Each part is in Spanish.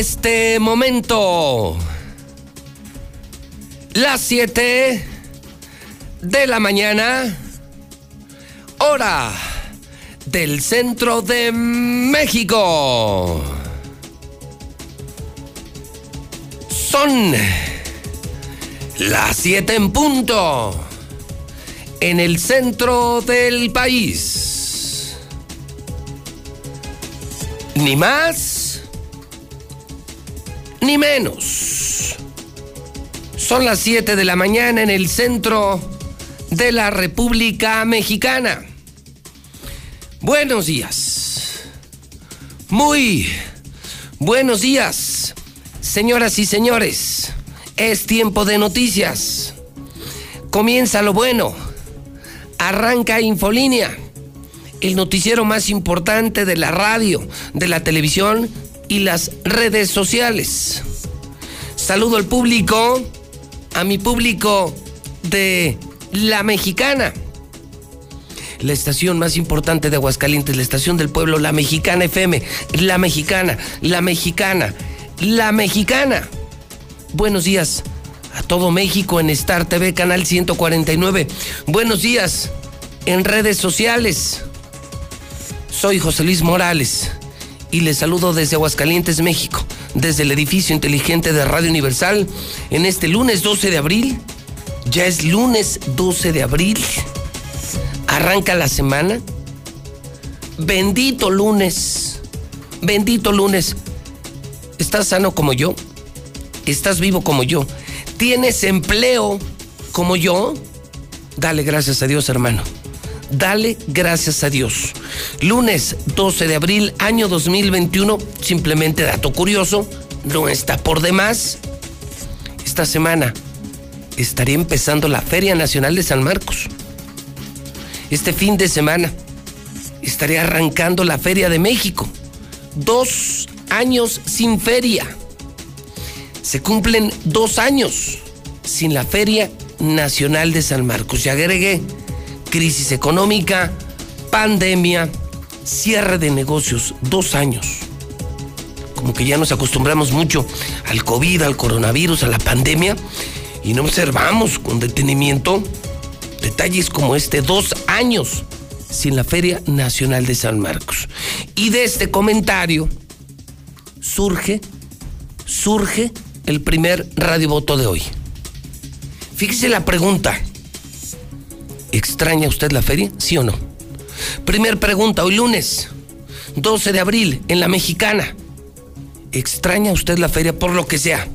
Este momento las 7 de la mañana, hora del centro de México. Son las 7 en punto en el centro del país. Ni más ni menos. Son las 7 de la mañana en el centro de la República Mexicana. Buenos días. Muy buenos días, señoras y señores. Es tiempo de noticias. Comienza lo bueno. Arranca Infolínea, el noticiero más importante de la radio, de la televisión y las redes sociales. Saludo al público, a mi público de La Mexicana. La estación más importante de Aguascalientes, la estación del pueblo, La Mexicana FM, La Mexicana, La Mexicana, La Mexicana. Buenos días a todo México en Star TV, Canal 149. Buenos días en redes sociales. Soy José Luis Morales y les saludo desde Aguascalientes, México, desde el edificio inteligente de Radio Universal en este lunes 12 de abril. Ya es lunes 12 de abril. Arranca la semana. Bendito lunes. Bendito lunes. ¿Estás sano como yo? ¿Estás vivo como yo? ¿Tienes empleo como yo? Dale gracias a Dios, hermano. Dale gracias a Dios. Lunes 12 de abril, año 2021, simplemente dato curioso, no está por demás. Esta semana estaría empezando la Feria Nacional de San Marcos. Este fin de semana estaría arrancando la Feria de México. Dos años sin feria. Se cumplen dos años sin la Feria Nacional de San Marcos. Y agregué crisis económica, pandemia, cierre de negocios, dos años. Como que ya nos acostumbramos mucho al COVID, al coronavirus, a la pandemia, y no observamos con detenimiento detalles como este, dos años sin la Feria Nacional de San Marcos. Y de este comentario surge, surge el primer radiovoto de hoy. Fíjese la pregunta. ¿Extraña usted la feria? ¿Sí o no? Primer pregunta, hoy lunes, 12 de abril, en la mexicana. ¿Extraña usted la feria por lo que sea?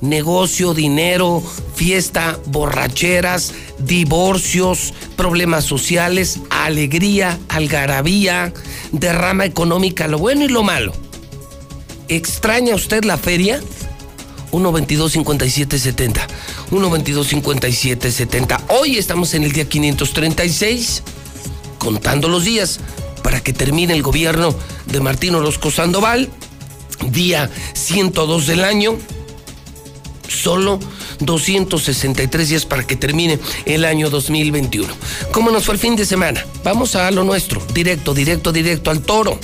Negocio, dinero, fiesta, borracheras, divorcios, problemas sociales, alegría, algarabía, derrama económica, lo bueno y lo malo. ¿Extraña usted la feria? 122-5770. 122-5770. Hoy estamos en el día 536, contando los días para que termine el gobierno de Martín Orozco Sandoval. Día 102 del año. Solo 263 días para que termine el año 2021. ¿Cómo nos fue el fin de semana? Vamos a lo nuestro, directo, directo, directo al toro.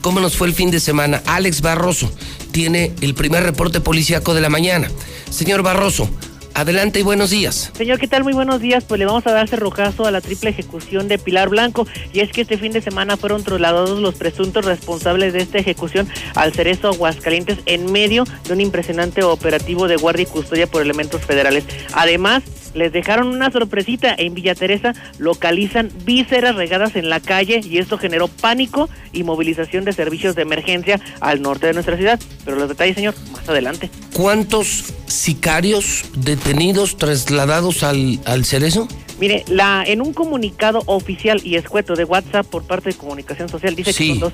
¿Cómo nos fue el fin de semana? Alex Barroso tiene el primer reporte policíaco de la mañana. Señor Barroso, Adelante y buenos días. Señor, ¿qué tal? Muy buenos días. Pues le vamos a dar cerrojazo a la triple ejecución de Pilar Blanco. Y es que este fin de semana fueron trasladados los presuntos responsables de esta ejecución al Cerezo Aguascalientes en medio de un impresionante operativo de guardia y custodia por elementos federales. Además, les dejaron una sorpresita. En Villa Teresa localizan vísceras regadas en la calle y esto generó pánico y movilización de servicios de emergencia al norte de nuestra ciudad. Pero los detalles, señor, más adelante. ¿Cuántos sicarios detenidos trasladados al, al Cerezo? Mire, la, en un comunicado oficial y escueto de WhatsApp por parte de Comunicación Social dice que son dos.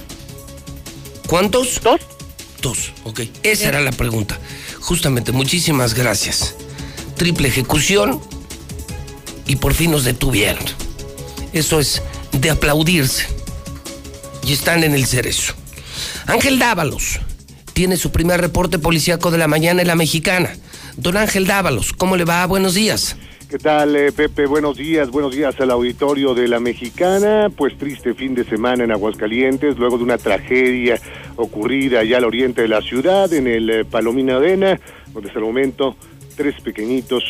¿Cuántos? ¿Dos? Dos, ok. Esa era la pregunta. Justamente, muchísimas gracias. Triple ejecución y por fin nos detuvieron. Eso es de aplaudirse. Y están en el cerezo. Ángel Dávalos tiene su primer reporte policíaco de la mañana en la mexicana. Don Ángel Dávalos, ¿cómo le va? Buenos días. ¿Qué tal, eh, Pepe? Buenos días, buenos días al auditorio de la Mexicana. Pues triste fin de semana en Aguascalientes, luego de una tragedia ocurrida allá al oriente de la ciudad, en el eh, Palomina Arena, donde hasta el momento tres pequeñitos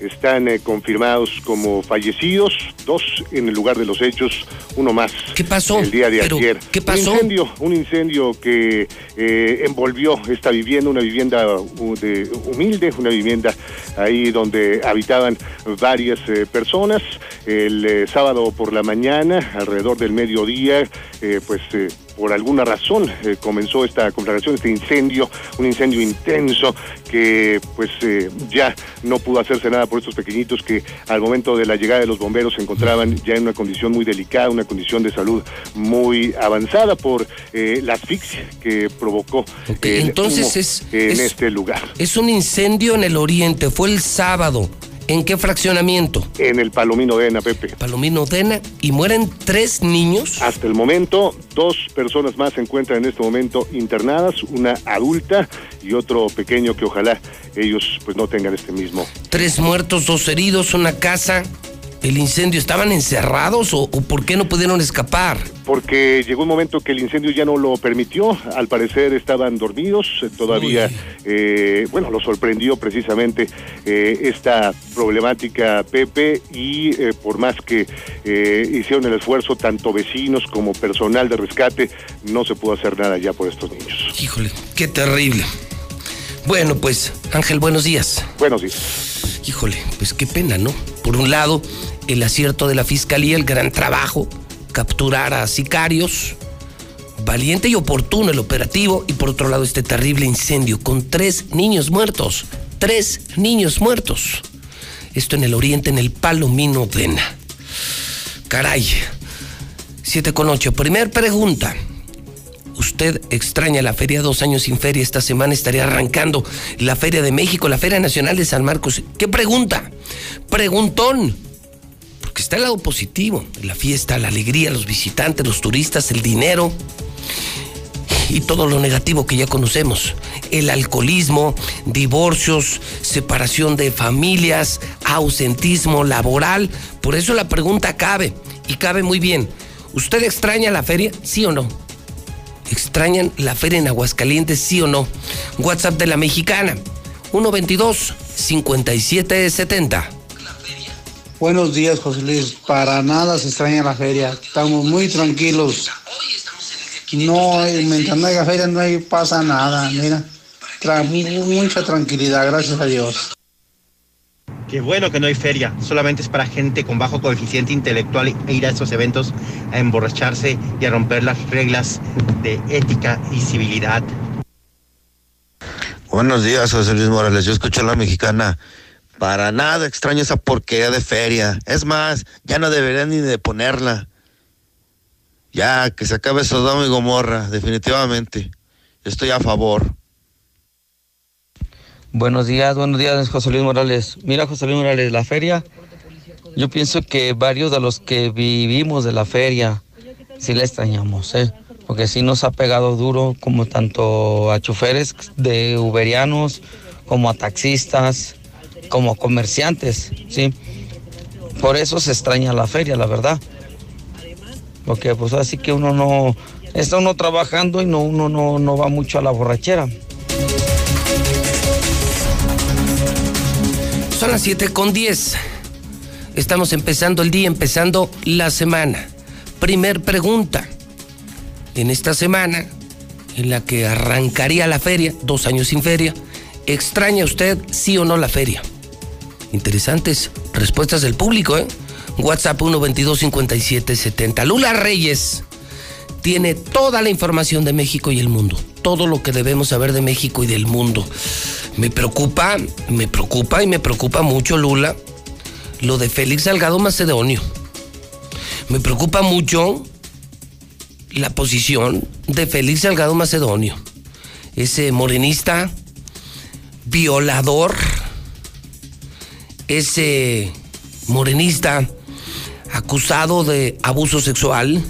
están eh, confirmados como fallecidos, dos en el lugar de los hechos, uno más. ¿Qué pasó? El día de ayer. ¿Qué pasó? Un incendio, un incendio que eh, envolvió esta vivienda, una vivienda de, humilde, una vivienda ahí donde habitaban varias eh, personas. El sábado por la mañana, alrededor del mediodía, pues por alguna razón eh, comenzó esta conflagración, este incendio, un incendio intenso que pues eh, ya no pudo hacerse nada por estos pequeñitos que al momento de la llegada de los bomberos se encontraban ya en una condición muy delicada, una condición de salud muy avanzada por eh, la asfixia que provocó Entonces es, en este lugar. Es un incendio en el oriente, fue el sábado. ¿En qué fraccionamiento? En el Palomino Dena, Pepe. Palomino Dena. ¿Y mueren tres niños? Hasta el momento, dos personas más se encuentran en este momento internadas, una adulta y otro pequeño que ojalá ellos pues no tengan este mismo. Tres muertos, dos heridos, una casa el incendio? ¿Estaban encerrados o, por qué no pudieron escapar? Porque llegó un momento que el incendio ya no lo permitió, al parecer estaban dormidos, eh, todavía, eh, bueno, lo sorprendió precisamente eh, esta problemática Pepe y por más que hicieron el esfuerzo tanto vecinos como personal de rescate, no se pudo hacer nada ya por estos niños. Híjole, qué terrible. Bueno, pues Ángel, buenos días. Buenos días. Híjole, pues qué pena, ¿no? Por un lado, el acierto de la fiscalía, el gran trabajo, capturar a sicarios, valiente y oportuno el operativo, y por otro lado este terrible incendio con tres niños muertos, tres niños muertos. Esto en el oriente, en el Palomino Dena. Caray. Siete con ocho. Primer pregunta. ¿Usted extraña la feria? Dos años sin feria. Esta semana estaría arrancando la Feria de México, la Feria Nacional de San Marcos. ¿Qué pregunta? Preguntón. Porque está el lado positivo. La fiesta, la alegría, los visitantes, los turistas, el dinero y todo lo negativo que ya conocemos. El alcoholismo, divorcios, separación de familias, ausentismo laboral. Por eso la pregunta cabe y cabe muy bien. ¿Usted extraña la feria? ¿Sí o no? ¿Extrañan la feria en Aguascalientes, sí o no? WhatsApp de la mexicana, 122-5770. Buenos días, José Luis. Para nada se extraña la feria. Estamos muy tranquilos. No, mientras no haya feria no hay, pasa nada. Mira, mucha tranquilidad, gracias a Dios. Qué bueno que no hay feria, solamente es para gente con bajo coeficiente intelectual ir a estos eventos a emborracharse y a romper las reglas de ética y civilidad. Buenos días, José Luis Morales. Yo escucho a la mexicana. Para nada extraño esa porquería de feria. Es más, ya no deberían ni de ponerla. Ya, que se acabe Sodoma y Gomorra, definitivamente. estoy a favor. Buenos días, buenos días, José Luis Morales. Mira, José Luis Morales, la feria, yo pienso que varios de los que vivimos de la feria, sí la extrañamos, ¿eh? porque sí nos ha pegado duro, como tanto a choferes de uberianos, como a taxistas, como a comerciantes, ¿sí? Por eso se extraña la feria, la verdad. Porque pues así que uno no, está uno trabajando y no, uno no, no va mucho a la borrachera. Son las 7 con 10. Estamos empezando el día, empezando la semana. Primer pregunta. En esta semana, en la que arrancaría la feria, dos años sin feria, ¿extraña usted sí o no la feria? Interesantes respuestas del público, ¿eh? WhatsApp 122-5770. Lula Reyes tiene toda la información de México y el mundo. Todo lo que debemos saber de México y del mundo. Me preocupa, me preocupa y me preocupa mucho, Lula, lo de Félix Salgado Macedonio. Me preocupa mucho la posición de Félix Salgado Macedonio. Ese morenista violador, ese morenista acusado de abuso sexual,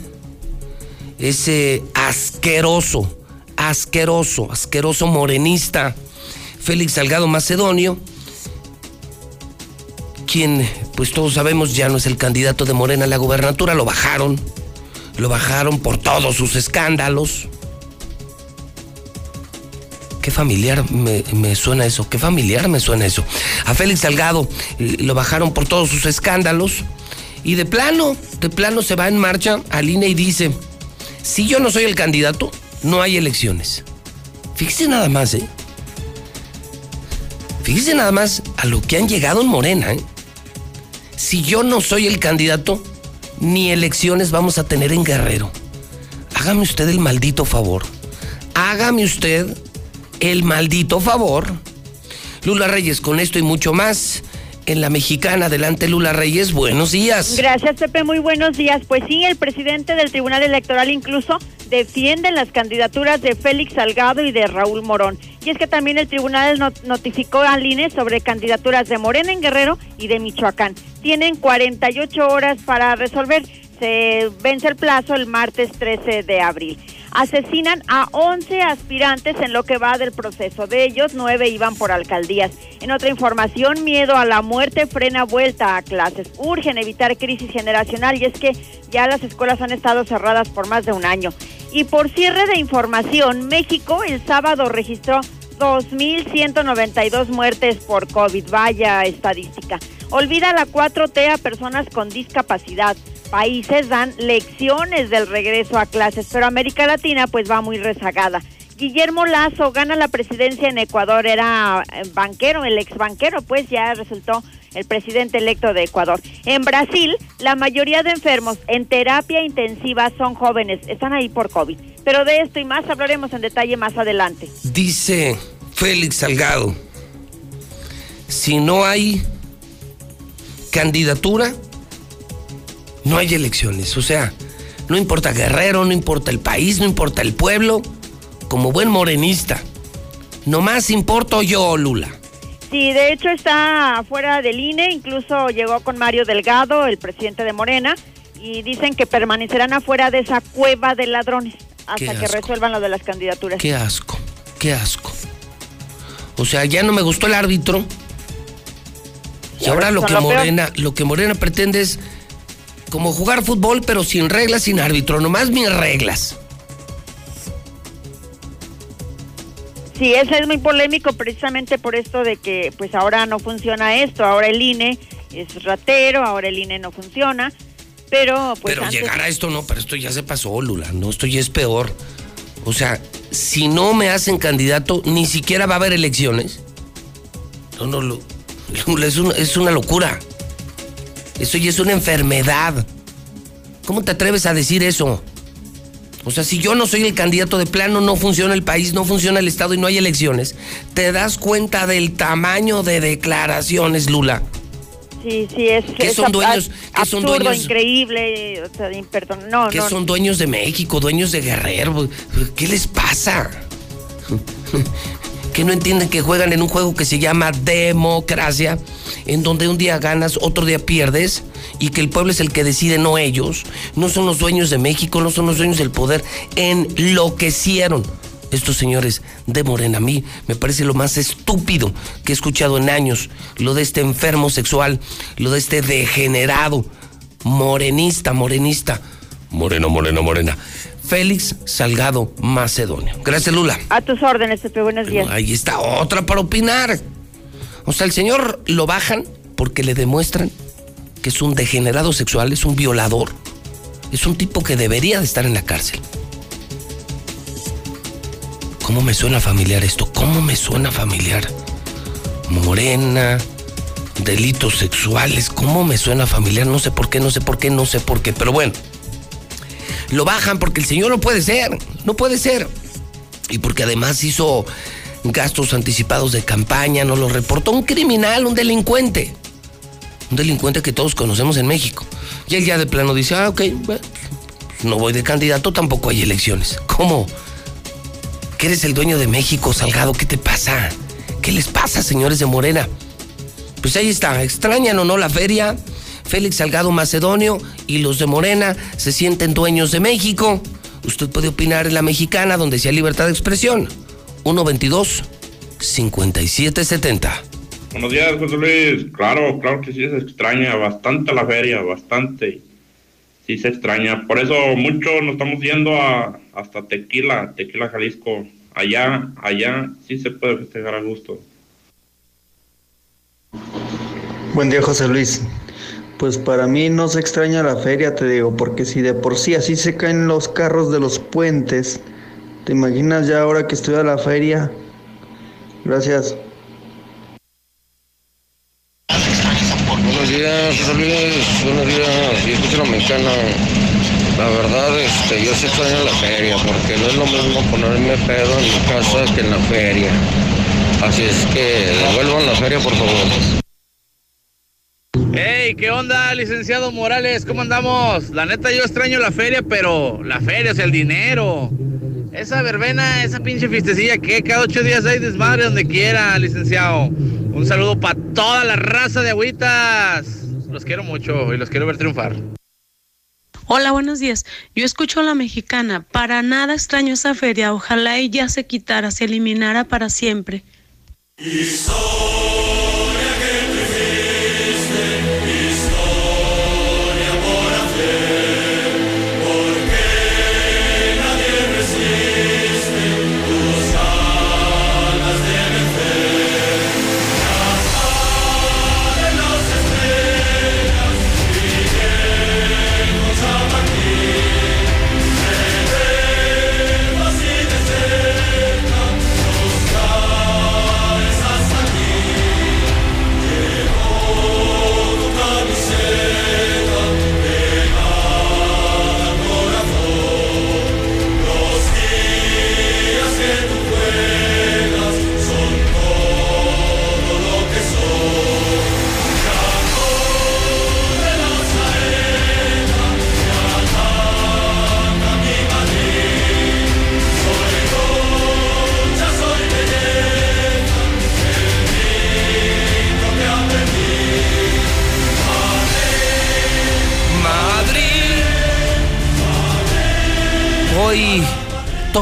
ese asqueroso, asqueroso, asqueroso morenista Félix Salgado Macedonio, quien, pues todos sabemos, ya no es el candidato de Morena a la gubernatura, lo bajaron, lo bajaron por todos sus escándalos. Qué familiar me, me, suena eso, qué familiar me suena eso. A Félix Salgado eh, lo bajaron por todos sus escándalos y de plano, de plano se va en marcha al INE y dice, si yo no soy el candidato, no hay elecciones. Fíjese nada más, ¿eh? Fíjese nada más a lo que han llegado en Morena, ¿eh? Si yo no soy el candidato, ni elecciones vamos a tener en Guerrero. Hágame usted el maldito favor. Hágame usted el maldito favor. Lula Reyes, con esto y mucho más en la mexicana. Adelante, Lula Reyes, buenos días. Gracias, Pepe, muy buenos días. Pues sí, el presidente del Tribunal Electoral incluso defiende las candidaturas de Félix Salgado y de Raúl Morón. Y es que también el tribunal notificó al INE sobre candidaturas de Morena en Guerrero y de Michoacán. Tienen 48 horas para resolver. Se vence el plazo el martes 13 de abril asesinan a 11 aspirantes en lo que va del proceso. De ellos, nueve iban por alcaldías. En otra información, miedo a la muerte frena vuelta a clases. Urgen evitar crisis generacional y es que ya las escuelas han estado cerradas por más de un año. Y por cierre de información, México el sábado registró 2.192 muertes por COVID. Vaya estadística. Olvida la 4T a personas con discapacidad países dan lecciones del regreso a clases, pero América Latina pues va muy rezagada. Guillermo Lazo gana la presidencia en Ecuador, era eh, banquero, el ex banquero, pues ya resultó el presidente electo de Ecuador. En Brasil, la mayoría de enfermos en terapia intensiva son jóvenes, están ahí por COVID. Pero de esto y más hablaremos en detalle más adelante. Dice Félix Salgado, si no hay candidatura, no hay elecciones. O sea, no importa Guerrero, no importa el país, no importa el pueblo. Como buen morenista, nomás importo yo, Lula. Sí, de hecho está fuera del INE, incluso llegó con Mario Delgado, el presidente de Morena, y dicen que permanecerán afuera de esa cueva de ladrones hasta que resuelvan lo de las candidaturas. Qué asco, qué asco. O sea, ya no me gustó el árbitro. Y, ahora lo que Morena, lo que Morena pretende es como jugar fútbol, pero sin reglas, sin árbitro, nomás mis reglas. Sí, eso es muy polémico precisamente por esto de que pues ahora no funciona esto, ahora el INE es ratero, ahora el INE no funciona, pero pues Pero llegar a esto no, pero esto ya se pasó, Lula, no, esto ya es peor. O sea, si no me hacen candidato, ni siquiera va a haber elecciones. No, no, Lula, es, es una locura. Eso ya es una enfermedad. ¿Cómo te atreves a decir eso? O sea, si yo no soy el candidato de plano, no funciona el país, no funciona el Estado y no hay elecciones. ¿Te das cuenta del tamaño de declaraciones, Lula? Sí, sí, es, que son dueños, que son dueños, increíble, perdón, no, que son dueños de México, dueños de Guerrero. ¿Qué les pasa? Que no entienden que juegan en un juego que se llama democracia, en donde un día ganas, otro día pierdes, y que el pueblo es el que decide, no ellos. No son los dueños de México, no son los dueños del poder. Enloquecieron estos señores de Morena. A mí me parece lo más estúpido que he escuchado en años. Lo de este enfermo sexual, lo de este degenerado, morenista, morenista. Morena, morena, morena. Félix Salgado Macedonio. Gracias, Lula. A tus órdenes, Pepe. Buenos días. ahí está otra para opinar. O sea, el señor lo bajan porque le demuestran que es un degenerado sexual, es un violador. Es un tipo que debería de estar en la cárcel. ¿Cómo me suena familiar esto? ¿Cómo me suena familiar? Morena, delitos sexuales, ¿cómo me suena familiar? No sé por qué, no sé por qué, no sé por qué, pero bueno lo bajan porque el señor no puede ser, no puede ser. Y porque además hizo gastos anticipados de campaña, no lo reportó un criminal, un delincuente. Un delincuente que todos conocemos en México. Y él ya de plano dice, ah, ok, no voy de candidato, tampoco hay elecciones. ¿Cómo? ¿Que eres el dueño de México, Salgado? ¿Qué te pasa? ¿Qué les pasa, señores de Morena? Pues ahí está, extrañan o no la feria, Félix Salgado Macedonio y los de Morena se sienten dueños de México. Usted puede opinar en la mexicana donde sea libertad de expresión. 122 5770. Buenos días, José Luis. Claro, claro que sí se extraña bastante la feria, bastante. Sí se extraña. Por eso mucho nos estamos yendo a, hasta Tequila, Tequila, Jalisco. Allá, allá sí se puede festejar a gusto. Buen día, José Luis. Pues para mí no se extraña la feria, te digo, porque si de por sí así se caen los carros de los puentes, ¿te imaginas ya ahora que estoy a la feria? Gracias. Buenos días, José Luis. Buenos días. Y escucho la mexicana. La verdad, este, yo sí extraño la feria, porque no es lo mismo ponerme pedo en mi casa que en la feria. Así es que devuelvan la feria, por favor. Hey, ¿qué onda, licenciado Morales? ¿Cómo andamos? La neta, yo extraño la feria, pero la feria es el dinero. Esa verbena, esa pinche fiestecilla que cada ocho días hay desmadre donde quiera, licenciado. Un saludo para toda la raza de agüitas. Los quiero mucho y los quiero ver triunfar. Hola, buenos días. Yo escucho a la mexicana. Para nada extraño esa feria. Ojalá y ya se quitara, se eliminara para siempre. Madrid.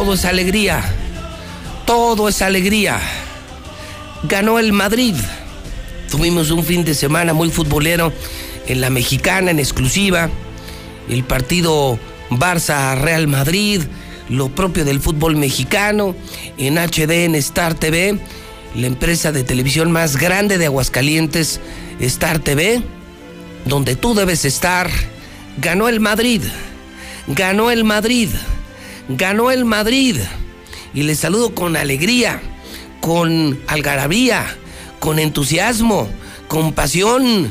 Todo es alegría. Todo es alegría. Ganó el Madrid. Tuvimos un fin de semana muy futbolero en la mexicana, en exclusiva. El partido Barça-Real Madrid, lo propio del fútbol mexicano, en HD, en Star TV, la empresa de televisión más grande de Aguascalientes, Star TV, donde tú debes estar. Ganó el Madrid, ganó el Madrid, ganó el Madrid. Y les saludo con alegría, con algarabía, con entusiasmo, con pasión,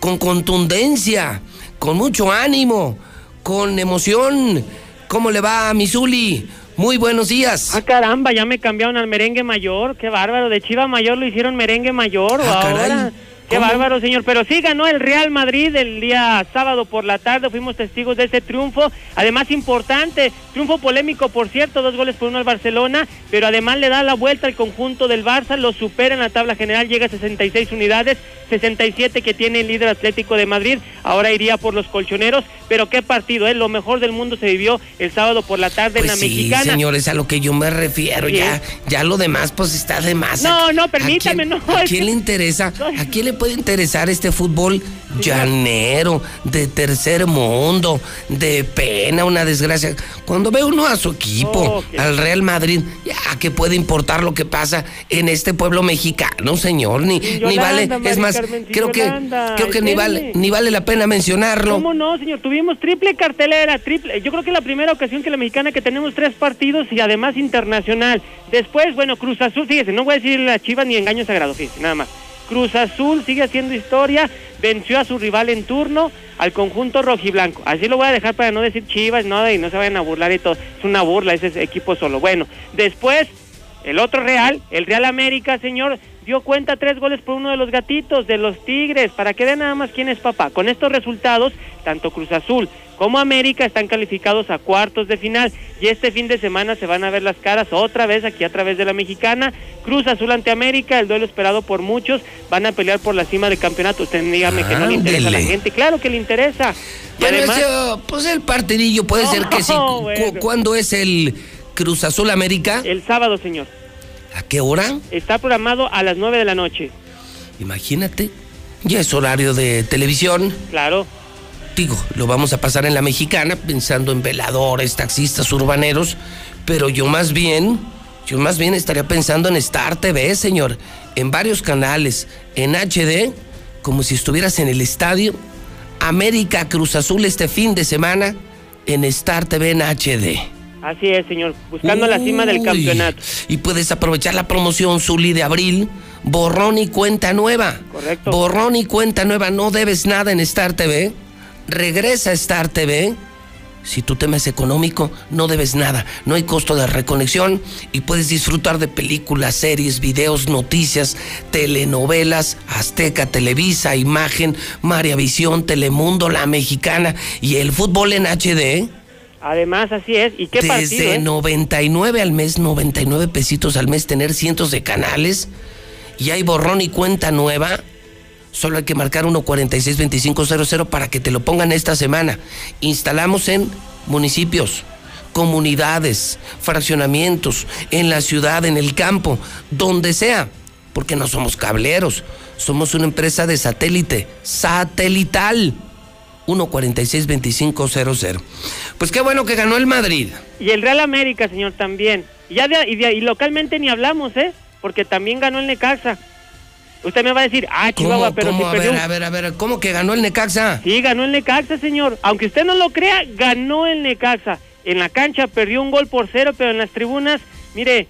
con contundencia, con mucho ánimo, con emoción. ¿Cómo le va a Misuli? Muy buenos días. Ah, caramba, ya me cambiaron al merengue mayor. Qué bárbaro. De Chiva Mayor lo hicieron merengue mayor. Ah, caray. Qué bárbaro, señor. Pero sí ganó el Real Madrid el día sábado por la tarde. Fuimos testigos de ese triunfo. Además, importante, triunfo polémico, por cierto, dos goles por uno al Barcelona. Pero además le da la vuelta al conjunto del Barça. Lo supera en la tabla general. Llega a 66 unidades. 67 que tiene el líder Atlético de Madrid. Ahora iría por los colchoneros. Pero qué partido, ¿eh? Lo mejor del mundo se vivió el sábado por la tarde en Pues la sí, mexicana. señores, a lo que yo me refiero. Sí. Ya, ya lo demás, pues está de más. No, no, ¿A permítame, quién- no, ¿A quién le interesa? ¿A quién le puede interesar este fútbol llanero, de tercer mundo, de pena, una desgracia? Cuando ve uno a su equipo, al Real Madrid, ya que puede importar lo que pasa en este pueblo mexicano, señor. Ni, ni vale, es más, Carmen, creo que, creo que ni vale, ni vale la pena mencionarlo. ¿Cómo no, señor? Tuvimos triple cartelera, triple. Yo creo que es la primera ocasión que la mexicana que tenemos tres partidos y además internacional. Después, bueno, Cruz Azul, fíjese, no voy a decir la Chivas ni engaño sagrado, fíjese, nada más. Cruz Azul sigue haciendo historia, venció a su rival en turno, al conjunto rojiblanco. Así lo voy a dejar para no decir Chivas, nada, y no se vayan a burlar y todo. Es una burla ese equipo solo. Bueno, después, el otro Real, el Real América, señor, dio cuenta tres goles por uno de los gatitos, de los Tigres, para que vean nada más quién es papá. Con estos resultados, tanto Cruz Azul como América están calificados a cuartos de final y este fin de semana se van a ver las caras otra vez aquí a través de la mexicana. Cruz Azul ante América, el duelo esperado por muchos, van a pelear por la cima del campeonato. Usted dígame que no le interesa a la gente, claro que le interesa. Y además, ese, pues el partidillo puede ser que sí. Bueno. ¿Cuándo es el Cruz Azul América? el sábado, señor, ¿A qué hora? está programado a las nueve de la noche. Imagínate, ya es horario de televisión. Claro. Digo, lo vamos a pasar en la mexicana pensando en veladores, taxistas, urbaneros, pero yo más bien, yo más bien estaría pensando en Star TV, señor, en varios canales, en HD, como si estuvieras en el estadio. América Cruz Azul este fin de semana en Star TV en HD. Así es, señor, buscando la cima del campeonato. Y puedes aprovechar la promoción Zuli de abril, borrón y cuenta nueva. Correcto. Borrón y cuenta nueva, no debes nada en Star TV. Regresa a Star TV. Si tu tema es económico, no debes nada. No hay costo de reconexión y puedes disfrutar de películas, series, videos, noticias, telenovelas, Azteca, Televisa, Imagen, María Visión, Telemundo, La Mexicana y el fútbol en HD. Además, así es. ¿Y qué partido? Desde eh? 99 al mes, 99 pesitos al mes, tener cientos de canales y hay borrón y cuenta nueva. Solo hay que marcar 146-2500 para que te lo pongan esta semana. Instalamos en municipios, comunidades, fraccionamientos, en la ciudad, en el campo, donde sea, porque no somos cableros, somos una empresa de satélite, satelital. 146-2500. Pues qué bueno que ganó el Madrid. Y el Real América, señor, también. Y, ya de- y, y localmente ni hablamos, ¿eh? Porque también ganó el Necaxa. Usted me va a decir, ah, Chihuahua, ¿Cómo, pero cómo? si A perdió... ver, a ver, a ver, ¿cómo que ganó el Necaxa? Sí, ganó el Necaxa, señor. Aunque usted no lo crea, ganó el Necaxa. En la cancha perdió un gol por cero, pero en las tribunas, mire,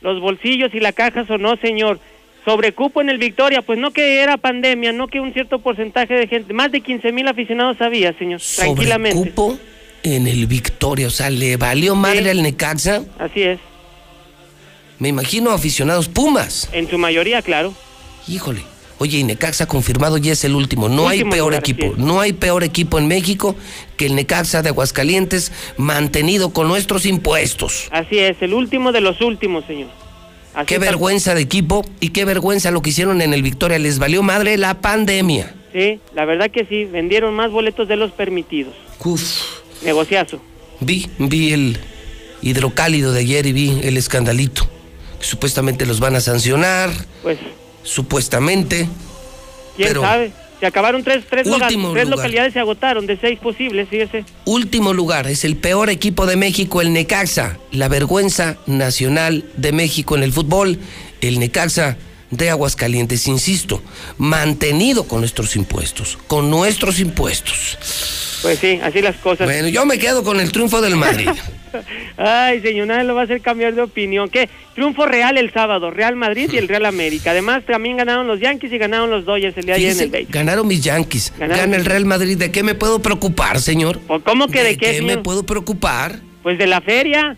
los bolsillos y la caja sonó, señor. Sobrecupo en el Victoria, pues no que era pandemia, no que un cierto porcentaje de gente, más de 15 mil aficionados había, señor, tranquilamente. Sobrecupo en el Victoria, o sea, le valió madre al Necaxa. Así es, Me imagino aficionados Pumas. en su mayoría, claro. Híjole. Oye, y Necaxa confirmado ya es el último. No hay peor lugar, equipo. No hay peor equipo en México que el Necaxa de Aguascalientes mantenido con nuestros impuestos. Así es, el último de los últimos, señor. Así Qué vergüenza de equipo y qué vergüenza lo que hicieron en el Victoria. Les valió madre la pandemia. Sí, la verdad que sí, vendieron más boletos de los permitidos. Uf. Negociazo. Vi, vi el hidrocálido de ayer y vi el escandalito. Supuestamente los van a sancionar, Pues, supuestamente. quién Pero- sabe. Se acabaron tres, tres, tres localidades, se agotaron de seis posibles, fíjese. Último lugar, es el peor equipo de México, el Necaxa. La vergüenza nacional de México en el fútbol, el Necaxa de Aguascalientes, insisto, mantenido con nuestros impuestos, con nuestros impuestos. Pues sí, así las cosas. Bueno, yo me quedo con el triunfo del Madrid. Ay, señor, nada lo va a hacer cambiar de opinión. ¿Qué? Triunfo real el sábado, Real Madrid y el Real América. Además, también ganaron los Yankees y ganaron los Dodgers el día de ayer en el béisbol. ganaron mis Yankees, Ganaron gana el Real Madrid. ¿De qué me puedo preocupar, señor? ¿O ¿Cómo que de, qué, qué me señor? puedo preocupar? Pues de la feria,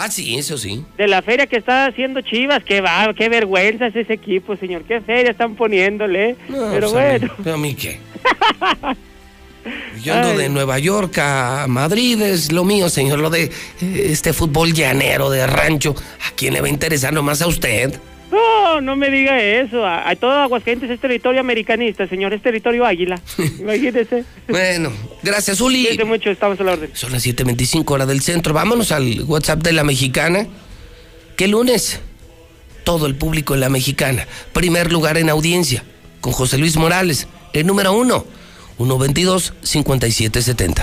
Ah, sí, eso sí. de la feria que está haciendo Chivas. Qué va, qué vergüenza es ese equipo, señor. Qué feria están poniéndole. No, Pero pues, mí- bueno. ¿A mí qué? Yo ando Ay. de Nueva York a Madrid, es lo mío, señor, lo de eh, este fútbol llanero de rancho. ¿A quién le va a interesar nomás a usted? No, no me diga eso. A, a todo Aguascalientes es territorio americanista, señor. Es territorio águila. Imagínese. Bueno, gracias, Uli. Cuídese mucho, estamos a la orden. Son las 7.25 hora del centro. Vámonos al WhatsApp de la mexicana. ¿Qué lunes? Todo el público en la mexicana. Primer lugar en audiencia. Con José Luis Morales. El número uno. 122-5770.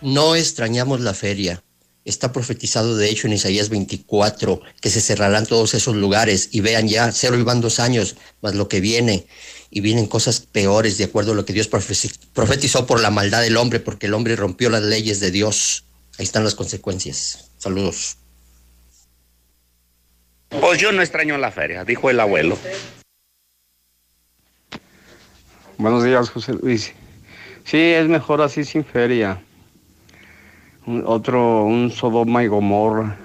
No extrañamos la feria. Está profetizado de hecho en Isaías 24 que se cerrarán todos esos lugares y vean ya, cero y van dos años, más lo que viene. Y vienen cosas peores de acuerdo a lo que Dios profetizó por la maldad del hombre, porque el hombre rompió las leyes de Dios. Ahí están las consecuencias. Saludos. Pues yo no extraño la feria, dijo el abuelo. Buenos días, José Luis. Sí, es mejor así sin feria. Un- otro, un Sodoma y Gomorra.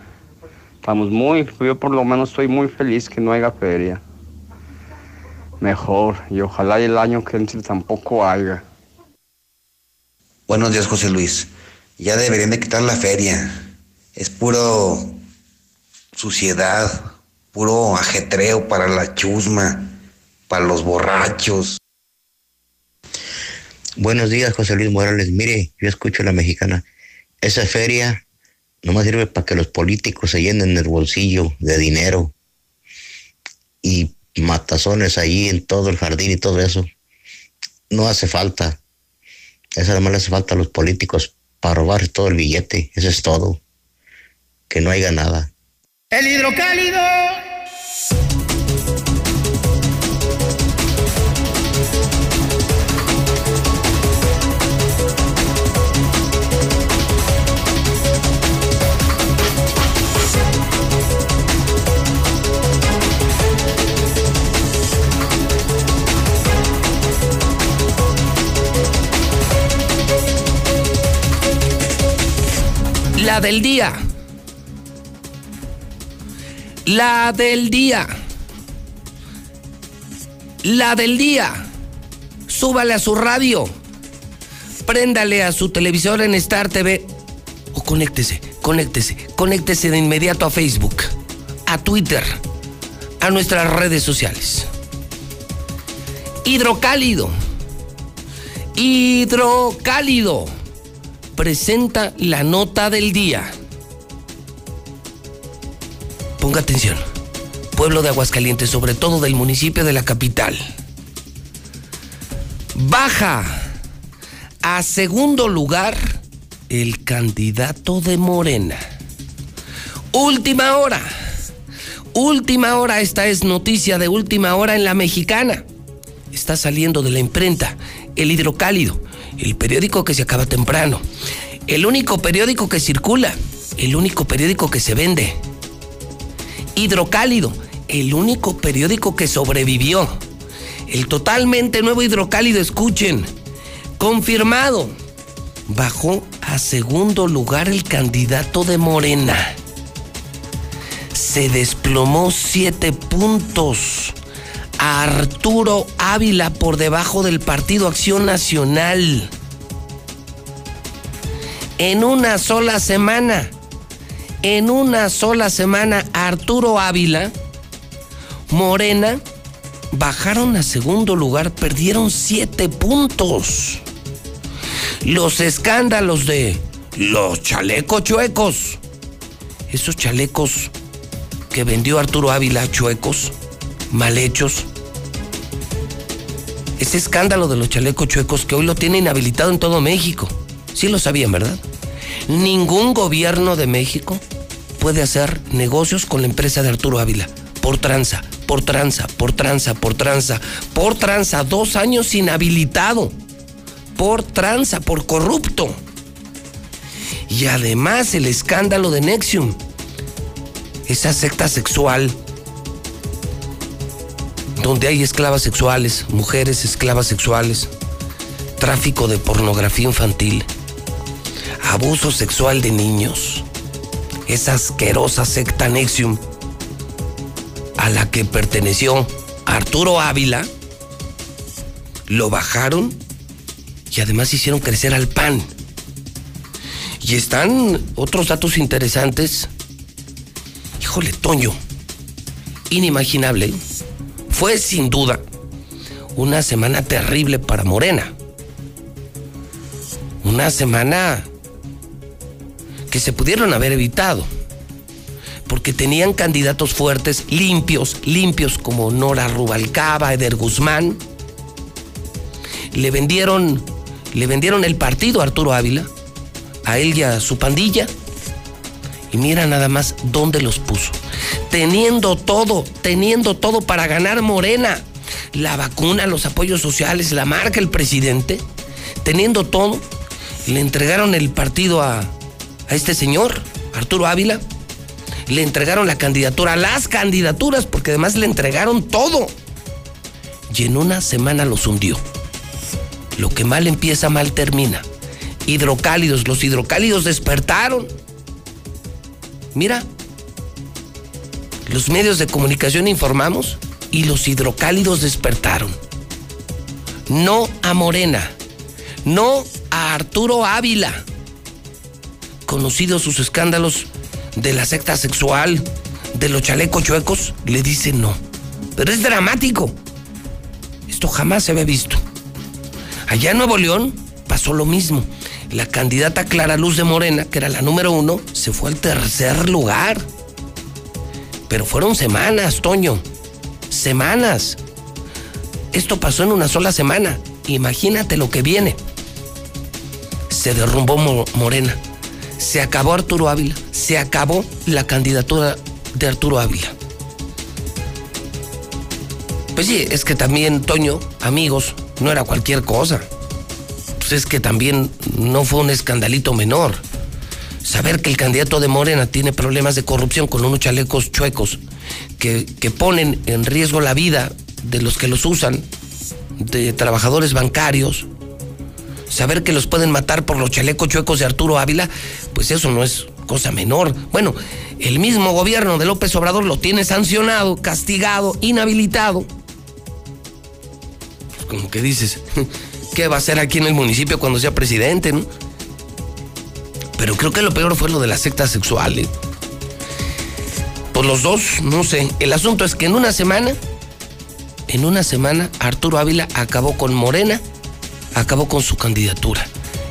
Estamos muy, yo por lo menos estoy muy feliz que no haya feria. Mejor, y ojalá el año que entre tampoco haya. Buenos días, José Luis. Ya deberían de quitar la feria. Es puro suciedad, puro ajetreo para la chusma, para los borrachos. Buenos días, José Luis Morales. Mire, yo escucho la mexicana. Esa feria nomás sirve para que los políticos se llenen el bolsillo de dinero. Y matazones ahí en todo el jardín y todo eso. No hace falta. Eso además le hace falta a los políticos para robar todo el billete. Eso es todo. Que no haya nada. El hidrocálido. La del día. La del día. La del día. Súbale a su radio. Préndale a su televisor en Star TV. O conéctese, conéctese, conéctese de inmediato a Facebook, a Twitter, a nuestras redes sociales. Hidrocálido. Hidrocálido presenta la nota del día. Ponga atención. Pueblo de Aguascalientes, sobre todo del municipio de la capital. Baja a segundo lugar el candidato de Morena. Última hora. Última hora, esta es noticia de última hora en la mexicana. Está saliendo de la imprenta el hidrocálido el periódico que se acaba temprano, el único periódico que circula, el único periódico que se vende. Hidrocálido, el único periódico que sobrevivió. El totalmente nuevo hidrocálido, escuchen, confirmado. Bajó a segundo lugar el candidato de Morena. Se desplomó siete puntos. Arturo Ávila por debajo del Partido Acción Nacional. En una sola semana, en una sola semana, Arturo Ávila, Morena, bajaron a segundo lugar, perdieron siete puntos. Los escándalos de los chalecos chuecos, esos chalecos que vendió Arturo Ávila chuecos, mal hechos. Ese escándalo de los chalecos chuecos que hoy lo tiene inhabilitado en todo México. Sí lo sabían, ¿verdad? Ningún gobierno de México puede hacer negocios con la empresa de Arturo Ávila. Por tranza, por tranza, por tranza, por tranza, por tranza. Dos años inhabilitado. Por tranza, por corrupto. Y además el escándalo de Nexium. Esa secta sexual donde hay esclavas sexuales, mujeres esclavas sexuales, tráfico de pornografía infantil, abuso sexual de niños, esa asquerosa secta Nexium a la que perteneció Arturo Ávila, lo bajaron y además hicieron crecer al PAN. Y están otros datos interesantes. Híjole, Toño, inimaginable fue sin duda una semana terrible para Morena. Una semana que se pudieron haber evitado. Porque tenían candidatos fuertes, limpios, limpios como Nora Rubalcaba, Eder Guzmán. Le vendieron, le vendieron el partido a Arturo Ávila, a él y a su pandilla. Y mira nada más dónde los puso teniendo todo, teniendo todo para ganar Morena, la vacuna, los apoyos sociales, la marca, el presidente, teniendo todo, le entregaron el partido a, a este señor, Arturo Ávila, le entregaron la candidatura, las candidaturas, porque además le entregaron todo. Y en una semana los hundió. Lo que mal empieza, mal termina. Hidrocálidos, los hidrocálidos despertaron. Mira, los medios de comunicación informamos y los hidrocálidos despertaron. No a Morena, no a Arturo Ávila. Conocidos sus escándalos de la secta sexual, de los chalecos chuecos, le dicen no. Pero es dramático. Esto jamás se había visto. Allá en Nuevo León pasó lo mismo. La candidata Clara Luz de Morena, que era la número uno, se fue al tercer lugar. Pero fueron semanas, Toño. semanas. Esto pasó en una sola semana. Imagínate lo que viene. Se derrumbó Morena. Se acabó Arturo Ávila. Se acabó la candidatura de Arturo Ávila. Pues sí, es que también, Toño, amigos, no era cualquier cosa. Pues es que también no fue un escandalito menor. Saber que el candidato de Morena tiene problemas de corrupción con unos chalecos chuecos que, que ponen en riesgo la vida de los que los usan, de trabajadores bancarios, saber que los pueden matar por los chalecos chuecos de Arturo Ávila, pues eso no es cosa menor. Bueno, el mismo gobierno de López Obrador lo tiene sancionado, castigado, inhabilitado. Pues como que dices, ¿qué va a hacer aquí en el municipio cuando sea presidente, no? Pero creo que lo peor fue lo de la secta sexual. ¿eh? Por los dos, no sé. El asunto es que en una semana en una semana Arturo Ávila acabó con Morena, acabó con su candidatura.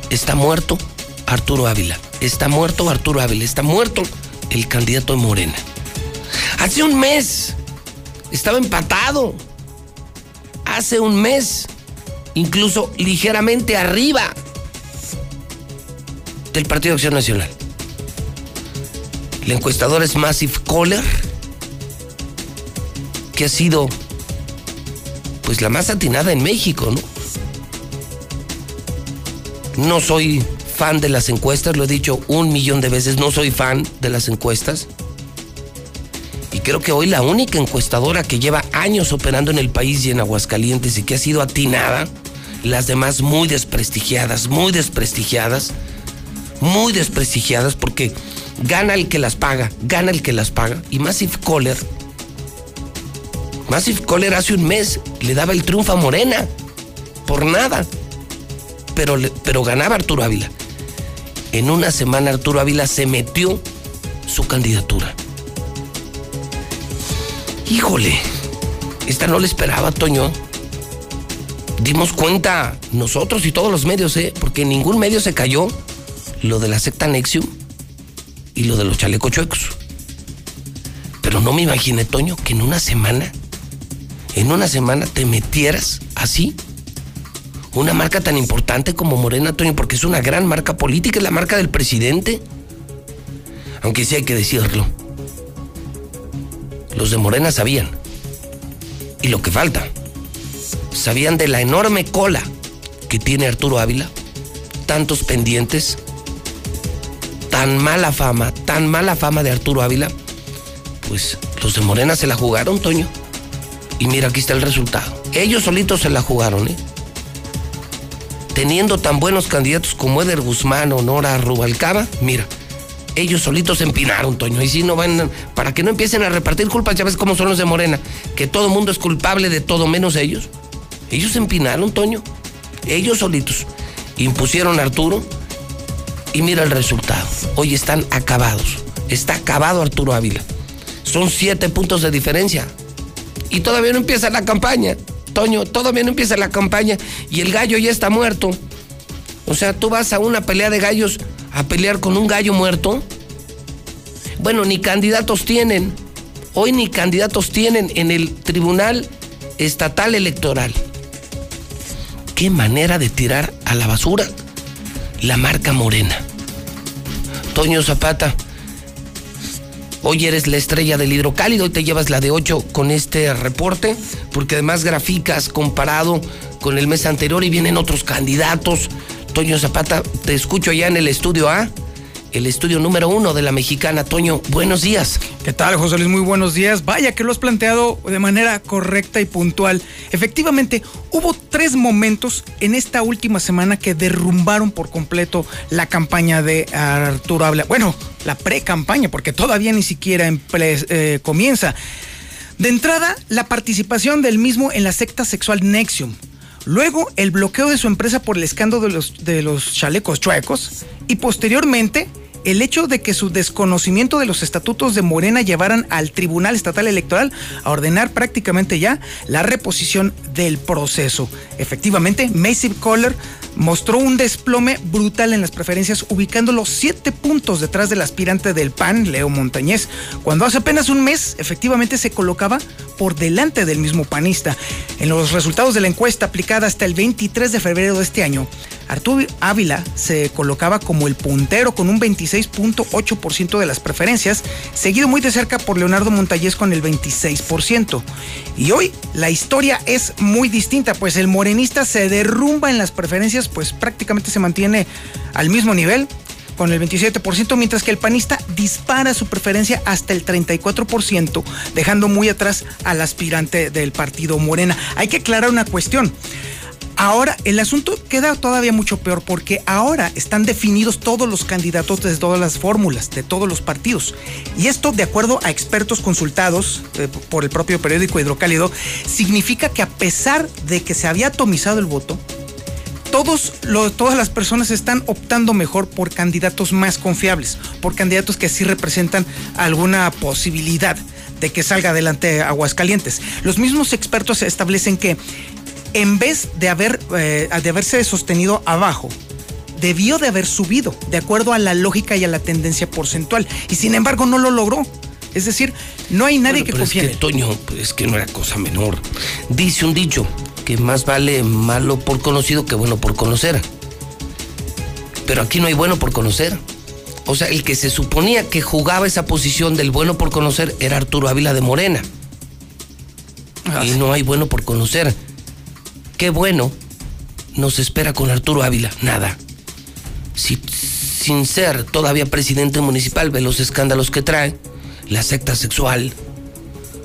Está muerto Arturo Ávila, está muerto Arturo Ávila, está muerto el candidato de Morena. Hace un mes estaba empatado. Hace un mes, incluso ligeramente arriba del Partido de Acción Nacional. El encuestador es Massive Kohler, que ha sido pues la más atinada en México, ¿no? No soy fan de las encuestas, lo he dicho un millón de veces, no soy fan de las encuestas. Y creo que hoy la única encuestadora que lleva años operando en el país y en Aguascalientes y que ha sido atinada, las demás muy desprestigiadas, muy desprestigiadas, muy desprestigiadas porque gana el que las paga, gana el que las paga. Y Massive Caller Massive Caller hace un mes le daba el triunfo a Morena. Por nada. Pero, pero ganaba Arturo Ávila. En una semana Arturo Ávila se metió su candidatura. Híjole, esta no le esperaba, Toño. Dimos cuenta nosotros y todos los medios, ¿eh? Porque ningún medio se cayó lo de la secta Nexium y lo de los chalecos chuecos. Pero no me imaginé, Toño, que en una semana en una semana te metieras así una marca tan importante como Morena, Toño, porque es una gran marca política, es la marca del presidente. Aunque sí hay que decirlo. Los de Morena sabían. Y lo que falta. Sabían de la enorme cola que tiene Arturo Ávila. Tantos pendientes. Tan mala fama, tan mala fama de Arturo Ávila. Pues los de Morena se la jugaron, Toño. Y mira, aquí está el resultado. Ellos solitos se la jugaron, ¿eh? Teniendo tan buenos candidatos como Eder Guzmán o Nora Rubalcaba, mira, ellos solitos se empinaron, Toño. Y si no van, para que no empiecen a repartir culpas, ya ves cómo son los de Morena, que todo mundo es culpable de todo menos ellos. Ellos empinaron, Toño. Ellos solitos. Impusieron a Arturo y mira el resultado. Hoy están acabados. Está acabado Arturo Ávila. Son siete puntos de diferencia y todavía no empieza la campaña. Toño, todavía no empieza la campaña y el gallo ya está muerto. O sea, tú vas a una pelea de gallos a pelear con un gallo muerto. Bueno, ni candidatos tienen. Hoy ni candidatos tienen en el Tribunal Estatal Electoral. Qué manera de tirar a la basura la marca morena. Toño Zapata, Hoy eres la estrella del hidrocálido y te llevas la de 8 con este reporte, porque además graficas comparado con el mes anterior y vienen otros candidatos. Toño Zapata, te escucho ya en el estudio A el estudio número uno de la mexicana. Toño, buenos días. ¿Qué tal, José Luis? Muy buenos días. Vaya que lo has planteado de manera correcta y puntual. Efectivamente, hubo tres momentos en esta última semana que derrumbaron por completo la campaña de Arturo Habla. Bueno, la pre-campaña, porque todavía ni siquiera eh, comienza. De entrada, la participación del mismo en la secta sexual Nexium. Luego, el bloqueo de su empresa por el escándalo de los, de los chalecos chuecos. Y posteriormente, el hecho de que su desconocimiento de los estatutos de Morena llevaran al Tribunal Estatal Electoral a ordenar prácticamente ya la reposición del proceso. Efectivamente, Macy Kohler mostró un desplome brutal en las preferencias, ubicándolo siete puntos detrás del aspirante del PAN, Leo Montañez, cuando hace apenas un mes efectivamente se colocaba por delante del mismo panista. En los resultados de la encuesta aplicada hasta el 23 de febrero de este año, Arturo Ávila se colocaba como el puntero con un 26.8% de las preferencias, seguido muy de cerca por Leonardo Montañez con el 26%. Y hoy la historia es muy distinta, pues el morenista se derrumba en las preferencias, pues prácticamente se mantiene al mismo nivel con el 27%, mientras que el panista dispara su preferencia hasta el 34%, dejando muy atrás al aspirante del partido Morena. Hay que aclarar una cuestión. Ahora el asunto queda todavía mucho peor porque ahora están definidos todos los candidatos de todas las fórmulas, de todos los partidos. Y esto, de acuerdo a expertos consultados eh, por el propio periódico Hidrocálido, significa que a pesar de que se había atomizado el voto, todos todas las personas están optando mejor por candidatos más confiables, por candidatos que sí representan alguna posibilidad de que salga adelante Aguascalientes. Los mismos expertos establecen que en vez de, haber, eh, de haberse sostenido abajo, debió de haber subido, de acuerdo a la lógica y a la tendencia porcentual. Y sin embargo no lo logró. Es decir, no hay nadie que confíe. Es que, Toño, es que no era cosa menor. Dice un dicho que más vale malo por conocido que bueno por conocer. Pero aquí no hay bueno por conocer. O sea, el que se suponía que jugaba esa posición del bueno por conocer era Arturo Ávila de Morena. Ah, y no hay bueno por conocer. Qué bueno nos espera con Arturo Ávila. Nada. Si, sin ser todavía presidente municipal, ve los escándalos que trae, la secta sexual,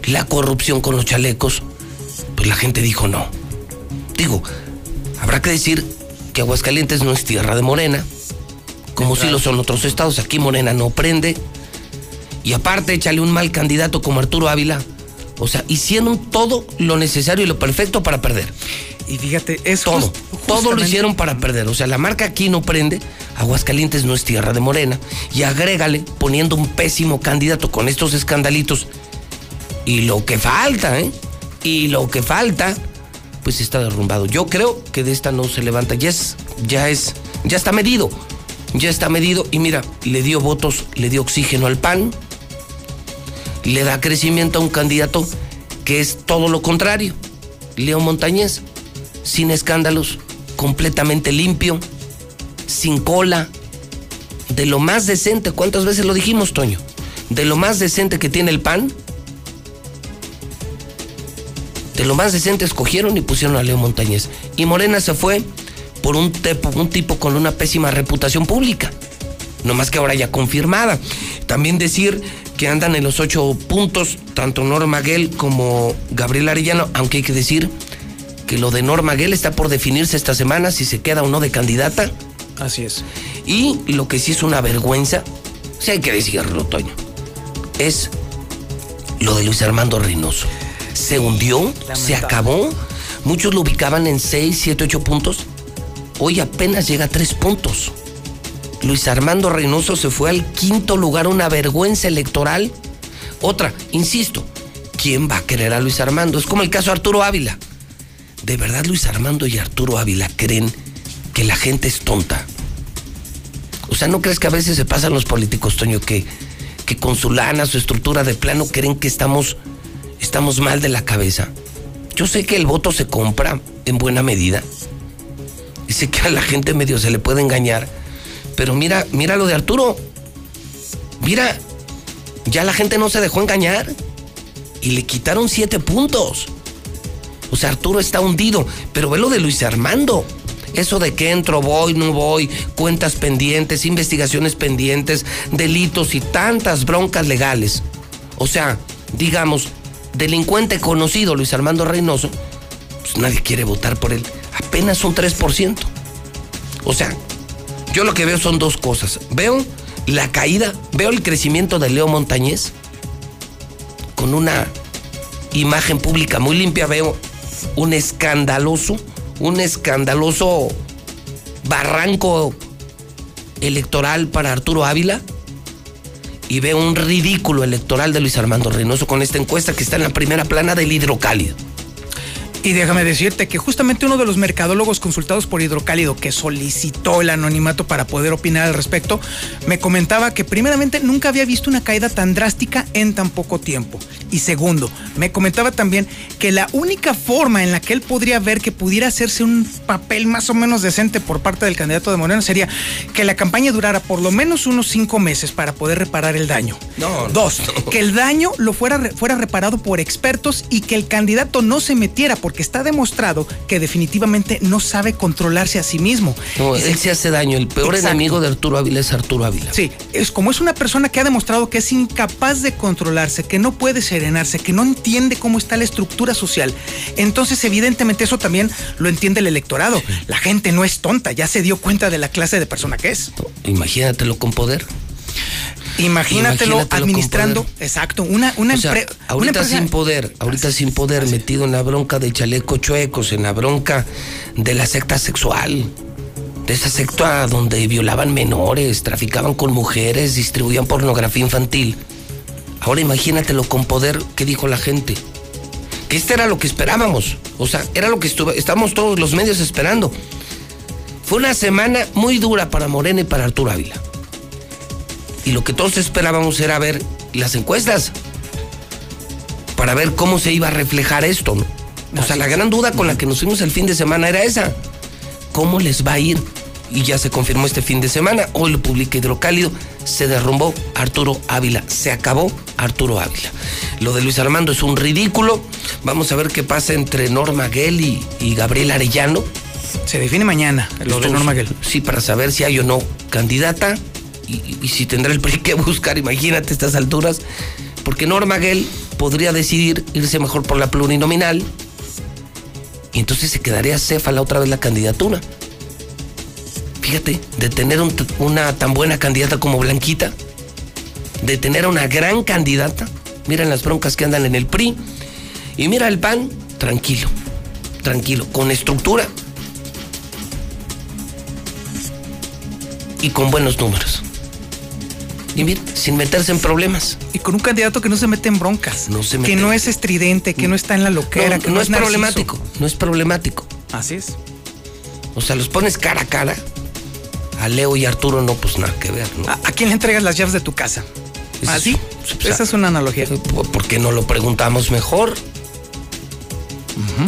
la corrupción con los chalecos, pues la gente dijo no. Digo, habrá que decir que Aguascalientes no es tierra de Morena, como si lo son otros estados. Aquí Morena no prende. Y aparte, échale un mal candidato como Arturo Ávila. O sea, hicieron todo lo necesario y lo perfecto para perder. Y fíjate, eso. Todo. Todo lo hicieron para perder. O sea, la marca aquí no prende. Aguascalientes no es tierra de morena. Y agrégale poniendo un pésimo candidato con estos escandalitos. Y lo que falta, ¿eh? Y lo que falta, pues está derrumbado. Yo creo que de esta no se levanta. Ya es, ya es, ya está medido. Ya está medido. Y mira, le dio votos, le dio oxígeno al PAN. Le da crecimiento a un candidato que es todo lo contrario. Leo Montañez sin escándalos, completamente limpio, sin cola, de lo más decente. ¿Cuántas veces lo dijimos, Toño? De lo más decente que tiene el PAN. De lo más decente escogieron y pusieron a Leo Montañez. Y Morena se fue por un, un tipo con una pésima reputación pública. No más que ahora ya confirmada. También decir que andan en los ocho puntos, tanto Norma Guel como Gabriel Arellano, aunque hay que decir que lo de Norma Gell está por definirse esta semana si se queda o no de candidata. Así es. Y lo que sí es una vergüenza, si hay que decirlo, Toño, es lo de Luis Armando Reynoso. Se hundió, se acabó. Muchos lo ubicaban en 6, 7, 8 puntos. Hoy apenas llega a 3 puntos. Luis Armando Reynoso se fue al quinto lugar, una vergüenza electoral. Otra, insisto, ¿quién va a querer a Luis Armando? Es como el caso de Arturo Ávila. ¿De verdad Luis Armando y Arturo Ávila creen que la gente es tonta? O sea, ¿no crees que a veces se pasan los políticos, Toño, que, que con su lana, su estructura de plano, creen que estamos, estamos mal de la cabeza? Yo sé que el voto se compra en buena medida. Y sé que a la gente medio se le puede engañar. Pero mira, mira lo de Arturo. Mira, ya la gente no se dejó engañar. Y le quitaron siete puntos. O sea, Arturo está hundido, pero ve lo de Luis Armando. Eso de que entro, voy, no voy, cuentas pendientes, investigaciones pendientes, delitos y tantas broncas legales. O sea, digamos, delincuente conocido Luis Armando Reynoso, pues nadie quiere votar por él. Apenas un 3%. O sea, yo lo que veo son dos cosas. Veo la caída, veo el crecimiento de Leo Montañez con una imagen pública muy limpia, veo un escandaloso, un escandaloso barranco electoral para Arturo Ávila y veo un ridículo electoral de Luis Armando Reynoso con esta encuesta que está en la primera plana del hidrocálido. Y déjame decirte que justamente uno de los mercadólogos consultados por Hidrocálido que solicitó el anonimato para poder opinar al respecto, me comentaba que primeramente nunca había visto una caída tan drástica en tan poco tiempo. Y segundo, me comentaba también que la única forma en la que él podría ver que pudiera hacerse un papel más o menos decente por parte del candidato de Moreno sería que la campaña durara por lo menos unos cinco meses para poder reparar el daño. No, Dos, que el daño lo fuera, fuera reparado por expertos y que el candidato no se metiera por porque está demostrado que definitivamente no sabe controlarse a sí mismo. No, él se hace daño. El peor Exacto. enemigo de Arturo Ávila es Arturo Ávila. Sí, es como es una persona que ha demostrado que es incapaz de controlarse, que no puede serenarse, que no entiende cómo está la estructura social. Entonces, evidentemente, eso también lo entiende el electorado. La gente no es tonta, ya se dio cuenta de la clase de persona que es. Imagínatelo con poder. Imagínatelo, administrando, exacto, una, una, O sea, empre- una ahorita empresa- sin poder, ahorita sin poder, metido en la bronca de chaleco chuecos, en la bronca de la secta sexual, de esa secta donde violaban menores, traficaban con mujeres, distribuían pornografía infantil. Ahora imagínatelo con poder, ¿qué dijo la gente? Que este era lo que esperábamos, o sea, era lo que estuvo, estábamos todos los medios esperando. Fue una semana muy dura para Morena y para Arturo Ávila. Y lo que todos esperábamos era ver las encuestas para ver cómo se iba a reflejar esto. ¿no? O sea, la gran duda con la que nos fuimos el fin de semana era esa. ¿Cómo les va a ir? Y ya se confirmó este fin de semana. Hoy lo publica Hidrocálido. Se derrumbó Arturo Ávila. Se acabó Arturo Ávila. Lo de Luis Armando es un ridículo. Vamos a ver qué pasa entre Norma Gell y, y Gabriel Arellano. Se define mañana lo de Norma Gell. Sí, para saber si hay o no candidata y, si tendrá el PRI que buscar, imagínate estas alturas. Porque Norma Gell podría decidir irse mejor por la plurinominal y entonces se quedaría céfala otra vez la candidatura. Fíjate, de tener un- una tan buena candidata como Blanquita, de tener a una gran candidata, miren las broncas que andan en el PRI, y mira el PAN, tranquilo, tranquilo, con estructura y con buenos números. Sin meterse en problemas. Y con un candidato que no se mete en broncas. No se que mete- no es estridente, que no está en la loquera, No, que no es narciso. problemático, no es problemático. Así es. O sea, los pones cara a cara. A Leo y Arturo no, pues nada que ver, ¿no? ¿A, a quién le entregas las llaves de tu casa? ¿Así? es- Esa es una analogía. ¿Por por qué no lo preguntamos mejor?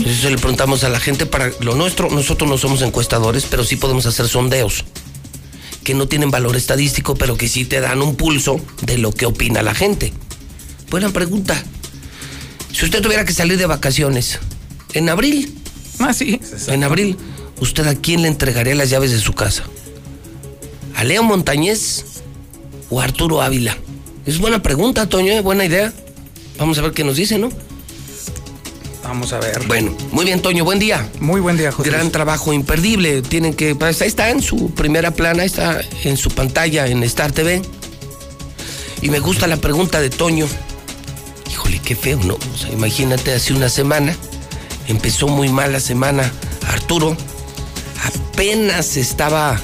Eso le preguntamos a la gente para lo nuestro. Nosotros no somos encuestadores, pero sí podemos hacer sondeos que no tienen valor estadístico, pero que sí te dan un pulso de lo que opina la gente. Buena pregunta. Si usted tuviera que salir de vacaciones en abril, Ah, sí. en abril, ¿usted a quién le entregaría las llaves de su casa? ¿A Leo Montañez o a Arturo Ávila? Es buena pregunta, Toño, ¿eh? buena idea. Vamos a ver qué nos dice, ¿no? Vamos a ver. Bueno, muy bien, Toño, buen día. Muy buen día, José. Gran trabajo, imperdible. Tienen que. pues, ahí está en su primera plana, ahí está en su pantalla en Star TV. Y me gusta la pregunta de Toño. Híjole, qué feo, ¿no? O sea, imagínate, hace una semana, empezó muy mal la semana. Arturo apenas estaba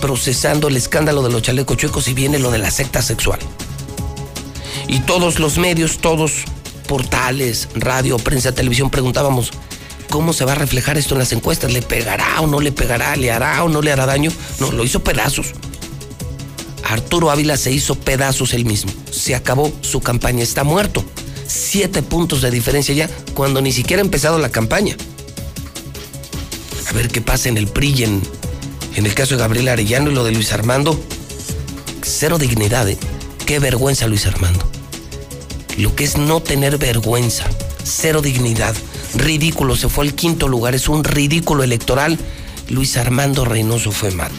procesando el escándalo de los chalecos chuecos y viene lo de la secta sexual. Y todos los medios, todos, portales, radio, prensa, televisión, preguntábamos, ¿cómo se va a reflejar esto en las encuestas? ¿Le pegará o no le pegará? ¿Le hará o no le hará daño? No, lo hizo pedazos. Arturo Ávila se hizo pedazos él mismo. Se acabó su campaña, está muerto. Siete puntos de diferencia ya, cuando ni siquiera ha empezado la campaña. A ver qué pasa en el PRI y en, el caso de Gabriel Arellano y lo de Luis Armando. Cero dignidad, ¿eh? Qué vergüenza, Luis Armando. Lo que es no tener vergüenza. Cero dignidad. Ridículo, se fue al quinto lugar. Es un ridículo electoral. Luis Armando Reynoso fue mat.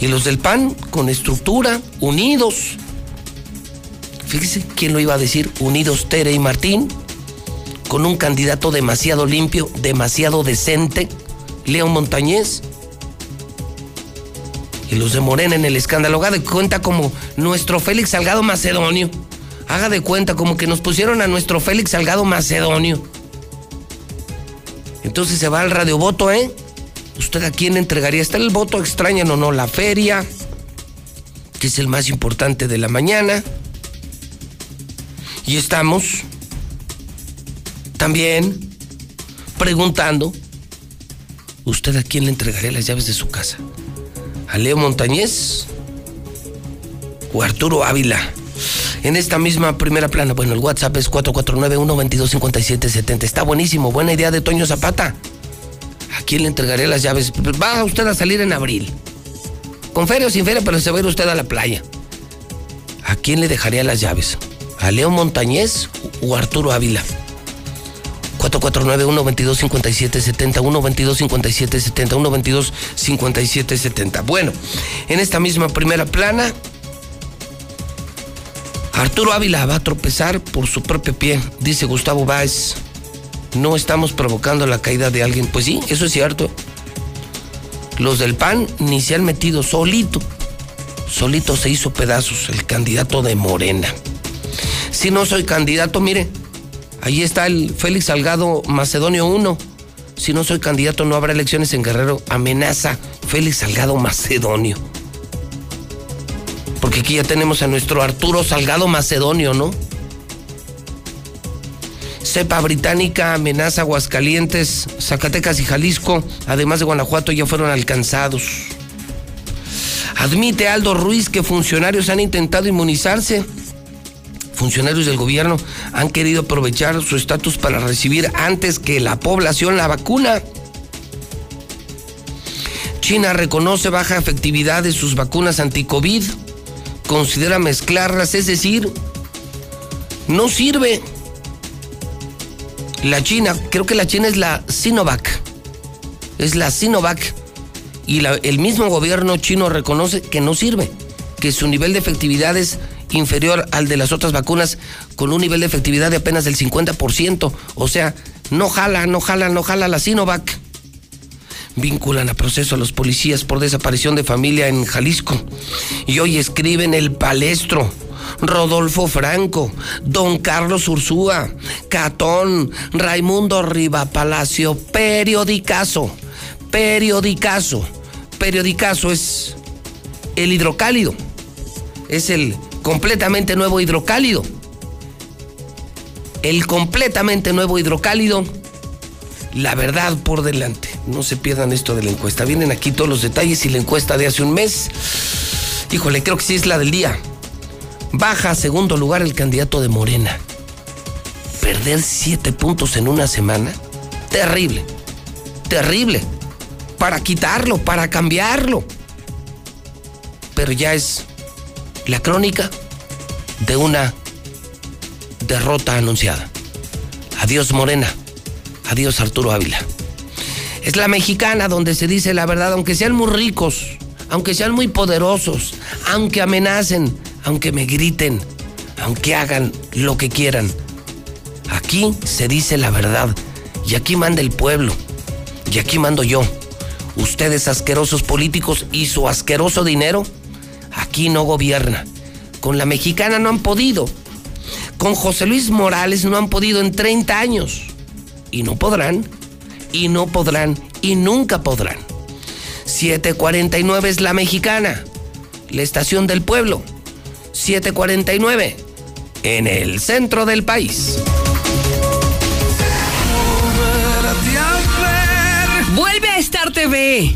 Y los del PAN, con estructura, unidos. Fíjese quién lo iba a decir, unidos Tere y Martín, con un candidato demasiado limpio, demasiado decente, León Montañez. Y los de Morena en el escándalo, haga de cuenta como nuestro Félix Salgado Macedonio. Haga de cuenta como que nos pusieron a nuestro Félix Salgado Macedonio. Entonces se va al radiovoto, ¿eh? ¿Usted a quién entregaría? ¿Está el voto? ¿Extrañan o no? La feria, que es el más importante de la mañana. Y estamos también preguntando, ¿usted a quién le entregaría las llaves de su casa? ¿A Leo Montañez o a Arturo Ávila? En esta misma primera plana, bueno, el WhatsApp es 449-122-5770. Está buenísimo, buena idea de Toño Zapata. ¿A quién le entregaré las llaves? Va usted a salir en abril. Con feria o sin feria, pero se va a ir usted a la playa. ¿A quién le dejaría las llaves? ¿A Leo Montañez o Arturo Ávila? 449-122-5770, 122-5770, 122-5770. Bueno, en esta misma primera plana, Arturo Ávila va a tropezar por su propio pie, dice Gustavo Báez. No estamos provocando la caída de alguien. Pues sí, eso es cierto. Los del PAN ni se han metido solito. Solito se hizo pedazos el candidato de Morena. Si no soy candidato, mire, ahí está el Félix Salgado Macedonio 1. Si no soy candidato, no habrá elecciones en Guerrero. Amenaza Félix Salgado Macedonio. Porque aquí ya tenemos a nuestro Arturo Salgado Macedonio, ¿no? Cepa británica amenaza Aguascalientes, Zacatecas y Jalisco, además de Guanajuato, ya fueron alcanzados. Admite Aldo Ruiz que funcionarios han intentado inmunizarse. Funcionarios del gobierno han querido aprovechar su estatus para recibir antes que la población la vacuna. China reconoce baja efectividad de sus vacunas anti-COVID. Considera mezclarlas, es decir, no sirve. La China, creo que la China es la Sinovac. Es la Sinovac. Y el mismo gobierno chino reconoce que no sirve, que su nivel de efectividad es inferior al de las otras vacunas con un nivel de efectividad de apenas del 50%. O sea, no jala, no jala, no jala la Sinovac. Vinculan a proceso a los policías por desaparición de familia en Jalisco. Y hoy escriben el palestro. Rodolfo Franco, Don Carlos Ursúa, Catón, Raimundo Riva Palacio, periodicazo, periodicazo, periodicazo es el hidrocálido, es el completamente nuevo hidrocálido, el completamente nuevo hidrocálido, la verdad por delante, no se pierdan esto de la encuesta, vienen aquí todos los detalles y la encuesta de hace un mes, híjole, creo que sí es la del día. Baja a segundo lugar el candidato de Morena. Perder siete puntos en una semana. Terrible. Terrible. Para quitarlo, para cambiarlo. Pero ya es la crónica de una derrota anunciada. Adiós Morena. Adiós Arturo Ávila. Es la mexicana donde se dice la verdad, aunque sean muy ricos, aunque sean muy poderosos, aunque amenacen, aunque me griten, aunque hagan lo que quieran. Aquí se dice la verdad y aquí manda el pueblo y aquí mando yo. Ustedes asquerosos políticos y su asqueroso dinero, aquí no gobierna. Con la mexicana no han podido. Con José Luis Morales no han podido en 30 años. Y no podrán, y no podrán, y nunca podrán. 749 es la mexicana, la estación del pueblo. 749 en el centro del país. Vuelve a Star TV.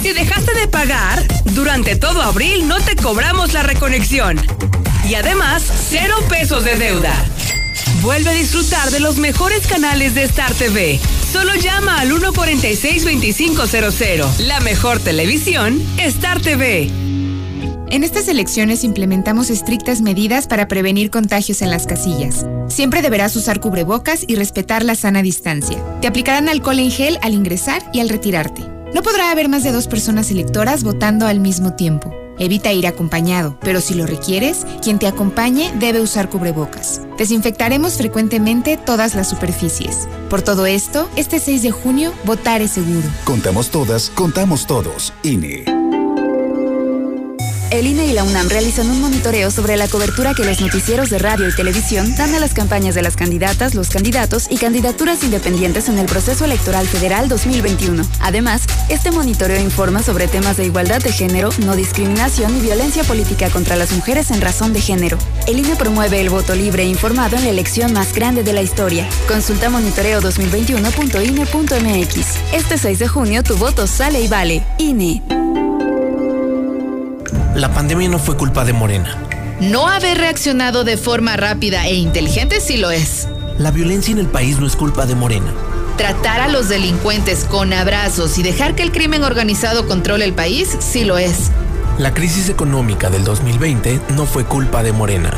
Si dejaste de pagar, durante todo abril no te cobramos la reconexión. Y además, cero pesos de deuda. Vuelve a disfrutar de los mejores canales de Star TV. Solo llama al 146-2500. La mejor televisión, Star TV. En estas elecciones implementamos estrictas medidas para prevenir contagios en las casillas. Siempre deberás usar cubrebocas y respetar la sana distancia. Te aplicarán alcohol en gel al ingresar y al retirarte. No podrá haber más de dos personas electoras votando al mismo tiempo. Evita ir acompañado, pero si lo requieres, quien te acompañe debe usar cubrebocas. Desinfectaremos frecuentemente todas las superficies. Por todo esto, este 6 de junio, votar es seguro. Contamos todas, contamos todos. INE. El INE y la UNAM realizan un monitoreo sobre la cobertura que los noticieros de radio y televisión dan a las campañas de las candidatas, los candidatos y candidaturas independientes en el proceso electoral federal 2021. Además, este monitoreo informa sobre temas de igualdad de género, no discriminación y violencia política contra las mujeres en razón de género. El INE promueve el voto libre e informado en la elección más grande de la historia. Consulta monitoreo2021.ine.mx. Este 6 de junio tu voto sale y vale. INE. La pandemia no fue culpa de Morena. No haber reaccionado de forma rápida e inteligente sí lo es. La violencia en el país no es culpa de Morena. Tratar a los delincuentes con abrazos y dejar que el crimen organizado controle el país sí lo es. La crisis económica del 2020 no fue culpa de Morena.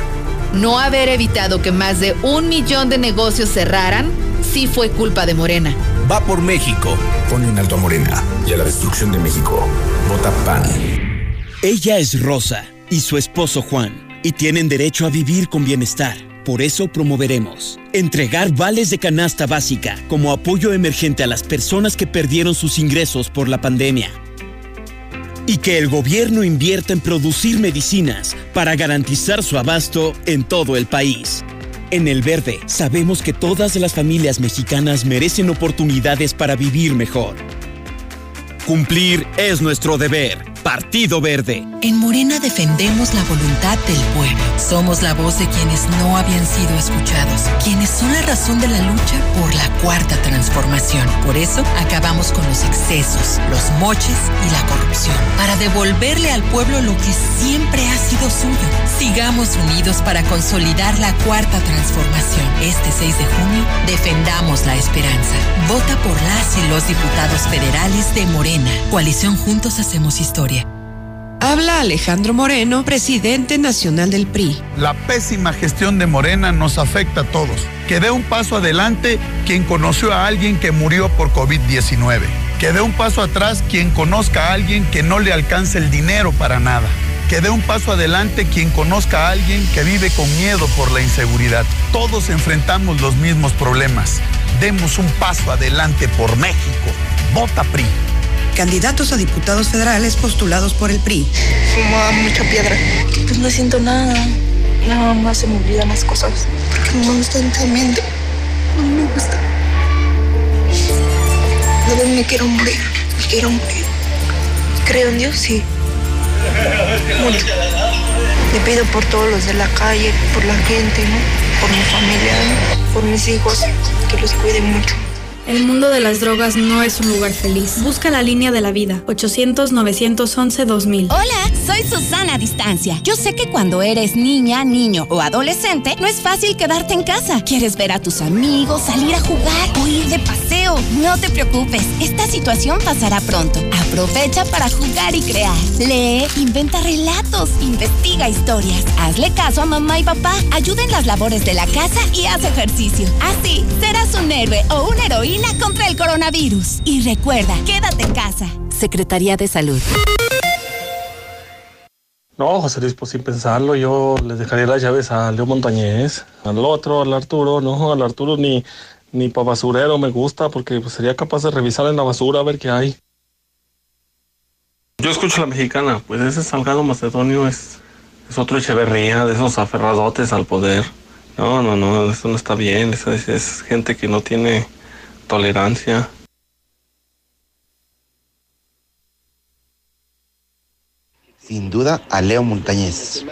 No haber evitado que más de un millón de negocios cerraran sí fue culpa de Morena. Va por México. Pone un alto a Morena y a la destrucción de México. Vota PAN. Ella es Rosa y su esposo Juan y tienen derecho a vivir con bienestar. Por eso promoveremos entregar vales de canasta básica como apoyo emergente a las personas que perdieron sus ingresos por la pandemia. Y que el gobierno invierta en producir medicinas para garantizar su abasto en todo el país. En El Verde sabemos que todas las familias mexicanas merecen oportunidades para vivir mejor. Cumplir es nuestro deber. Partido Verde. En Morena defendemos la voluntad del pueblo. Somos la voz de quienes no habían sido escuchados, quienes son la razón de la lucha por la cuarta transformación. Por eso acabamos con los excesos, los moches y la corrupción, para devolverle al pueblo lo que siempre ha sido suyo. Sigamos unidos para consolidar la cuarta transformación. Este 6 de junio, defendamos la esperanza. Vota por las y los diputados federales de Morena. Coalición Juntos Hacemos Historia. Habla Alejandro Moreno, presidente nacional del PRI. La pésima gestión de Morena nos afecta a todos. Que dé un paso adelante quien conoció a alguien que murió por COVID-19. Que dé un paso atrás quien conozca a alguien que no le alcance el dinero para nada. Que dé un paso adelante quien conozca a alguien que vive con miedo por la inseguridad. Todos enfrentamos los mismos problemas. Demos un paso adelante por México. Vota PRI candidatos a diputados federales postulados por el PRI. Fumaba mucha piedra. Pues no siento nada. Nada más se me olvidan las cosas. Porque me gusta tremendo. No me gusta. A veces me quiero morir. Me quiero morir. Creo en Dios, sí. Mucho. Le pido por todos los de la calle, por la gente, ¿no? Por mi familia, ¿no? por mis hijos, que los cuide mucho. El mundo de las drogas no es un lugar feliz. Busca la línea de la vida. 800-911-2000. Hola, soy Susana Distancia. Yo sé que cuando eres niña, niño o adolescente, no es fácil quedarte en casa. Quieres ver a tus amigos, salir a jugar o ir de paseo. No te preocupes, esta situación pasará pronto. Aprovecha para jugar y crear. Lee, inventa relatos, investiga historias. Hazle caso a mamá y papá. Ayuda en las labores de la casa y haz ejercicio. Así serás un héroe o una heroína contra el coronavirus. Y recuerda, quédate en casa. Secretaría de Salud. No, José Luis, pues sin pensarlo, yo les dejaría las llaves a Leo Montañez, al otro, al Arturo, no, al Arturo ni, ni para basurero me gusta, porque pues, sería capaz de revisar en la basura a ver qué hay. Yo escucho a la mexicana, pues ese Salgado Macedonio es, es otro Echeverría, de esos aferradotes al poder. No, no, no, eso no está bien, es, es gente que no tiene tolerancia. Sin duda a Leo Montañez.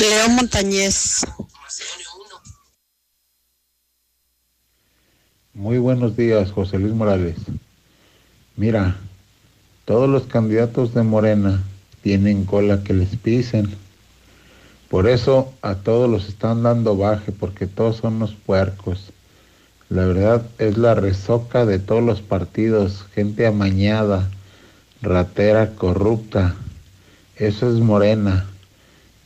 Leo Montañez. Muy buenos días, José Luis Morales. Mira, todos los candidatos de Morena tienen cola que les pisen. Por eso a todos los están dando baje, porque todos son unos puercos. La verdad es la resoca de todos los partidos, gente amañada, ratera, corrupta. Eso es morena.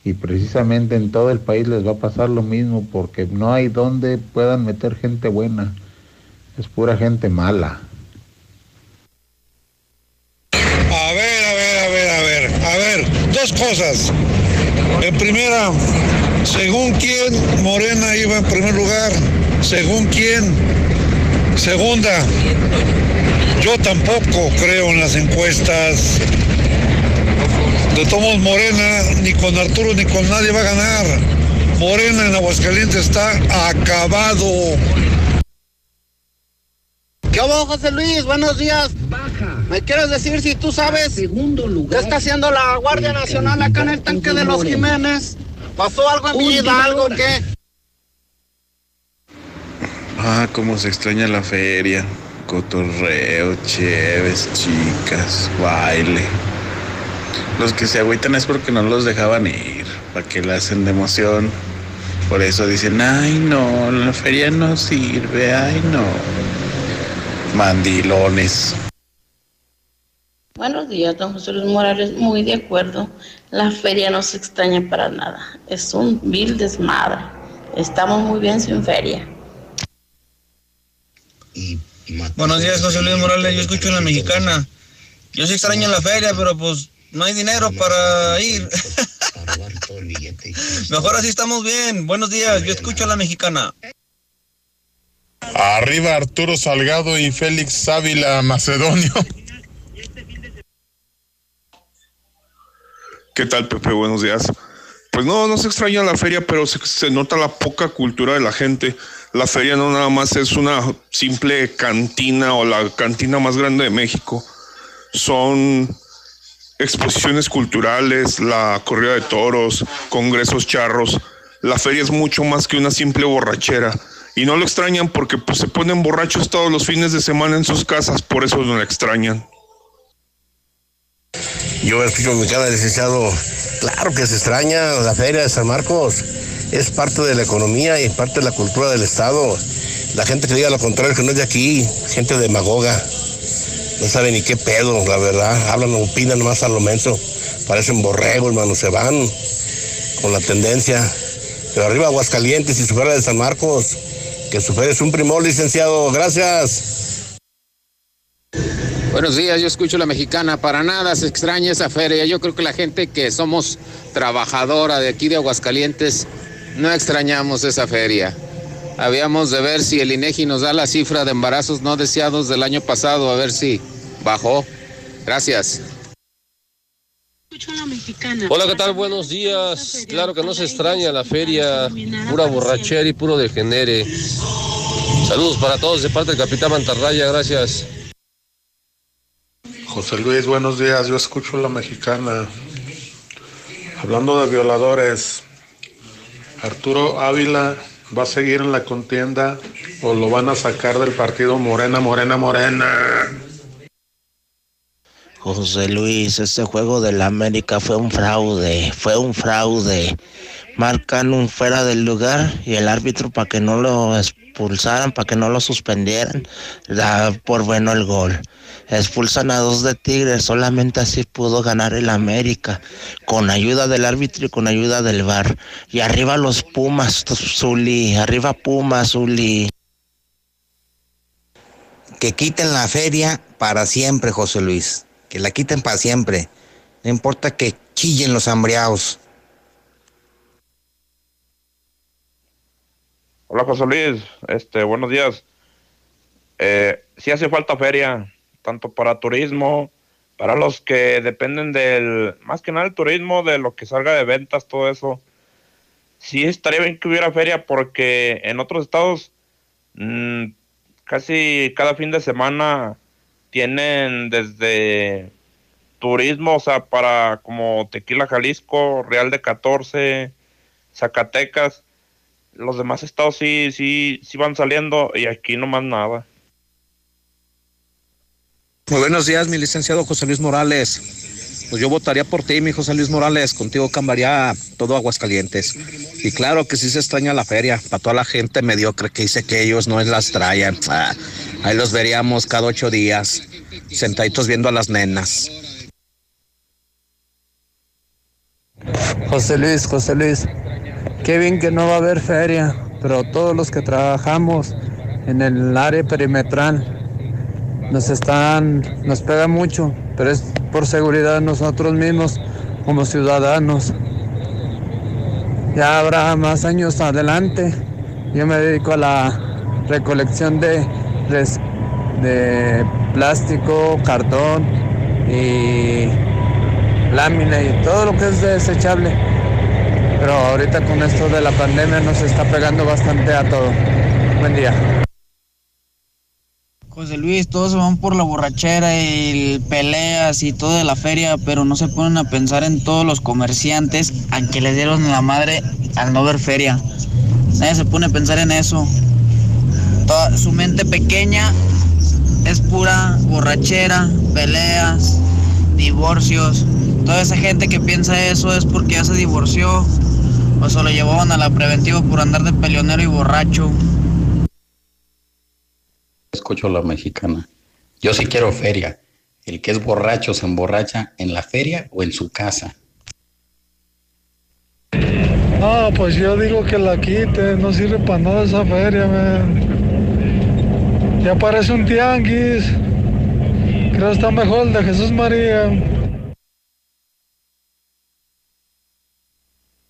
Y precisamente en todo el país les va a pasar lo mismo, porque no hay donde puedan meter gente buena. Es pura gente mala. A ver, a ver, a ver, a ver, a ver, dos cosas. En primera, según quién Morena iba en primer lugar, según quién. Segunda, Yo tampoco creo en las encuestas. De Tomos Morena, ni con Arturo ni con nadie va a ganar. Morena en Aguascalientes está acabado. ¿Qué hubo, José Luis? Buenos días. ¿Me quieres decir si tú sabes qué está haciendo la Guardia Nacional acá en el tanque de los Jiménez? ¿Pasó algo en vida, algo qué? Ah, cómo se extraña la feria. Cotorreo, chéves, chicas, baile. Los que se agüitan es porque no los dejaban ir, para que la hacen de emoción. Por eso dicen, ay no, la feria no sirve, ay no. Mandilones. Buenos días, don José Luis Morales. Muy de acuerdo. La feria no se extraña para nada. Es un vil desmadre. Estamos muy bien sin feria. Buenos días, José Luis Morales. Yo escucho en la mexicana. Yo sí extraño la feria, pero pues no hay dinero para ir. Mejor así estamos bien. Buenos días. Yo escucho a la mexicana. Arriba Arturo Salgado y Félix Ávila Macedonio. ¿Qué tal, Pepe? Buenos días. Pues no, no se extraña la feria, pero se, se, nota la poca cultura de la gente. La feria no nada más es una simple cantina o la cantina más grande de México. Son exposiciones culturales, la corrida de toros, congresos charros. La feria es mucho más que una simple borrachera. Y no lo extrañan porque pues, se ponen borrachos todos los fines de semana en sus casas, por eso no la extrañan. Yo escucho mi cara, licenciado. Claro que se extraña la feria de San Marcos. Es parte de la economía y parte de la cultura del Estado. La gente que diga lo contrario, que no es de aquí, gente demagoga. No sabe ni qué pedo, la verdad. Hablan, opinan más a lo menso. Parecen borregos, hermano. Se van con la tendencia. Pero arriba Aguascalientes y su feria de San Marcos. Que su feria es un primor, licenciado. Gracias. Buenos días, yo escucho la mexicana. Para nada se extraña esa feria. Yo creo que la gente que somos trabajadora de aquí de Aguascalientes no extrañamos esa feria. Habíamos de ver si el INEGI nos da la cifra de embarazos no deseados del año pasado, a ver si bajó. Gracias. Hola, ¿qué tal? Buenos días. Claro que no se extraña la feria, pura borrachera y puro degenere. Saludos para todos de parte del Capitán Mantarraya, gracias. José Luis, buenos días. Yo escucho la mexicana. Hablando de violadores, Arturo Ávila va a seguir en la contienda o lo van a sacar del partido Morena, Morena, Morena. José Luis, ese juego de la América fue un fraude, fue un fraude. Marcan un fuera del lugar y el árbitro para que no lo expulsaran, para que no lo suspendieran, da por bueno el gol. Expulsan a dos de Tigres, solamente así pudo ganar el América, con ayuda del árbitro y con ayuda del VAR. Y arriba los Pumas, Zuli, arriba Pumas, Zuli. Que quiten la feria para siempre, José Luis. Que la quiten para siempre. No importa que chillen los hambriados. Hola José Luis, este, buenos días. Eh, sí hace falta feria, tanto para turismo, para los que dependen del, más que nada el turismo, de lo que salga de ventas, todo eso. Sí estaría bien que hubiera feria porque en otros estados mmm, casi cada fin de semana tienen desde turismo, o sea, para como Tequila Jalisco, Real de 14, Zacatecas, los demás estados sí, sí, sí van saliendo y aquí no más nada. Muy buenos días, mi licenciado José Luis Morales. Pues yo votaría por ti, mi José Luis Morales. Contigo cambiaría todo Aguascalientes. Y claro que sí se extraña la feria. Para toda la gente mediocre que dice que ellos no las traen. Ah, ahí los veríamos cada ocho días, sentaditos viendo a las nenas. José Luis, José Luis, qué bien que no va a haber feria, pero todos los que trabajamos en el área perimetral nos están, nos pega mucho, pero es por seguridad nosotros mismos como ciudadanos. Ya habrá más años adelante. Yo me dedico a la recolección de de plástico, cartón y lámina y todo lo que es desechable. Pero ahorita con esto de la pandemia nos está pegando bastante a todo. Buen día. José Luis, todos se van por la borrachera y peleas y todo de la feria, pero no se ponen a pensar en todos los comerciantes a que les dieron la madre al no ver feria. Nadie se pone a pensar en eso. Su mente pequeña es pura borrachera, peleas, divorcios. Toda esa gente que piensa eso es porque ya se divorció o se lo llevaban a la preventiva por andar de peleonero y borracho. Escucho la mexicana. Yo sí quiero feria. El que es borracho se emborracha en la feria o en su casa. No, pues yo digo que la quite, no sirve para nada esa feria, man. Ya parece un tianguis. Creo que está mejor el de Jesús María.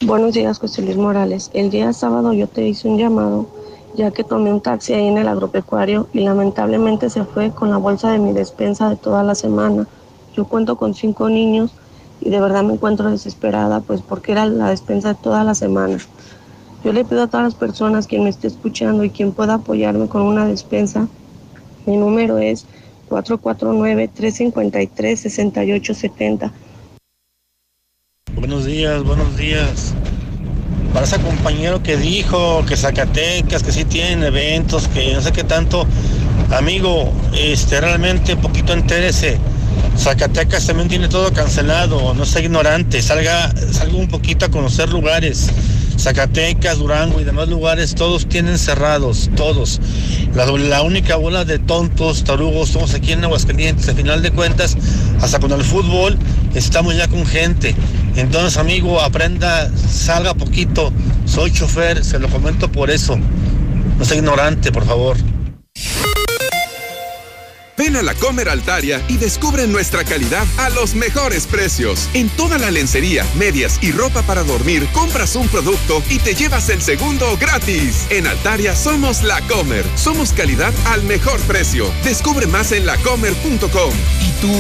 Buenos días, José Luis Morales. El día sábado yo te hice un llamado ya que tomé un taxi ahí en el agropecuario y lamentablemente se fue con la bolsa de mi despensa de toda la semana. Yo cuento con cinco niños y de verdad me encuentro desesperada pues porque era la despensa de toda la semana. Yo le pido a todas las personas quien me esté escuchando y quien pueda apoyarme con una despensa. Mi número es 449-353-6870. Buenos días, buenos días. Para ese compañero que dijo que Zacatecas, que sí tienen eventos, que no sé qué tanto, amigo, este realmente un poquito entérese. Zacatecas también tiene todo cancelado, no sea ignorante, salga, salga un poquito a conocer lugares. Zacatecas, Durango y demás lugares, todos tienen cerrados, todos. La, la, única bola de tontos, tarugos, somos aquí en Aguascalientes. Al final de cuentas, hasta con el fútbol, estamos ya con gente. Entonces, amigo, aprenda, salga poquito. Soy chofer, se lo comento por eso. No sea ignorante, por favor. Ven a la Comer Altaria y descubre nuestra calidad a los mejores precios. En toda la lencería, medias y ropa para dormir, compras un producto y te llevas el segundo gratis. En Altaria somos la Comer. Somos calidad al mejor precio. Descubre más en lacomer.com. ¿Y tú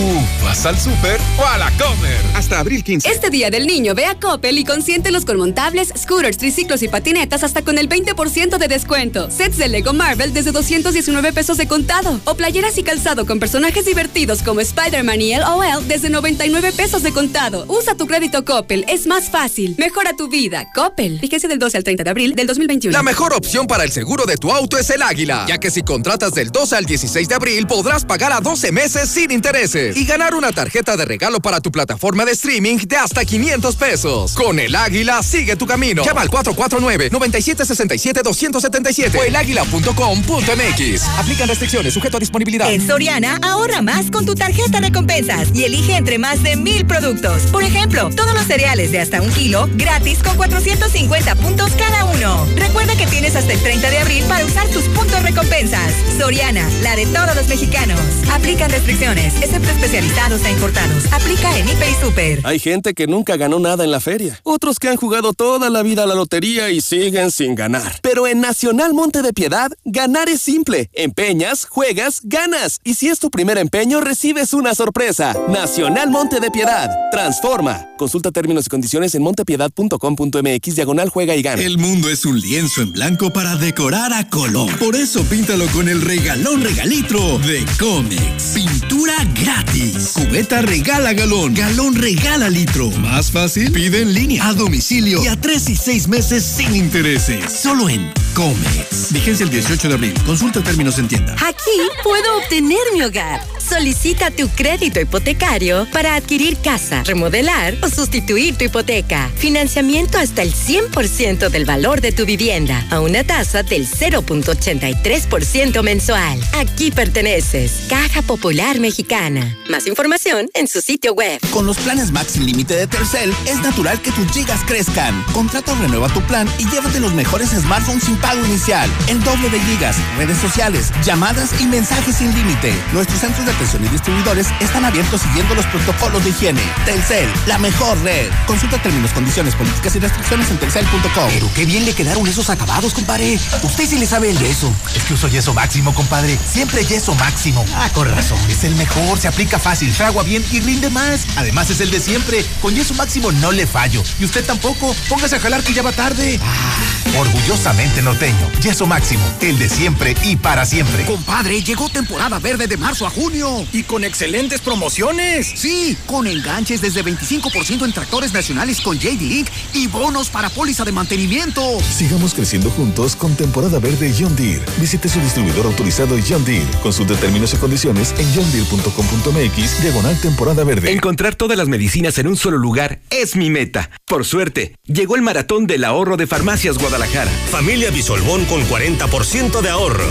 vas al súper o a la Comer? Hasta abril 15. Este día del niño ve a Coppel y consiéntelos con montables, scooters, triciclos y patinetas hasta con el 20% de descuento. Sets de Lego Marvel desde 219 pesos de contado. O playeras y calzados con personajes divertidos como Spider-Man y LOL desde 99 pesos de contado. Usa tu crédito Coppel, es más fácil. Mejora tu vida. Coppel. Fíjese del 12 al 30 de abril del 2021. La mejor opción para el seguro de tu auto es el Águila, ya que si contratas del 12 al 16 de abril podrás pagar a 12 meses sin intereses y ganar una tarjeta de regalo para tu plataforma de streaming de hasta 500 pesos. Con el Águila sigue tu camino. Llama al 449-9767-277 o elaguila.com.mx. Aplican restricciones sujeto a disponibilidad. En Soriana, ahorra más con tu tarjeta recompensas y elige entre más de mil productos. Por ejemplo, todos los cereales de hasta un kilo gratis con 450 puntos cada uno. Recuerda que tienes hasta el 30 de abril para usar tus puntos recompensas. Soriana, la de todos los mexicanos. Aplican restricciones, excepto especializados e importados. Aplica en Hiper y Super. Hay gente que nunca ganó nada en la feria. Otros que han jugado toda la vida a la lotería y siguen sin ganar. Pero en Nacional Monte de Piedad, ganar es simple. Empeñas, juegas, ganas. Y si es tu primer empeño, recibes una sorpresa. Nacional Monte de Piedad. Transforma. Consulta términos y condiciones en montepiedad.com.mx diagonal juega y gana. El mundo es un lienzo en blanco para decorar a color. Por eso píntalo con el regalón regalitro de Comex. Pintura gratis. Cubeta regala galón. Galón regala litro. Más fácil, pide en línea, a domicilio y a tres y seis meses sin intereses. Solo en Comex. Vigencia el 18 de abril. Consulta términos en tienda. Aquí puedo obtener mi hogar. Solicita tu crédito hipotecario para adquirir casa, remodelar o sustituir tu hipoteca. Financiamiento hasta el 100% del valor de tu vivienda a una tasa del 0.83% mensual. Aquí perteneces. Caja Popular Mexicana. Más información en su sitio web. Con los planes Max sin límite de Tercel, es natural que tus gigas crezcan. Contrata o renueva tu plan y llévate los mejores smartphones sin pago inicial. El doble de gigas, redes sociales, llamadas y mensajes sin límite. Nuestros centros de atención y distribuidores están abiertos siguiendo los protocolos de higiene. Telcel, la mejor red. Consulta términos, condiciones, políticas y restricciones en telcel.com. Pero qué bien le quedaron esos acabados, compadre. Usted sí le sabe el yeso. Es que uso yeso máximo, compadre. Siempre yeso máximo. Ah, con razón. Es el mejor, se aplica fácil, fragua bien y rinde más. Además es el de siempre. Con yeso máximo no le fallo. Y usted tampoco. Póngase a jalar que ya va tarde. Ah, orgullosamente norteño. Yeso máximo. El de siempre y para siempre. Compadre, llegó temporada verde de marzo a junio. Y con excelentes promociones. Sí, con enganches desde 25% en tractores nacionales con JD Link y bonos para póliza de mantenimiento. Sigamos creciendo juntos con temporada verde John Deere. Visite su distribuidor autorizado John Deere. Consulte términos y condiciones en johndeere.com.mx diagonal temporada verde. Encontrar todas las medicinas en un solo lugar es mi meta. Por suerte, llegó el maratón del ahorro de Farmacias Guadalajara. Familia Bisolbón con 40% de ahorro.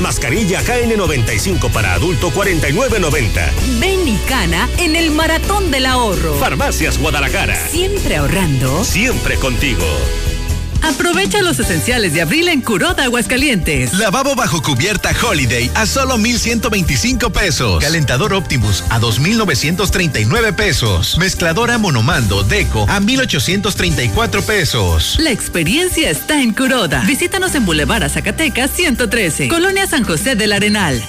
Mascarilla KN95 para adulto 49.90. Ven y cana en el maratón del ahorro. Farmacias Guadalajara. Siempre ahorrando. Siempre contigo. Aprovecha los esenciales de abril en Curoda Aguascalientes. Lavabo bajo cubierta Holiday a solo 1,125 pesos. Calentador Optimus a 2,939 pesos. Mezcladora Monomando Deco a 1,834 pesos. La experiencia está en Curoda. Visítanos en Boulevard Zacatecas 113, Colonia San José del Arenal.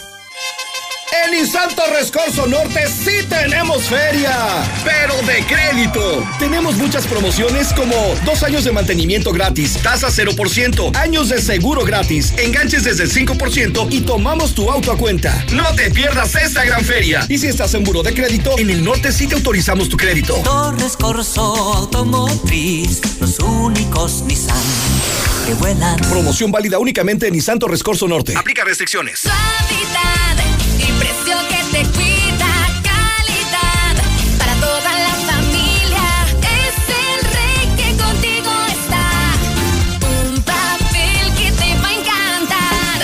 En Insanto Rescorso Norte sí tenemos feria, pero de crédito. Tenemos muchas promociones como dos años de mantenimiento gratis, tasa 0%, años de seguro gratis, enganches desde el 5% y tomamos tu auto a cuenta. No te pierdas esta gran feria. Y si estás en buro de crédito, en el norte sí te autorizamos tu crédito. Torres Corso Automotriz, los únicos Nissan que vuelan. Promoción válida únicamente en Nissan Torres Corso Norte. Aplica restricciones. Suavidad y precio que te cuida, calidad para toda la familia. Es el rey que contigo está. Un papel que te va a encantar.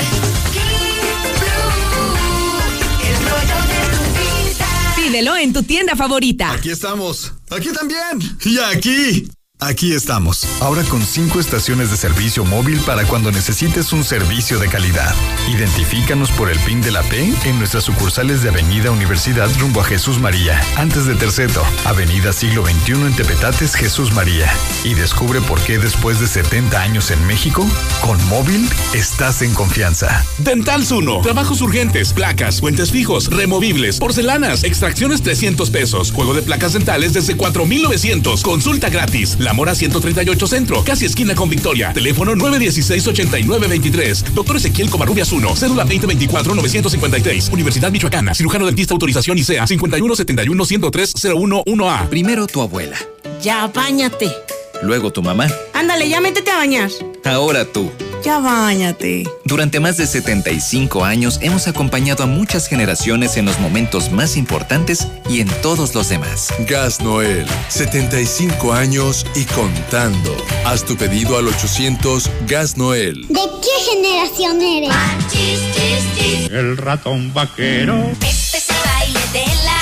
King Blue, el rollo de tu vida. Pídelo en tu tienda favorita. Aquí estamos. Aquí también. Y aquí. Aquí estamos, ahora con cinco estaciones de servicio móvil para cuando necesites un servicio de calidad. Identifícanos por el PIN de la P en nuestras sucursales de Avenida Universidad rumbo a Jesús María, antes de Terceto, Avenida Siglo XXI en Tepetates, Jesús María. Y descubre por qué después de 70 años en México, con móvil estás en confianza. Dental Zuno. Trabajos urgentes, placas, puentes fijos, removibles, porcelanas, extracciones 300 pesos. Juego de placas dentales desde 4,900. Consulta gratis. La Mora 138 Centro, casi esquina con Victoria. Teléfono 916-8923. Doctor Ezequiel Covarrubias 1, cédula 2024-953. Universidad Michoacana. Cirujano dentista autorización ICEA 5171-103-011A. Primero tu abuela. Ya, bañate. Luego tu mamá. Ándale, ya métete a bañar. Ahora tú. Ya bañate. Durante más de 75 años hemos acompañado a muchas generaciones en los momentos más importantes y en todos los demás. Gas Noel, 75 años y contando. Haz tu pedido al 800 Gas Noel. ¿De qué generación eres? El ratón vaquero. Este es el baile de la.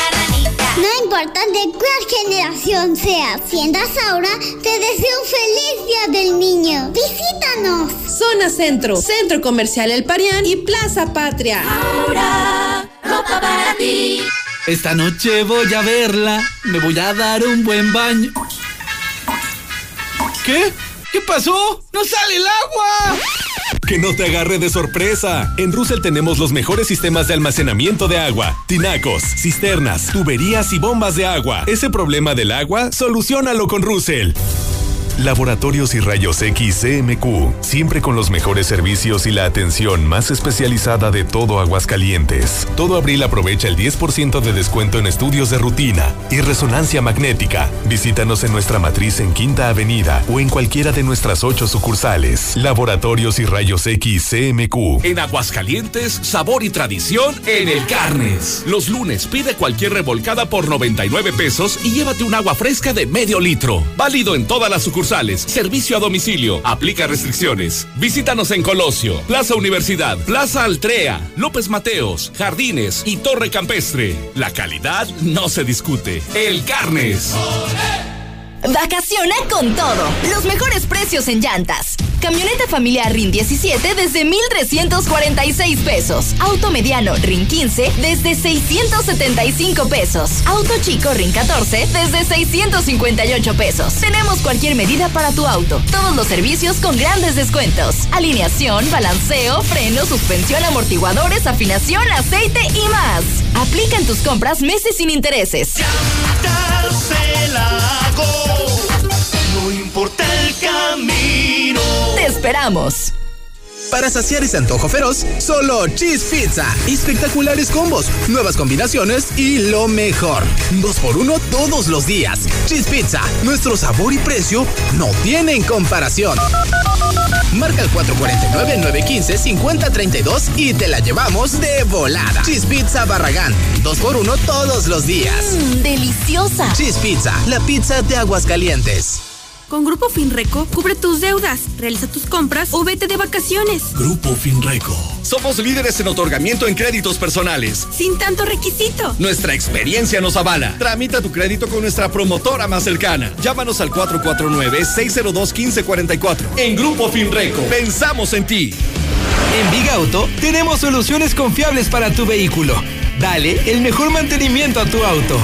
No importa de cuál generación seas, si andas ahora, te deseo un feliz día del niño. Visítanos. Zona Centro, Centro Comercial El Parián y Plaza Patria. Ahora, ropa para ti. Esta noche voy a verla, me voy a dar un buen baño. ¿Qué? ¿Qué pasó? ¡No sale el agua! Que no te agarre de sorpresa. En Russell tenemos los mejores sistemas de almacenamiento de agua, tinacos, cisternas, tuberías y bombas de agua. Ese problema del agua, solucionalo con Russell. Laboratorios y Rayos X CMQ, siempre con los mejores servicios y la atención más especializada de todo Aguascalientes. Todo abril aprovecha el 10% de descuento en estudios de rutina y resonancia magnética. Visítanos en nuestra matriz en Quinta Avenida o en cualquiera de nuestras ocho sucursales. Laboratorios y Rayos X CMQ. En Aguascalientes, sabor y tradición en el Carnes. Los lunes pide cualquier revolcada por 99 pesos y llévate un agua fresca de medio litro. Válido en todas las sucursales. Servicio a domicilio. Aplica restricciones. Visítanos en Colosio, Plaza Universidad, Plaza Altrea, López Mateos, Jardines y Torre Campestre. La calidad no se discute. El Carnes. Vacaciona con todo. Los mejores precios en llantas. Camioneta familiar RIN 17 desde 1,346 pesos. Auto mediano RIN 15 desde 675 pesos. Auto chico RIN 14 desde 658 pesos. Tenemos cualquier medida para tu auto. Todos los servicios con grandes descuentos. Alineación, balanceo, freno, suspensión, amortiguadores, afinación, aceite y más. Aplica en tus compras meses sin intereses. El camino. Te esperamos. Para saciar ese antojo feroz, solo Cheese Pizza. Espectaculares combos, nuevas combinaciones y lo mejor. Dos por uno todos los días. Cheese Pizza, nuestro sabor y precio no tienen comparación. Marca el 449-915-5032 y te la llevamos de volada. Cheese Pizza Barragán. Dos por uno todos los días. Mmm, deliciosa. Cheese Pizza, la pizza de aguas calientes. Con Grupo Finreco, cubre tus deudas, realiza tus compras o vete de vacaciones. Grupo Finreco. Somos líderes en otorgamiento en créditos personales. Sin tanto requisito. Nuestra experiencia nos avala. Tramita tu crédito con nuestra promotora más cercana. Llámanos al 449-602-1544. En Grupo Finreco, pensamos en ti. En Big Auto tenemos soluciones confiables para tu vehículo. Dale el mejor mantenimiento a tu auto.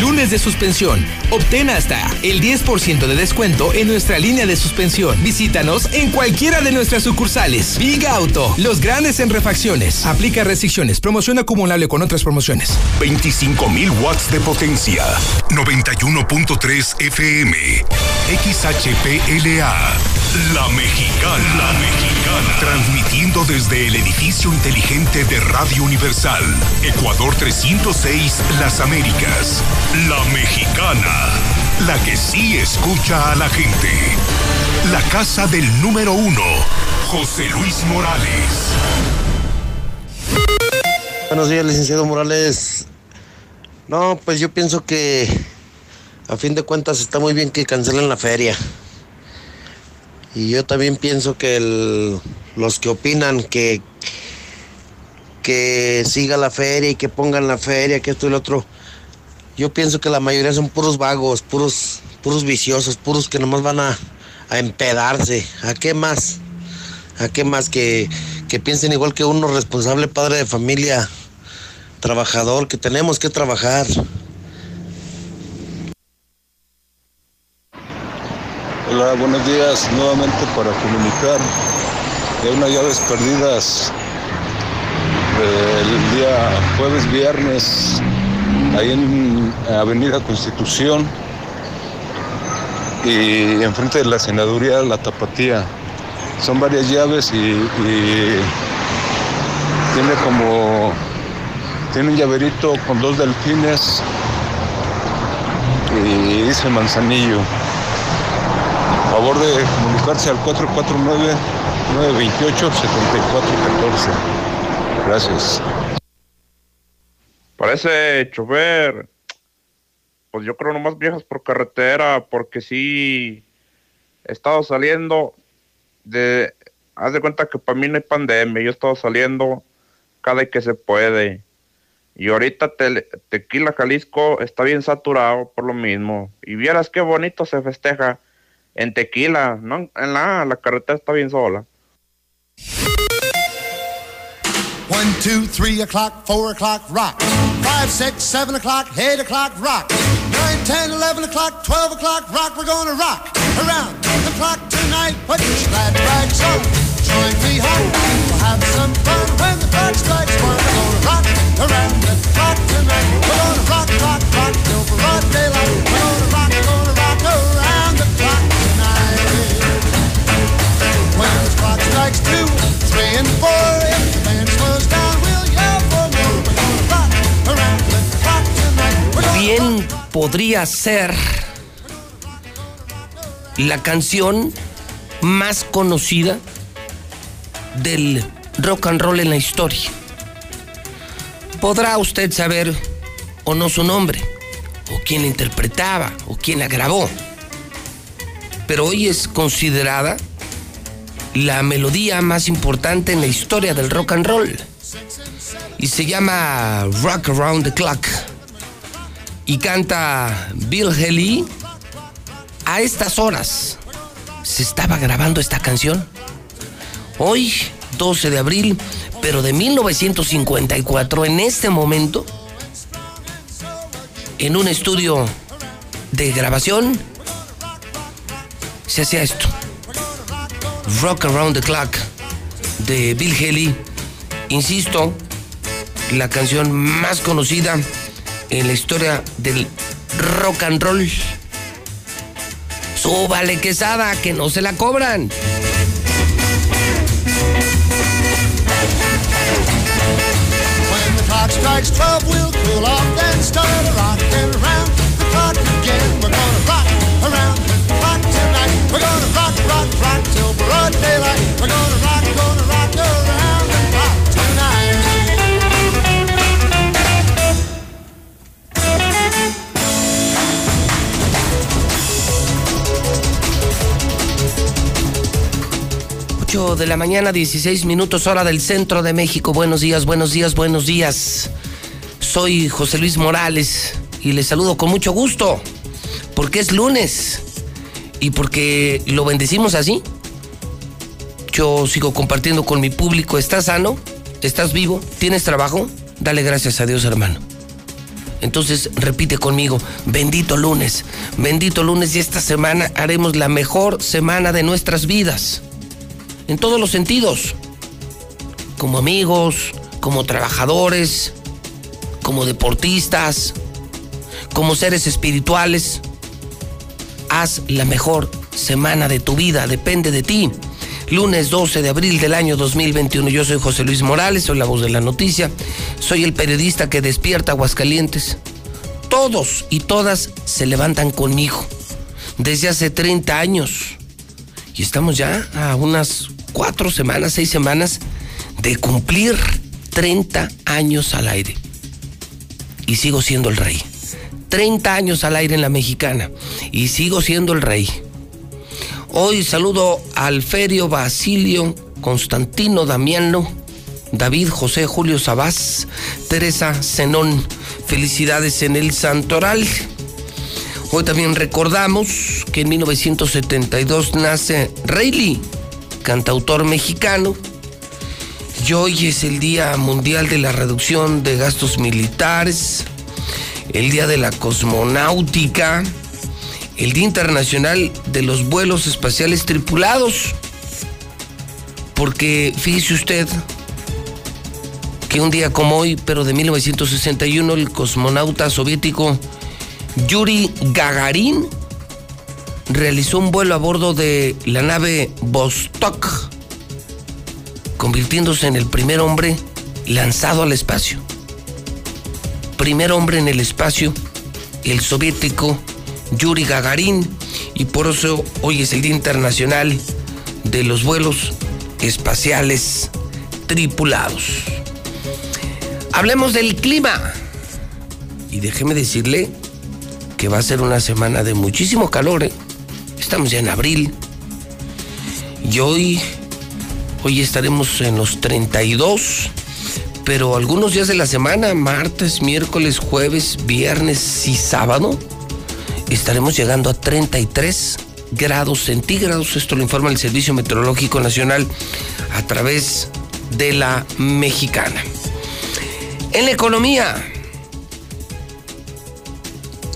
Lunes de suspensión. Obtén hasta el 10% de descuento en nuestra línea de suspensión. Visítanos en cualquiera de nuestras sucursales. Big Auto, los grandes en refacciones. Aplica restricciones. Promoción acumulable con otras promociones. 25.000 watts de potencia. 91.3 FM. XHPLA. La Mexicana. La Mexicana. Transmitiendo desde el edificio inteligente de Radio Universal. Ecuador 306, Las Américas. La Mexicana. La que sí escucha a la gente. La casa del número uno. José Luis Morales. Buenos días, licenciado Morales. No, pues yo pienso que a fin de cuentas está muy bien que cancelen la feria. Y yo también pienso que los que opinan que, que siga la feria y que pongan la feria, que esto y lo otro, yo pienso que la mayoría son puros vagos, puros, puros viciosos, puros que nomás van a, a empedarse. ¿A qué más? ¿A qué más que, que piensen igual que uno responsable padre de familia, trabajador, que tenemos que trabajar? Hola, buenos días. Nuevamente para comunicar de unas llaves perdidas del día jueves, viernes, ahí en Avenida Constitución y enfrente de la senaduría La Tapatía. Son varias llaves y, tiene como, tiene un llaverito con dos delfines y dice Manzanillo. Favor de comunicarse al 449-928-7414. Gracias. Parece chofer. Pues yo creo nomás viajas por carretera, porque sí he estado saliendo de. Haz de cuenta que para mí no hay pandemia, yo he estado saliendo cada que se puede. Y ahorita Tequila Jalisco está bien saturado por lo mismo. Y vieras qué bonito se festeja en Tequila, ¿no? En la carretera está bien sola. One, two, three o'clock, four o'clock, rock. Five, six, seven o'clock, eight o'clock, rock. Nine, ten, eleven o'clock, twelve o'clock, rock. We're gonna rock around the clock tonight. Put your glad rags on, join me home. We'll have some fun when the clock strikes one. We're gonna rock around the clock tonight. We're gonna rock, rock, rock till broad daylight. We're gonna rock, gonna rock around the clock tonight. When the clock strikes two, three, and four, Bien podría ser la canción más conocida del rock and roll en la historia. Podrá usted saber o no su nombre, o quién la interpretaba, o quién la grabó. Pero hoy es considerada la melodía más importante en la historia del rock and roll. Y se llama Rock Around the Clock. Y canta Bill Haley a estas horas se estaba grabando esta canción. Hoy, 12 de abril, pero de 1954, en este momento, en un estudio de grabación, se hacía esto. Rock Around the Clock de Bill Haley. Insisto, la canción más conocida en la historia del rock and roll. Súbale quesada, que no se la cobran. When the clock strikes 12, we'll cool off, then start a rockin' around the clock again. We're gonna rock around the clock tonight. We're gonna rock, rock, rock till broad daylight. We're gonna rock, gonna rock 8 de la mañana, 16 minutos hora del centro de México. Buenos días, buenos días, buenos días. Soy José Luis Morales y les saludo con mucho gusto porque es lunes y porque lo bendecimos así. Yo sigo compartiendo con mi público. ¿Estás sano? ¿Estás vivo? ¿Tienes trabajo? Dale gracias a Dios, hermano. Entonces repite conmigo, bendito lunes, bendito lunes y esta semana haremos la mejor semana de nuestras vidas. En todos los sentidos. Como amigos, como trabajadores, como deportistas, como seres espirituales. Haz la mejor semana de tu vida, depende de ti. Lunes 12 de abril del año 2021. Yo soy José Luis Morales, soy la voz de la noticia. Soy el periodista que despierta Aguascalientes. Todos y todas se levantan conmigo. Desde hace 30 años. Y estamos ya a unas cuatro semanas, seis semanas de cumplir 30 años al aire. Y sigo siendo el rey. 30 años al aire en la mexicana. Y sigo siendo el rey. Hoy saludo a Alferio Basilio, Constantino Damiano, David José Julio Sabás, Teresa Zenón. Felicidades en el Santoral. Hoy también recordamos que en 1972 nace Rayleigh, cantautor mexicano. Y hoy es el Día Mundial de la Reducción de Gastos Militares, el Día de la Cosmonáutica, el Día Internacional de los Vuelos Espaciales Tripulados. Porque fíjese usted que un día como hoy, pero de 1961, el cosmonauta soviético Yuri Gagarin realizó un vuelo a bordo de la nave Vostok, convirtiéndose en el primer hombre lanzado al espacio. Primer hombre en el espacio, el soviético Yuri Gagarin, y por eso hoy es el Día Internacional de los Vuelos Espaciales Tripulados. Hablemos del clima. Y déjeme decirle que va a ser una semana de muchísimo calor. ¿eh? Estamos ya en abril. Y hoy, hoy estaremos en los 32. Pero algunos días de la semana, martes, miércoles, jueves, viernes y sábado, estaremos llegando a 33 grados centígrados. Esto lo informa el Servicio Meteorológico Nacional a través de la mexicana. En la economía,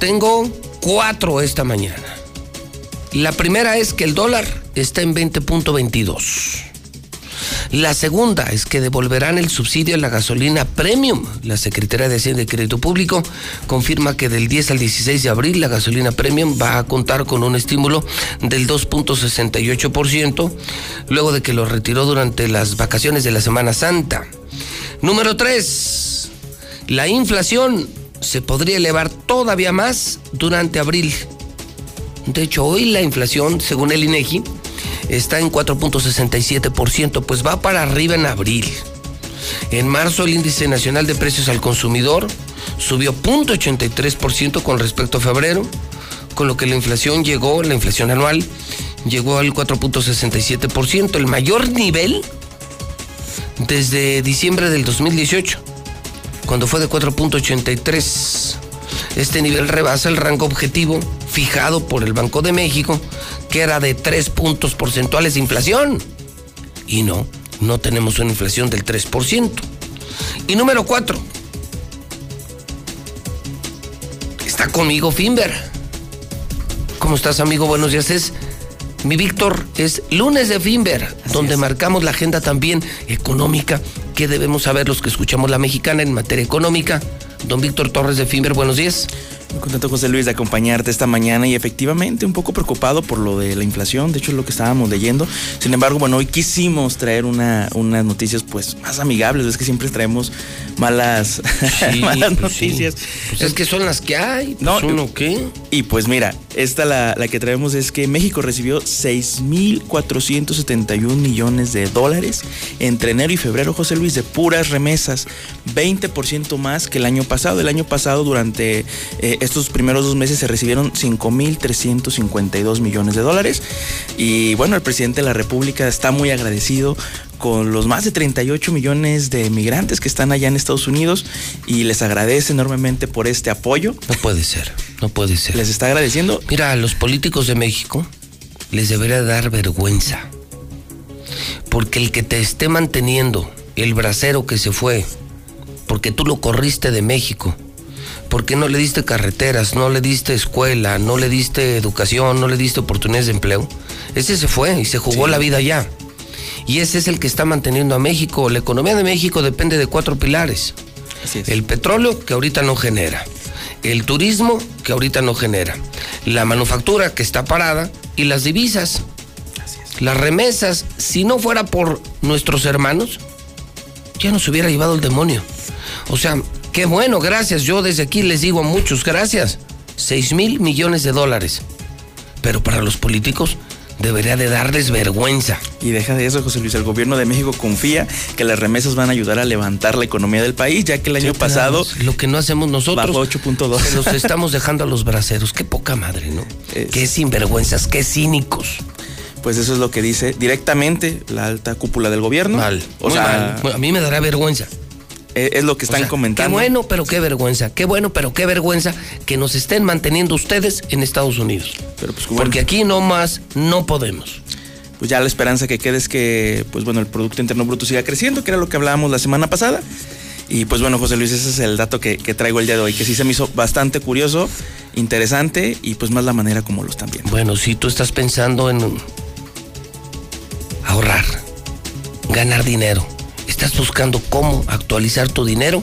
tengo cuatro esta mañana. La primera es que el dólar está en 20.22. La segunda es que devolverán el subsidio a la gasolina premium. La Secretaría de Hacienda y Crédito Público confirma que del 10 al 16 de abril la gasolina premium va a contar con un estímulo del 2.68%, luego de que lo retiró durante las vacaciones de la Semana Santa. Número 3. La inflación se podría elevar todavía más durante abril. De hecho, hoy la inflación, según el INEGI, está en 4.67%, pues va para arriba en abril. En marzo el índice nacional de precios al consumidor subió 0.83% con respecto a febrero, con lo que la inflación llegó, la inflación anual, llegó al 4.67%, el mayor nivel desde diciembre del 2018, cuando fue de 4.83. Este nivel rebasa el rango objetivo fijado por el Banco de México que era de 3 puntos porcentuales de inflación. Y no, no tenemos una inflación del 3%. Y número 4. Está conmigo Finver. ¿Cómo estás, amigo? Buenos días. Es mi Víctor, es lunes de Finver, donde marcamos la agenda también económica que debemos saber los que escuchamos la mexicana en materia económica. Don Víctor Torres de Finver, buenos días. Muy contento, José Luis, de acompañarte esta mañana y efectivamente un poco preocupado por lo de la inflación. De hecho, es lo que estábamos leyendo. Sin embargo, bueno, hoy quisimos traer una, unas noticias pues más amigables. Es que siempre traemos malas, Sí, malas pues sí. noticias. Pues es que son las que hay. No, pues uno qué. Y pues mira, esta la, la que traemos es que México recibió 6.471 millones de dólares entre enero y febrero, José Luis, de puras remesas, 20% más que el año pasado. El año pasado, durante eh, estos primeros dos meses, se recibieron 5.352 millones de dólares. Y bueno, el presidente de la República está muy agradecido con los más de 38 millones de migrantes que están allá en Estados Unidos y les agradece enormemente por este apoyo. No puede ser, no puede ser. Les está agradeciendo. Mira, a los políticos de México les debería dar vergüenza. Porque el que te esté manteniendo, el bracero que se fue, porque tú lo corriste de México, porque no le diste carreteras, no le diste escuela, no le diste educación, no le diste oportunidades de empleo, ese se fue y se jugó la vida allá. Y ese es el que está manteniendo a México. La economía de México depende de cuatro pilares. El petróleo, que ahorita no genera. El turismo, que ahorita no genera. La manufactura, que está parada. Y las divisas. Las remesas, si no fuera por nuestros hermanos, ya nos hubiera llevado el demonio. O sea, qué bueno, gracias. Yo desde aquí les digo a muchos, gracias. 6 mil millones de dólares. Pero para los políticos debería de darles vergüenza. Y deja de eso, José Luis. El gobierno de México confía que las remesas van a ayudar a levantar la economía del país, ya que el año pasado. Lo que no hacemos nosotros. Bajó 8.2. Se los estamos dejando a los braceros. Qué poca madre, ¿no? Qué sinvergüenzas, qué cínicos. Pues eso es lo que dice directamente la alta cúpula del gobierno. Mal. O muy sea, mal. A mí me dará vergüenza. Es es lo que están O sea, comentando. Qué bueno, pero qué vergüenza. Qué bueno, pero qué vergüenza que nos estén manteniendo ustedes en Estados Unidos. Pero pues, bueno. Porque aquí nomás no podemos. Pues ya la esperanza que quede es que, pues bueno, el Producto Interno Bruto siga creciendo, que era lo que hablábamos la semana pasada. Y pues bueno, José Luis, ese es el dato que, que traigo el día de hoy, que sí se me hizo bastante curioso, interesante y pues más la manera como lo están viendo. Bueno, si tú estás pensando en ahorrar, ganar dinero, estás buscando cómo actualizar tu dinero,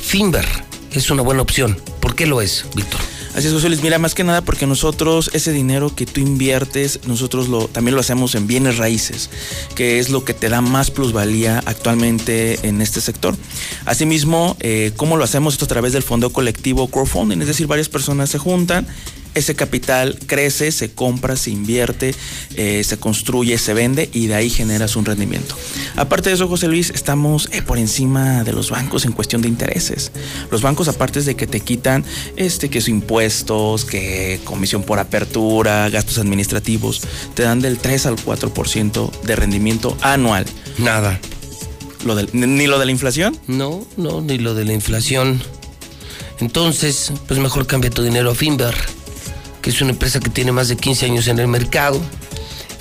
Finver es una buena opción. ¿Por qué lo es, Víctor? Así es, José Luis. Mira, más que nada porque nosotros ese dinero que tú inviertes, nosotros lo, también lo hacemos en bienes raíces, que es lo que te da más plusvalía actualmente en este sector. Asimismo, eh, ¿cómo lo hacemos? Esto a través del fondo colectivo crowdfunding, es decir, varias personas se juntan, ese capital crece, se compra, se invierte, eh, se construye, se vende y de ahí generas un rendimiento. Aparte de eso, José Luis, estamos eh, por encima de los bancos en cuestión de intereses. Los bancos, aparte de que te quitan este, que es impuestos, que comisión por apertura, gastos administrativos, te dan del 3 al 4% de rendimiento anual. Nada. Lo del- ¿Ni lo de la inflación? No, no, ni lo de la inflación. Entonces, pues mejor cambia tu dinero a Finver, que es una empresa que tiene más de 15 años en el mercado.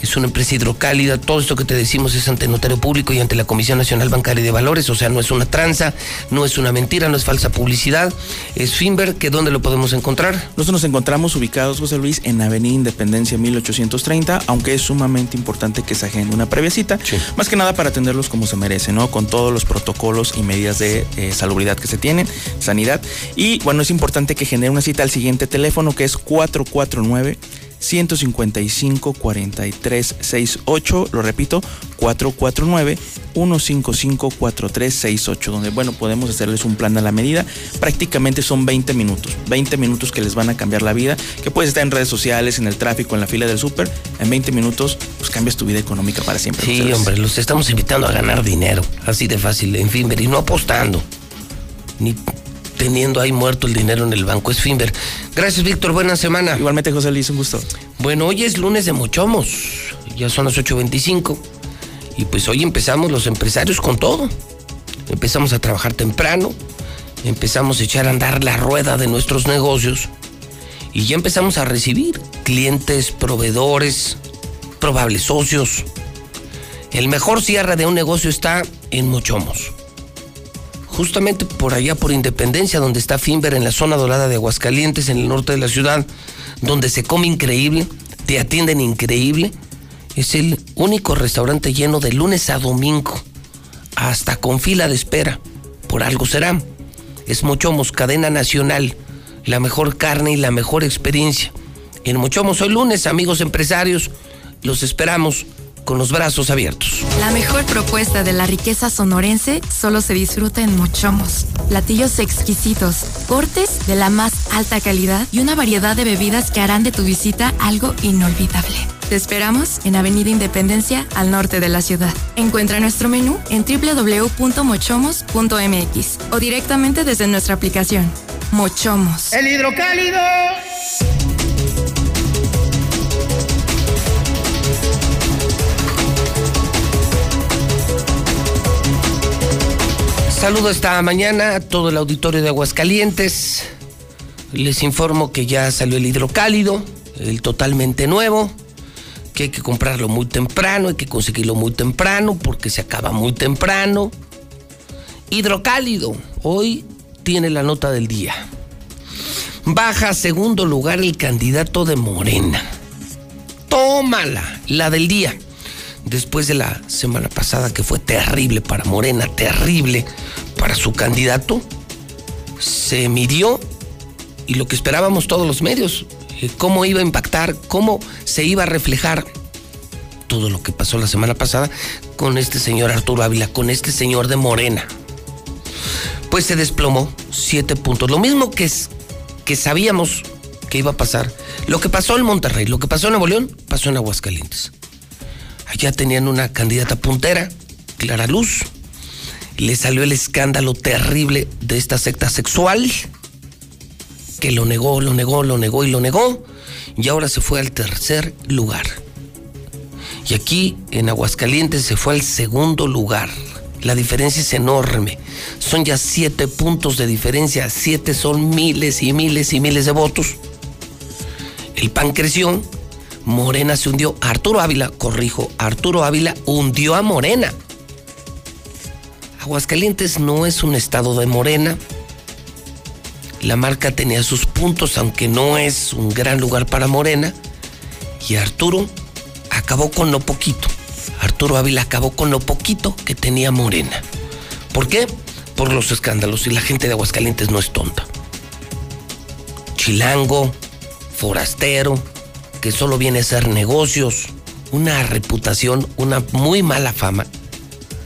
Es una empresa hidrocálida. Todo esto que te decimos es ante notario público y ante la Comisión Nacional Bancaria de Valores. O sea, no es una tranza, no es una mentira, no es falsa publicidad. Es Finver, que ¿dónde lo podemos encontrar? Nosotros nos encontramos ubicados, José Luis, en Avenida Independencia 1830, aunque es sumamente importante que se agende una previa cita, más que nada para atenderlos como se merece, ¿no? Con todos los protocolos y medidas de eh, salubridad que se tienen, sanidad. Y bueno, es importante que genere una cita al siguiente teléfono que es 449 155 4368, lo repito, 449 155 4368, donde bueno, podemos hacerles un plan a la medida. Prácticamente son 20 minutos, 20 minutos que les van a cambiar la vida, que puedes estar en redes sociales, en el tráfico, en la fila del súper, en 20 minutos pues cambias tu vida económica para siempre. Sí, hombre, los estamos invitando a ganar dinero. Así de fácil, en Finver. Y no apostando. Ni teniendo ahí muerto el dinero en el banco. Es Finver. Gracias, Víctor. Buena semana. Igualmente, José Luis, un gusto. Bueno, hoy es lunes de Mochomos. Ya son las 8.25. Y pues hoy empezamos los empresarios con todo. Empezamos a trabajar temprano. Empezamos a echar a andar la rueda de nuestros negocios. Y ya empezamos a recibir clientes, proveedores, probables socios. El mejor cierre de un negocio está en Mochomos. Justamente por allá, por Independencia, donde está Finver, en la zona dorada de Aguascalientes, en el norte de la ciudad, donde se come increíble, te atienden increíble. Es el único restaurante lleno de lunes a domingo, hasta con fila de espera. Por algo será. Es Mochomos, cadena nacional, la mejor carne y la mejor experiencia. En Mochomos hoy lunes, amigos empresarios, los esperamos con los brazos abiertos. La mejor propuesta de la riqueza sonorense solo se disfruta en Mochomos. Platillos exquisitos, cortes de la más alta calidad y una variedad de bebidas que harán de tu visita algo inolvidable. Te esperamos en Avenida Independencia, al norte de la ciudad. Encuentra nuestro menú en www.mochomos.mx o directamente desde nuestra aplicación. Mochomos. El hidrocálido. Saludo esta mañana a todo el auditorio de Aguascalientes. Les informo que ya salió el hidrocálido, el totalmente nuevo, que hay que comprarlo muy temprano, hay que conseguirlo muy temprano porque se acaba muy temprano. Hidrocálido, hoy tiene la nota del día. Baja a segundo lugar el candidato de Morena. Tómala, la del día después de la semana pasada que fue terrible para Morena, terrible para su candidato, se midió y lo que esperábamos todos los medios, eh, cómo iba a impactar, cómo se iba a reflejar todo lo que pasó la semana pasada con este señor Arturo Ávila, con este señor de Morena. Pues se desplomó siete puntos. Lo mismo que, que sabíamos que iba a pasar. Lo que pasó en Monterrey, lo que pasó en Nuevo León, pasó en Aguascalientes. Allá tenían una candidata puntera, Clara Luz. Le salió el escándalo terrible de esta secta sexual, que lo negó, lo negó, lo negó y lo negó, y ahora se fue al tercer lugar. Y aquí, en Aguascalientes, se fue al segundo lugar. La diferencia es enorme. Son ya siete puntos de diferencia. Siete son miles y miles y miles de votos. El PAN creció, Morena se hundió. Arturo Ávila, corrijo, Arturo Ávila hundió a Morena. Aguascalientes no es un estado de Morena. La marca tenía sus puntos, aunque no es un gran lugar para Morena. Y Arturo acabó con lo poquito. Arturo Ávila acabó con lo poquito que tenía Morena. ¿Por qué? Por los escándalos. Y la gente de Aguascalientes no es tonta. Chilango, forastero, solo viene a ser negocios, una reputación, una muy mala fama.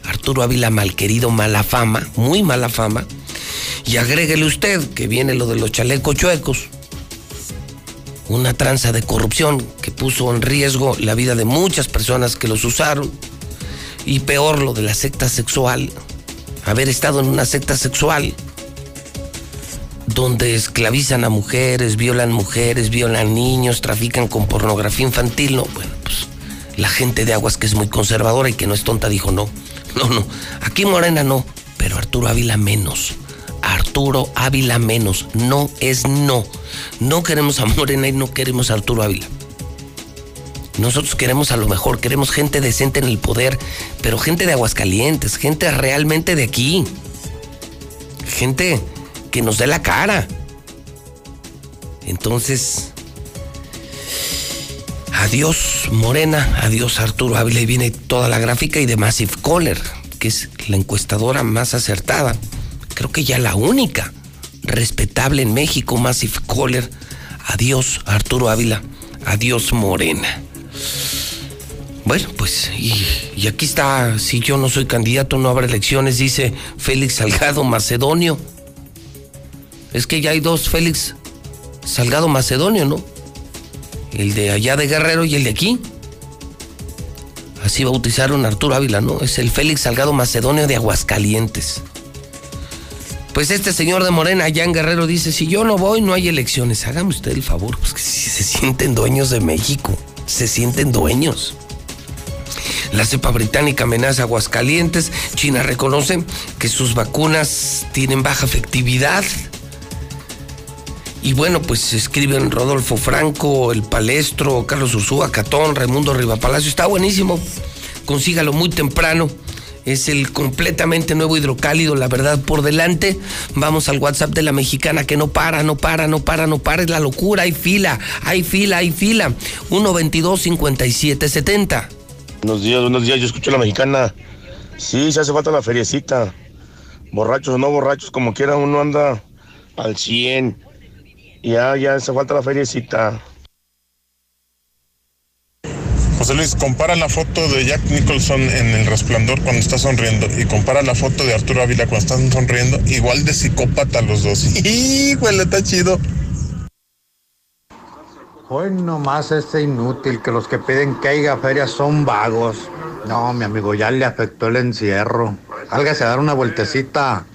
Arturo Ávila malquerido, mala fama, muy mala fama. Y agréguele usted que viene lo de los chalecos chuecos. Una tranza de corrupción que puso en riesgo la vida de muchas personas que los usaron. Y peor lo de la secta sexual. Haber estado en una secta sexual donde esclavizan a mujeres, violan mujeres, violan niños, trafican con pornografía infantil, no, bueno, pues la gente de Aguas que es muy conservadora y que no es tonta dijo no, no, no, aquí Morena no, pero Arturo Ávila menos. Arturo Ávila menos, no es no. No queremos a Morena y no queremos a Arturo Ávila. Nosotros queremos a lo mejor, queremos gente decente en el poder, pero gente de Aguascalientes, gente realmente de aquí. Gente que nos dé la cara. Entonces, adiós Morena, adiós Arturo Ávila y viene toda la gráfica y de Massive Caller, que es la encuestadora más acertada, creo que ya la única respetable en México, Massive Caller. Adiós Arturo Ávila, adiós Morena. Bueno, pues, y, y, aquí está, si yo no soy candidato, no habrá elecciones, dice Félix Salgado Macedonio. Es que ya hay dos Félix Salgado Macedonio, ¿no? El de allá de Guerrero y el de aquí. Así bautizaron a Arturo Ávila, ¿no? Es el Félix Salgado Macedonio de Aguascalientes. Pues este señor de Morena allá Guerrero dice, si yo no voy, no hay elecciones. Hágame usted el favor, pues que si se sienten dueños de México, se sienten dueños. La cepa británica amenaza Aguascalientes. China reconoce que sus vacunas tienen baja efectividad. Y bueno, pues escriben Rodolfo Franco, El Palestro, Carlos Ursúa, Catón, Raimundo Rivapalacio. Está buenísimo. Consígalo muy temprano. Es el completamente nuevo hidrocálido, la verdad, por delante. Vamos al WhatsApp de la mexicana que no para, no para, no para, no para. Es la locura, hay fila, hay fila, hay fila. 122-5770. Buenos días, buenos días. Yo escucho a la mexicana. Sí, se hace falta la feriecita. Borrachos o no borrachos, como quiera, uno anda al 100. Ya, ya hace falta la feriecita. José Luis, compara la foto de Jack Nicholson en El Resplandor cuando está sonriendo y compara la foto de Arturo Ávila cuando están sonriendo, igual de psicópata los dos. Híjole, está chido. Hoy nomás este inútil que los que piden que haya feria son vagos. No, mi amigo, ya le afectó el encierro. Sálgase a dar una vueltecita.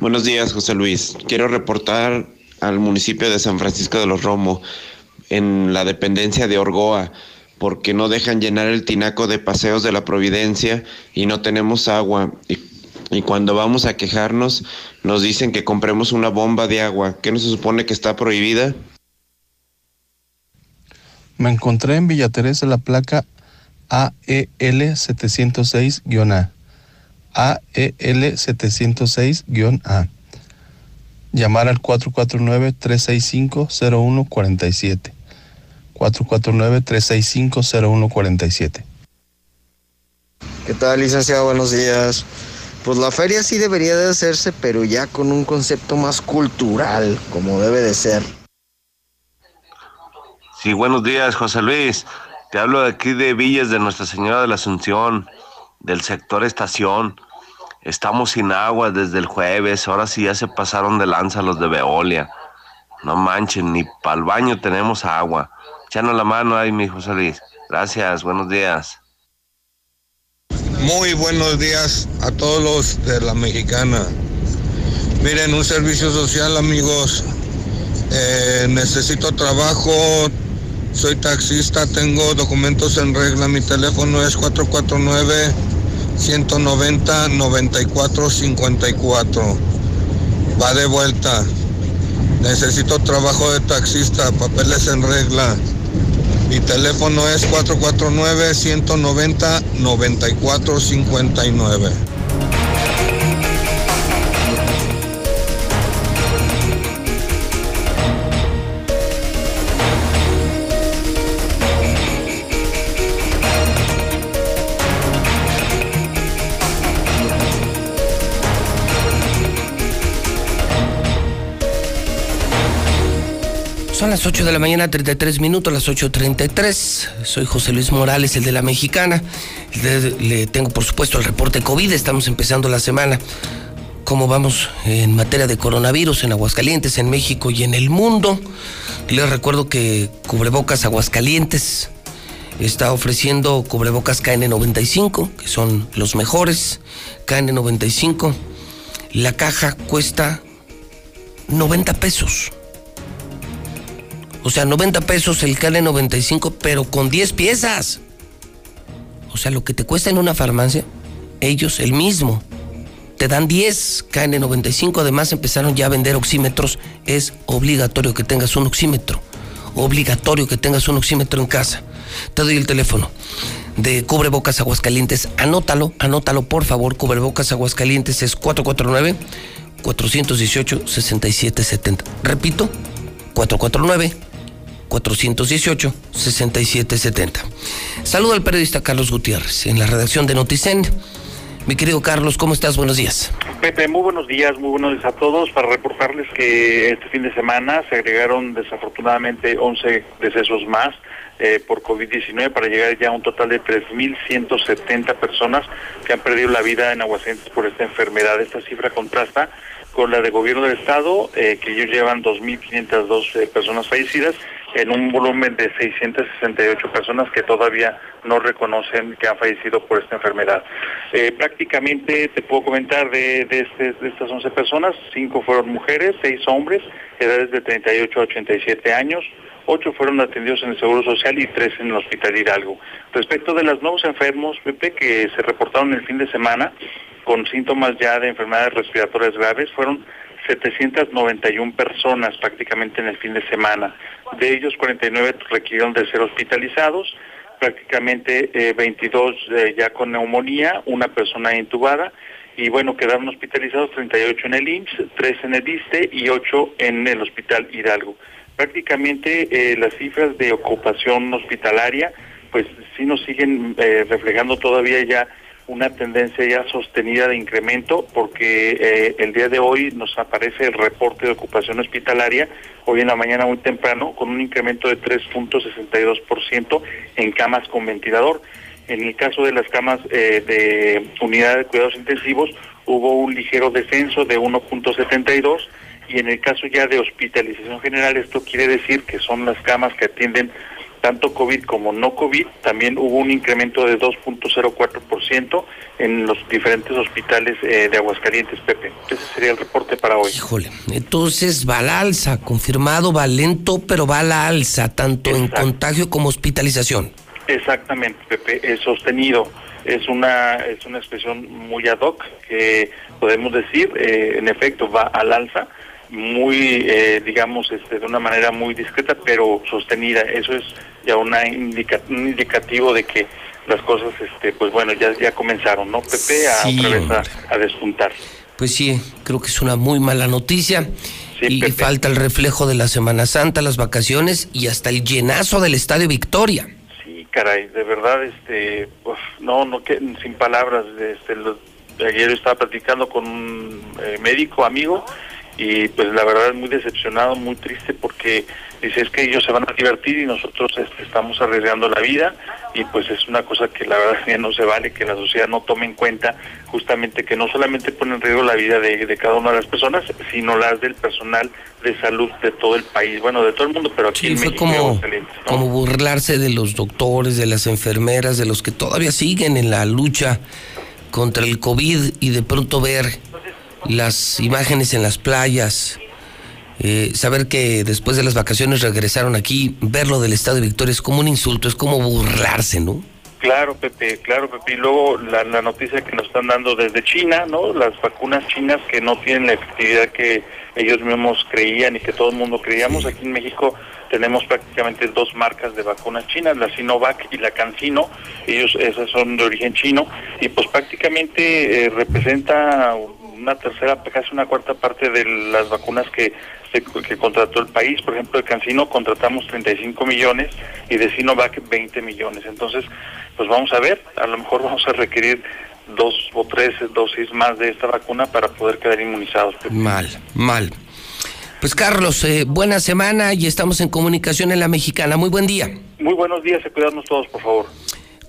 Buenos días, José Luis. Quiero reportar al municipio de San Francisco de los Romo, en la dependencia de Orgoa, porque no dejan llenar el tinaco de paseos de la Providencia y no tenemos agua. Y, cuando vamos a quejarnos, nos dicen que compremos una bomba de agua. ¿Qué no se supone que está prohibida? Me encontré en Villa Teresa la placa AEL 706-A. AEL 706-A. Llamar al 449-365-0147. 449-365-0147. ¿Qué tal, licenciado? Buenos días. Pues la feria sí debería de hacerse, pero ya con un concepto más cultural, como debe de ser. Sí, buenos días, José Luis. Te hablo de aquí de Villas de Nuestra Señora de la Asunción, del sector estación. Estamos sin agua desde el jueves, ahora sí ya se pasaron de lanza los de Veolia. No manchen, ni para el baño tenemos agua. Echanos la mano ahí, mi José Luis. Gracias, buenos días. Muy buenos días a todos los de la mexicana. Miren, un servicio social, amigos. Eh, necesito trabajo. Soy taxista, tengo documentos en regla. Mi teléfono es 449 190 9454. Va de vuelta. Necesito trabajo de taxista, papeles en regla. Mi teléfono es 449 190 9459. Son las 8 de la mañana, 33 minutos, las 8.33. Soy José Luis Morales, el de la Mexicana. Le, tengo, por supuesto, el reporte COVID. Estamos empezando la semana. ¿Cómo vamos en materia de coronavirus en Aguascalientes, en México y en el mundo? Les recuerdo que Cubrebocas Aguascalientes está ofreciendo cubrebocas KN95, que son los mejores. KN95. La caja cuesta 90 pesos. O sea, 90 pesos el KN95, pero con 10 piezas. O sea, lo que te cuesta en una farmacia, ellos, el mismo, te dan 10 KN95. Además, empezaron ya a vender oxímetros. Es obligatorio que tengas un oxímetro. Obligatorio que tengas un oxímetro en casa. Te doy el teléfono de Cubrebocas Aguascalientes. Anótalo, anótalo, por favor. Cubrebocas Aguascalientes es 449 418 6770. Repito, 449 418-6770. Saludo al periodista Carlos Gutiérrez en la redacción de Noticen. Mi querido Carlos, ¿cómo estás? Buenos días. Pepe, muy buenos días, muy buenos días a todos. Para reportarles que este fin de semana se agregaron desafortunadamente 11 decesos más eh, por COVID-19 para llegar ya a un total de 3.170 personas que han perdido la vida en Aguascalientes por esta enfermedad. Esta cifra contrasta con la de gobierno del estado, eh, que ellos llevan 2.502 eh, personas fallecidas en un volumen de 668 personas que todavía no reconocen que han fallecido por esta enfermedad. Eh, prácticamente te puedo comentar de, de, este- de estas 11 personas, 5 fueron mujeres, 6 hombres, edades de 38 a 87 años, 8 fueron atendidos en el Seguro Social y 3 en el Hospital Hidalgo. Respecto de los nuevos enfermos, Pepe, que se reportaron el fin de semana con síntomas ya de enfermedades respiratorias graves, fueron 791 personas prácticamente en el fin de semana. De ellos, 49 requirieron de ser hospitalizados, prácticamente eh, 22 eh, ya con neumonía, una persona intubada, y bueno, quedaron hospitalizados 38 en el IMSS, 3 en el ISTE y 8 en el Hospital Hidalgo. Prácticamente eh, las cifras de ocupación hospitalaria, pues sí nos siguen eh, reflejando todavía ya una tendencia ya sostenida de incremento porque eh, el día de hoy nos aparece el reporte de ocupación hospitalaria hoy en la mañana muy temprano con un incremento de 3.62% en camas con ventilador. En el caso de las camas eh, de unidad de cuidados intensivos hubo un ligero descenso de 1.72 y en el caso ya de hospitalización general esto quiere decir que son las camas que atienden tanto COVID como no COVID, también hubo un incremento de 2.04% en los diferentes hospitales eh, de Aguascalientes, Pepe. Ese sería el reporte para hoy. Híjole, entonces va a la alza, confirmado, va lento, pero va a la alza, tanto en contagio como hospitalización. Exactamente, Pepe, es sostenido. Es una, es una expresión muy ad hoc que podemos decir, eh, en efecto, va al alza, muy, eh, digamos, este, de una manera muy discreta, pero sostenida. Eso es ya una indica- un indicativo de que las cosas, este, pues bueno, ya, ya comenzaron, ¿no, Pepe? A, Sí, otra vez a, a despuntar. Pues sí, creo que es una muy mala noticia. y falta el reflejo de la Semana Santa, las vacaciones y hasta el llenazo del Estadio Victoria. Sí, caray, de verdad, este, uf, no, no, que, sin palabras, este, lo- ayer estaba platicando con un eh, médico amigo y pues la verdad muy decepcionado, muy triste porque dice es que ellos se van a divertir y nosotros este, estamos arriesgando la vida y pues es una cosa que la verdad ya no se vale, que la sociedad no tome en cuenta justamente que no solamente pone en riesgo la vida de, de cada una de las personas, sino las del personal de salud de todo el país, bueno, de todo el mundo, pero aquí en fue México como-. Como burlarse de los doctores, de las enfermeras, de los que todavía siguen en la lucha contra el COVID y de pronto ver las imágenes en las playas, eh, saber que después de las vacaciones regresaron aquí, verlo del estado de Victoria es como un insulto, es como burlarse, ¿no? Claro, Pepe, claro, Pepe. Y luego la, la noticia que nos están dando desde China, ¿no? Las vacunas chinas que no tienen la efectividad que ellos mismos creían y que todo el mundo creíamos. Aquí en México tenemos prácticamente dos marcas de vacunas chinas, la Sinovac y la CanSino. Ellos, esas son de origen chino y pues prácticamente eh, representa una tercera, casi una cuarta parte de las vacunas que, que contrató el país. Por ejemplo, de Cancino contratamos 35 millones y de Sinovac 20 millones. Entonces, pues vamos a ver, a lo mejor vamos a requerir dos o tres dosis más de esta vacuna para poder quedar inmunizados. Mal, mal. Pues Carlos, eh, buena semana y estamos en comunicación en la mexicana. Muy buen día. Muy buenos días y cuidarnos todos, por favor.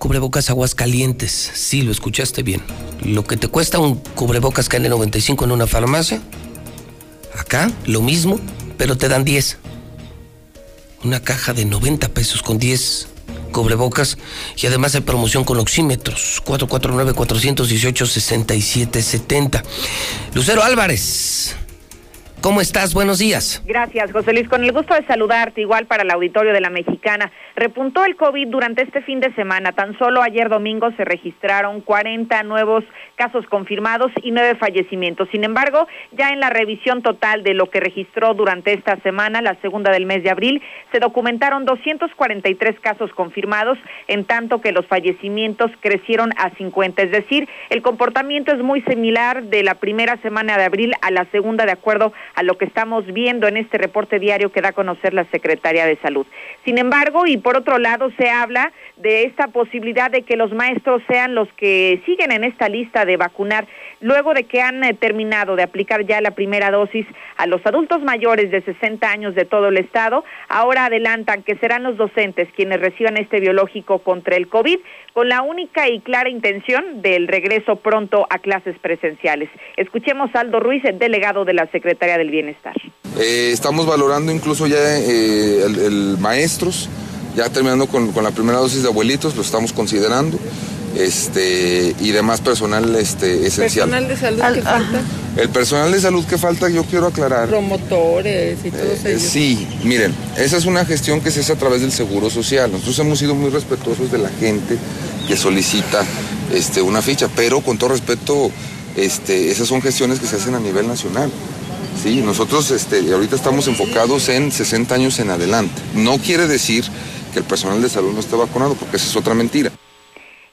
Cubrebocas aguas calientes. Sí, lo escuchaste bien. Lo que te cuesta un cubrebocas KN95 en una farmacia, acá lo mismo, pero te dan 10. Una caja de 90 pesos con 10 cubrebocas y además hay promoción con oxímetros. 449-418-6770. Lucero Álvarez, ¿cómo estás? Buenos días. Gracias, José Luis. Con el gusto de saludarte, igual para el auditorio de la Mexicana. Repuntó el COVID durante este fin de semana. Tan solo ayer domingo se registraron 40 nuevos casos confirmados y nueve fallecimientos. Sin embargo, ya en la revisión total de lo que registró durante esta semana, la segunda del mes de abril, se documentaron 243 casos confirmados, en tanto que los fallecimientos crecieron a 50. Es decir, el comportamiento es muy similar de la primera semana de abril a la segunda, de acuerdo a lo que estamos viendo en este reporte diario que da a conocer la Secretaría de Salud. Sin embargo, y por otro lado, se habla de esta posibilidad de que los maestros sean los que siguen en esta lista de vacunar luego de que han eh, terminado de aplicar ya la primera dosis a los adultos mayores de 60 años de todo el estado. Ahora adelantan que serán los docentes quienes reciban este biológico contra el COVID con la única y clara intención del regreso pronto a clases presenciales. Escuchemos a Aldo Ruiz, el delegado de la Secretaría del Bienestar. Eh, estamos valorando incluso ya eh, el, maestros, ya terminando con la primera dosis de abuelitos, lo estamos considerando, este, y demás personal este, esencial. Personal de salud que falta, El personal de salud que falta, yo quiero aclarar. promotores y todos Eh, ellos. Sí, miren, esa es una gestión que se hace a través del Seguro Social. Nosotros hemos sido muy respetuosos de la gente que solicita este, una ficha, pero con todo respeto, este, esas son gestiones que se hacen a nivel nacional. ¿sí? Nosotros este, ahorita estamos enfocados en 60 años en adelante. No quiere decir que el personal de salud no esté vacunado, porque esa es otra mentira.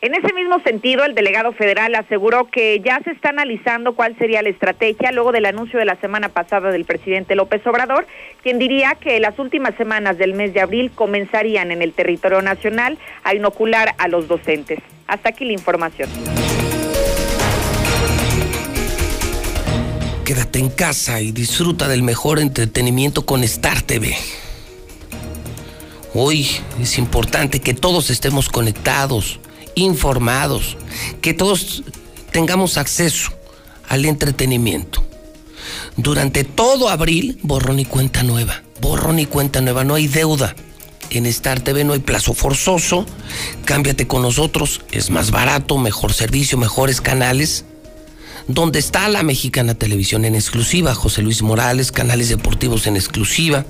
En ese mismo sentido, el delegado federal aseguró que ya se está analizando cuál sería la estrategia luego del anuncio de la semana pasada del presidente López Obrador, quien diría que las últimas semanas del mes de abril comenzarían en el territorio nacional a inocular a los docentes. Hasta aquí la información. Quédate en casa y disfruta del mejor entretenimiento con Star TV. Hoy es importante que todos estemos conectados informados, que todos tengamos acceso al entretenimiento. Durante todo abril, borrón y cuenta nueva, borrón y cuenta nueva, no hay deuda. En Star TV no hay plazo forzoso, cámbiate con nosotros, es más barato, mejor servicio, mejores canales. Donde está la mexicana televisión en exclusiva, José Luis Morales, canales deportivos en exclusiva,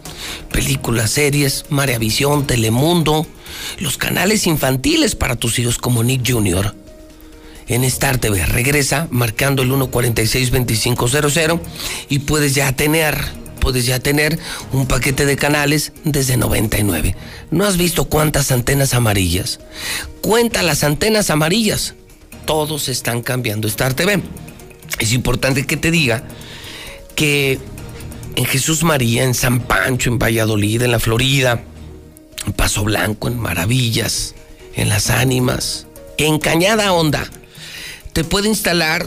películas, series, Visión, Telemundo, los canales infantiles para tus hijos como Nick Jr. En Star TV regresa marcando el 146-2500 y puedes ya tener, puedes ya tener un paquete de canales desde 99. ¿No has visto cuántas antenas amarillas? Cuenta las antenas amarillas. Todos están cambiando Star TV es importante que te diga que en Jesús María, en San Pancho, en Valladolid, en la Florida, en Paso Blanco, en Maravillas, en Las Ánimas, en Cañada Honda, te puede instalar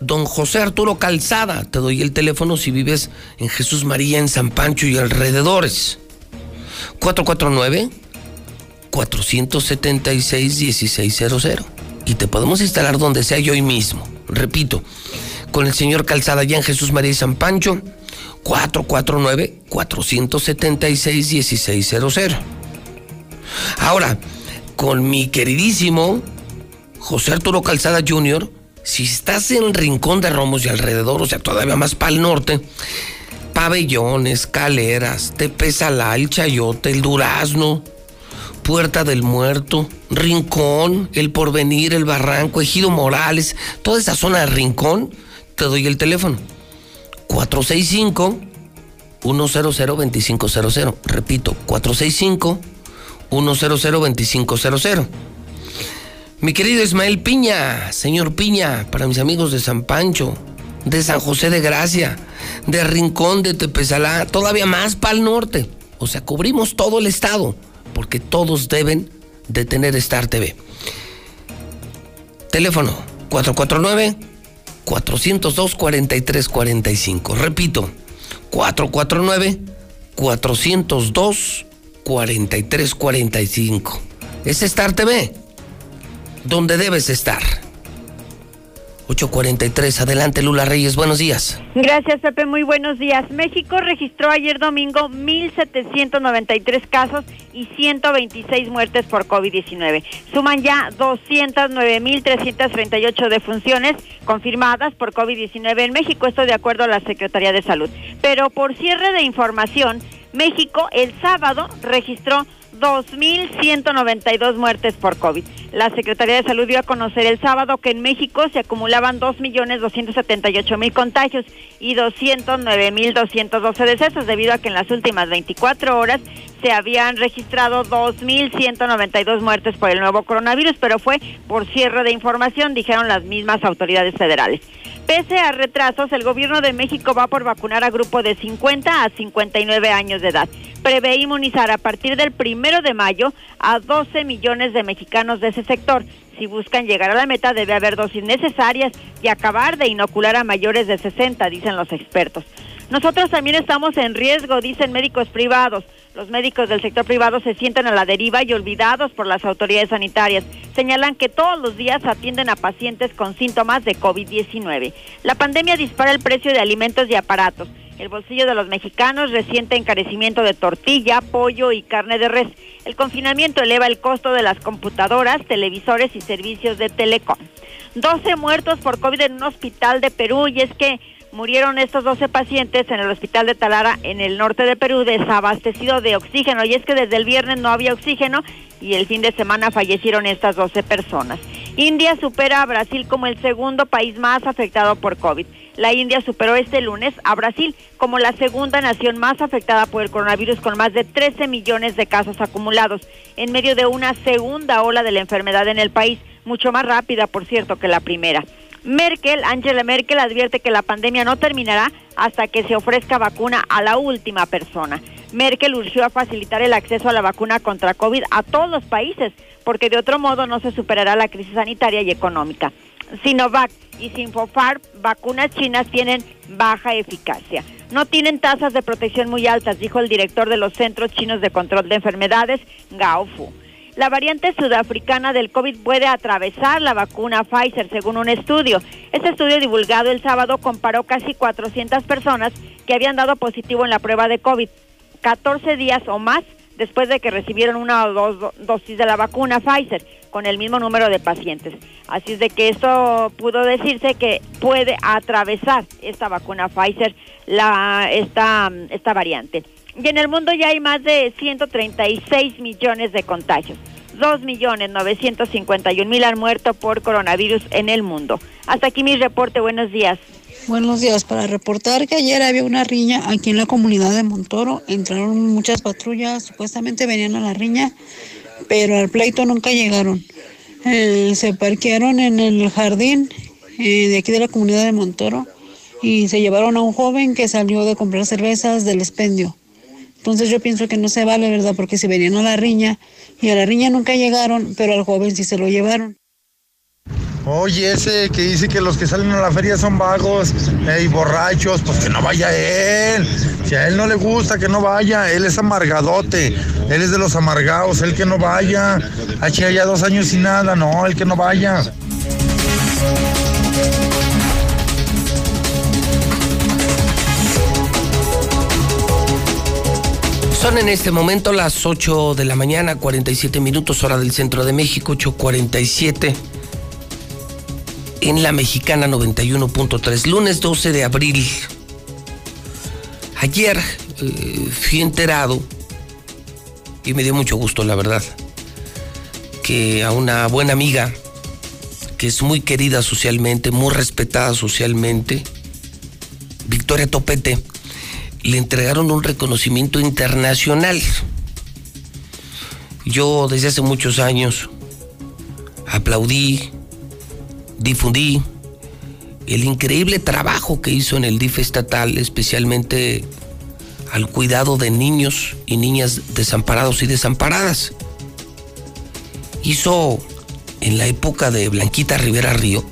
don José Arturo Calzada. Te doy el teléfono si vives en Jesús María, en San Pancho y alrededores. 449 476 1600 y te podemos instalar donde sea yo hoy mismo. Repito, con el señor Calzada ya en Jesús María y San Pancho, 449-476-1600. Ahora, con mi queridísimo José Arturo Calzada Jr., si estás en Rincón de Romos y alrededor, o sea, todavía más para el norte, pabellones, escaleras, Tepezalá, el Chayote, el Durazno, Puerta del Muerto, Rincón, El Porvenir, El Barranco, Ejido Morales, toda esa zona de Rincón, te doy el teléfono. 465 100-2500. Repito, 465 100-2500. Mi querido Ismael Piña, señor Piña, para mis amigos de San Pancho, de San José de Gracia, de Rincón, de Tepezalá, todavía más para el norte. O sea, cubrimos todo el estado porque todos deben de tener Star TV. Teléfono 449 402 4345. Repito, 449 402 4345. Es Star TV, donde debes estar. 843. Adelante, Lula Reyes. Buenos días. Gracias, Pepe. Muy buenos días. México registró ayer domingo 1.793 casos y 126 muertes por COVID-19. Suman ya 209.338 defunciones confirmadas por COVID-19 en México. Esto de acuerdo a la Secretaría de Salud. Pero por cierre de información, México el sábado registró 2.192 muertes por COVID. La Secretaría de Salud dio a conocer el sábado que en México se acumulaban 2.278.000 contagios y 209.212 decesos debido a que en las últimas 24 horas se habían registrado 2.192 muertes por el nuevo coronavirus, pero fue por cierre de información, dijeron las mismas autoridades federales. Pese a retrasos, el gobierno de México va por vacunar a grupo de 50 a 59 años de edad. Prevé inmunizar a partir del primero de mayo a 12 millones de mexicanos de ese sector. Si buscan llegar a la meta, debe haber dosis necesarias y acabar de inocular a mayores de 60, dicen los expertos. Nosotros también estamos en riesgo, dicen médicos privados. Los médicos del sector privado se sienten a la deriva y olvidados por las autoridades sanitarias. Señalan que todos los días atienden a pacientes con síntomas de COVID-19. La pandemia dispara el precio de alimentos y aparatos. El bolsillo de los mexicanos resiente encarecimiento de tortilla, pollo y carne de res. El confinamiento eleva el costo de las computadoras, televisores y servicios de telecom. 12 muertos por COVID en un hospital de Perú y es que murieron estos 12 pacientes en el hospital de Talara, en el norte de Perú, desabastecido de oxígeno. Y es que desde el viernes no había oxígeno y el fin de semana fallecieron estas 12 personas. India supera a Brasil como el segundo país más afectado por COVID. La India superó este lunes a Brasil como la segunda nación más afectada por el coronavirus con más de 13 millones de casos acumulados en medio de una segunda ola de la enfermedad en el país, mucho más rápida, por cierto, que la primera. Merkel, Angela Merkel, advierte que la pandemia no terminará hasta que se ofrezca vacuna a la última persona. Merkel urgió a facilitar el acceso a la vacuna contra COVID a todos los países, porque de otro modo no se superará la crisis sanitaria y económica. Sinovac y Sinopharm, vacunas chinas, tienen baja eficacia. No tienen tasas de protección muy altas, dijo el director de los Centros Chinos de Control de Enfermedades, Gao Fu. La variante sudafricana del COVID puede atravesar la vacuna Pfizer, según un estudio. Este estudio divulgado el sábado comparó casi 400 personas que habían dado positivo en la prueba de COVID, 14 días o más después de que recibieron una o dos do- dosis de la vacuna Pfizer, con el mismo número de pacientes. Así es de que esto pudo decirse que puede atravesar esta vacuna Pfizer la, esta, esta variante. Y en el mundo ya hay más de 136 millones de contagios. 2 millones 951 mil han muerto por coronavirus en el mundo. Hasta aquí mi reporte. Buenos días. Buenos días, para reportar que ayer había una riña aquí en la comunidad de Montoro. Entraron muchas patrullas, supuestamente venían a la riña, pero al pleito nunca llegaron. Eh, se parquearon en el jardín eh, de aquí de la comunidad de Montoro y se llevaron a un joven que salió de comprar cervezas del expendio. Entonces yo pienso que no se vale, ¿verdad? Porque si venían a la riña y a la riña nunca llegaron, pero al joven sí se lo llevaron. Oye, ese que dice que los que salen a la feria son vagos y borrachos, pues que no vaya él. Si a él no le gusta, que no vaya. Él es amargadote. Él es de los amargados. Él que no vaya. H ya dos años sin nada. No, él que no vaya. Son en este momento las 8 de la mañana, 47 minutos, hora del centro de México, 8.47. En la mexicana 91.3, lunes 12 de abril. Ayer eh, fui enterado, y me dio mucho gusto, la verdad, que a una buena amiga, que es muy querida socialmente, muy respetada socialmente, Victoria Topete, le entregaron un reconocimiento internacional. Yo desde hace muchos años aplaudí, difundí el increíble trabajo que hizo en el DIF estatal, especialmente al cuidado de niños y niñas desamparados y desamparadas. Hizo en la época de Blanquita Rivera Río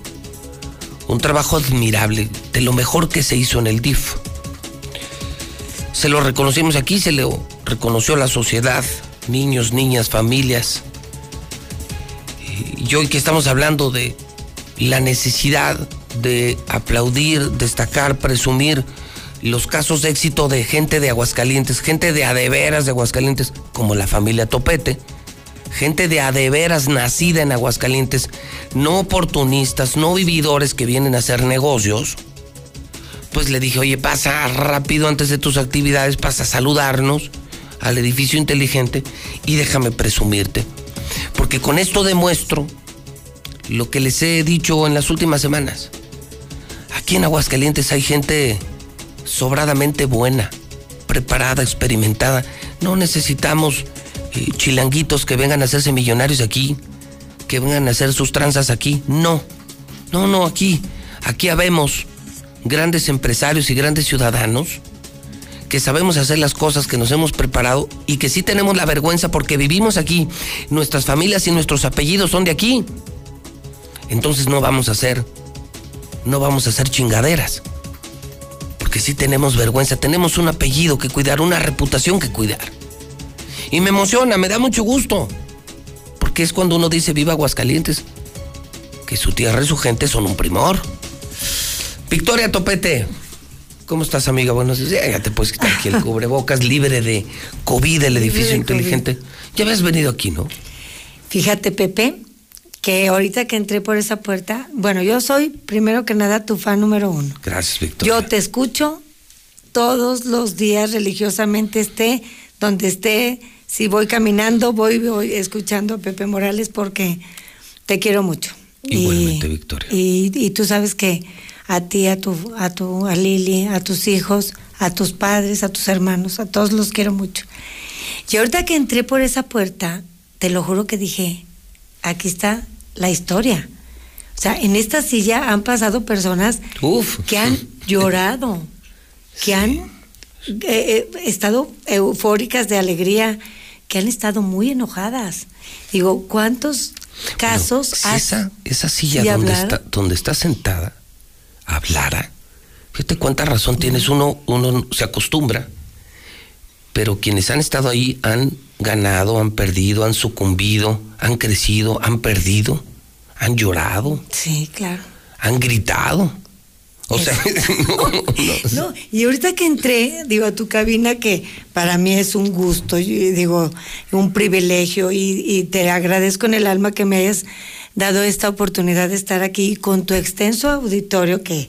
un trabajo admirable, de lo mejor que se hizo en el DIF. Se lo reconocimos aquí, se lo reconoció la sociedad, niños, niñas, familias. Y hoy que estamos hablando de la necesidad de aplaudir, destacar, presumir los casos de éxito de gente de Aguascalientes, gente de adeveras de Aguascalientes, como la familia Topete, gente de adeveras nacida en Aguascalientes, no oportunistas, no vividores que vienen a hacer negocios, pues le dije, oye, pasa rápido antes de tus actividades, pasa a saludarnos al edificio inteligente y déjame presumirte. Porque con esto demuestro lo que les he dicho en las últimas semanas. Aquí en Aguascalientes hay gente sobradamente buena, preparada, experimentada. No necesitamos eh, chilanguitos que vengan a hacerse millonarios aquí, que vengan a hacer sus tranzas aquí. No, no, no, aquí, aquí habemos grandes empresarios y grandes ciudadanos que sabemos hacer las cosas, que nos hemos preparado y que sí tenemos la vergüenza porque vivimos aquí, nuestras familias y nuestros apellidos son de aquí. Entonces no vamos a hacer, no vamos a hacer chingaderas. Porque sí tenemos vergüenza, tenemos un apellido que cuidar, una reputación que cuidar. Y me emociona, me da mucho gusto. Porque es cuando uno dice viva Aguascalientes, que su tierra y su gente son un primor. Victoria Topete, ¿cómo estás, amiga? Buenos días. Ya te puedes quitar aquí el cubrebocas, libre de COVID, el edificio inteligente. Ya habías venido aquí, ¿no? Fíjate, Pepe, que ahorita que entré por esa puerta, bueno, yo soy primero que nada tu fan número uno. Gracias, Victoria. Yo te escucho todos los días religiosamente, esté donde esté. Si voy caminando, voy, voy escuchando a Pepe Morales porque te quiero mucho. Igualmente, Victoria. Y, y tú sabes que a ti, a tu, a tu, a Lili, a tus hijos, a tus padres, a tus hermanos, a todos los quiero mucho. Y ahorita que entré por esa puerta, te lo juro que dije, aquí está la historia. O sea, en esta silla han pasado personas que han llorado, que han eh, eh, estado eufóricas de alegría, que han estado muy enojadas. Digo, ¿cuántos casos has- esa, esa silla de donde hablar? está, donde está sentada hablara, fíjate cuánta razón tienes, uno, uno se acostumbra, pero quienes han estado ahí han ganado, han perdido, han sucumbido, han crecido, han perdido, han llorado, Sí, claro. han gritado. O sea, no, no, No, y ahorita que entré, digo, a tu cabina, que para mí es un gusto, digo, un privilegio, y, y te agradezco en el alma que me hayas dado esta oportunidad de estar aquí con tu extenso auditorio, que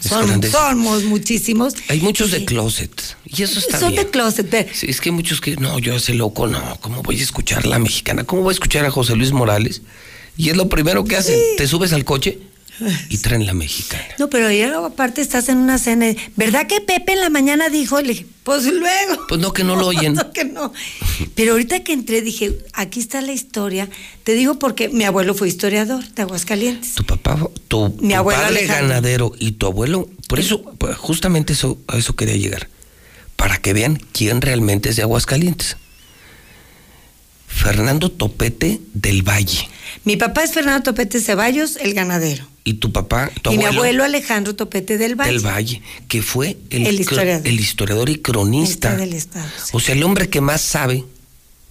son- somos muchísimos. Hay muchos de closet. Y eso está Son bien. de closet, pero Sí, es que muchos que, no, yo ese loco, no, ¿cómo voy a escuchar la mexicana? ¿Cómo voy a escuchar a José Luis Morales? Y es lo primero que hacen, te subes al coche y traen la mexicana. No, pero ya aparte estás en una cena. ¿Verdad que Pepe en la mañana dijo? Le dije, pues luego. Pues no, que no lo oyen. No, que no. Pero ahorita que entré dije, aquí está la historia. Te digo porque mi abuelo fue historiador de Aguascalientes. Tu papá, tu, Mi tu abuelo padre Alejandro. ganadero y tu abuelo, por eso, pues, justamente eso, a eso quería llegar, para que vean quién realmente es de Aguascalientes. Fernando Topete del Valle. Mi papá es Fernando Topete Ceballos, el ganadero. Y tu papá, tu y mi abuelo, Alejandro Topete del Valle. del Valle, que fue el, historiador. el historiador y cronista. Del Estado. O sea, el hombre que más sabe,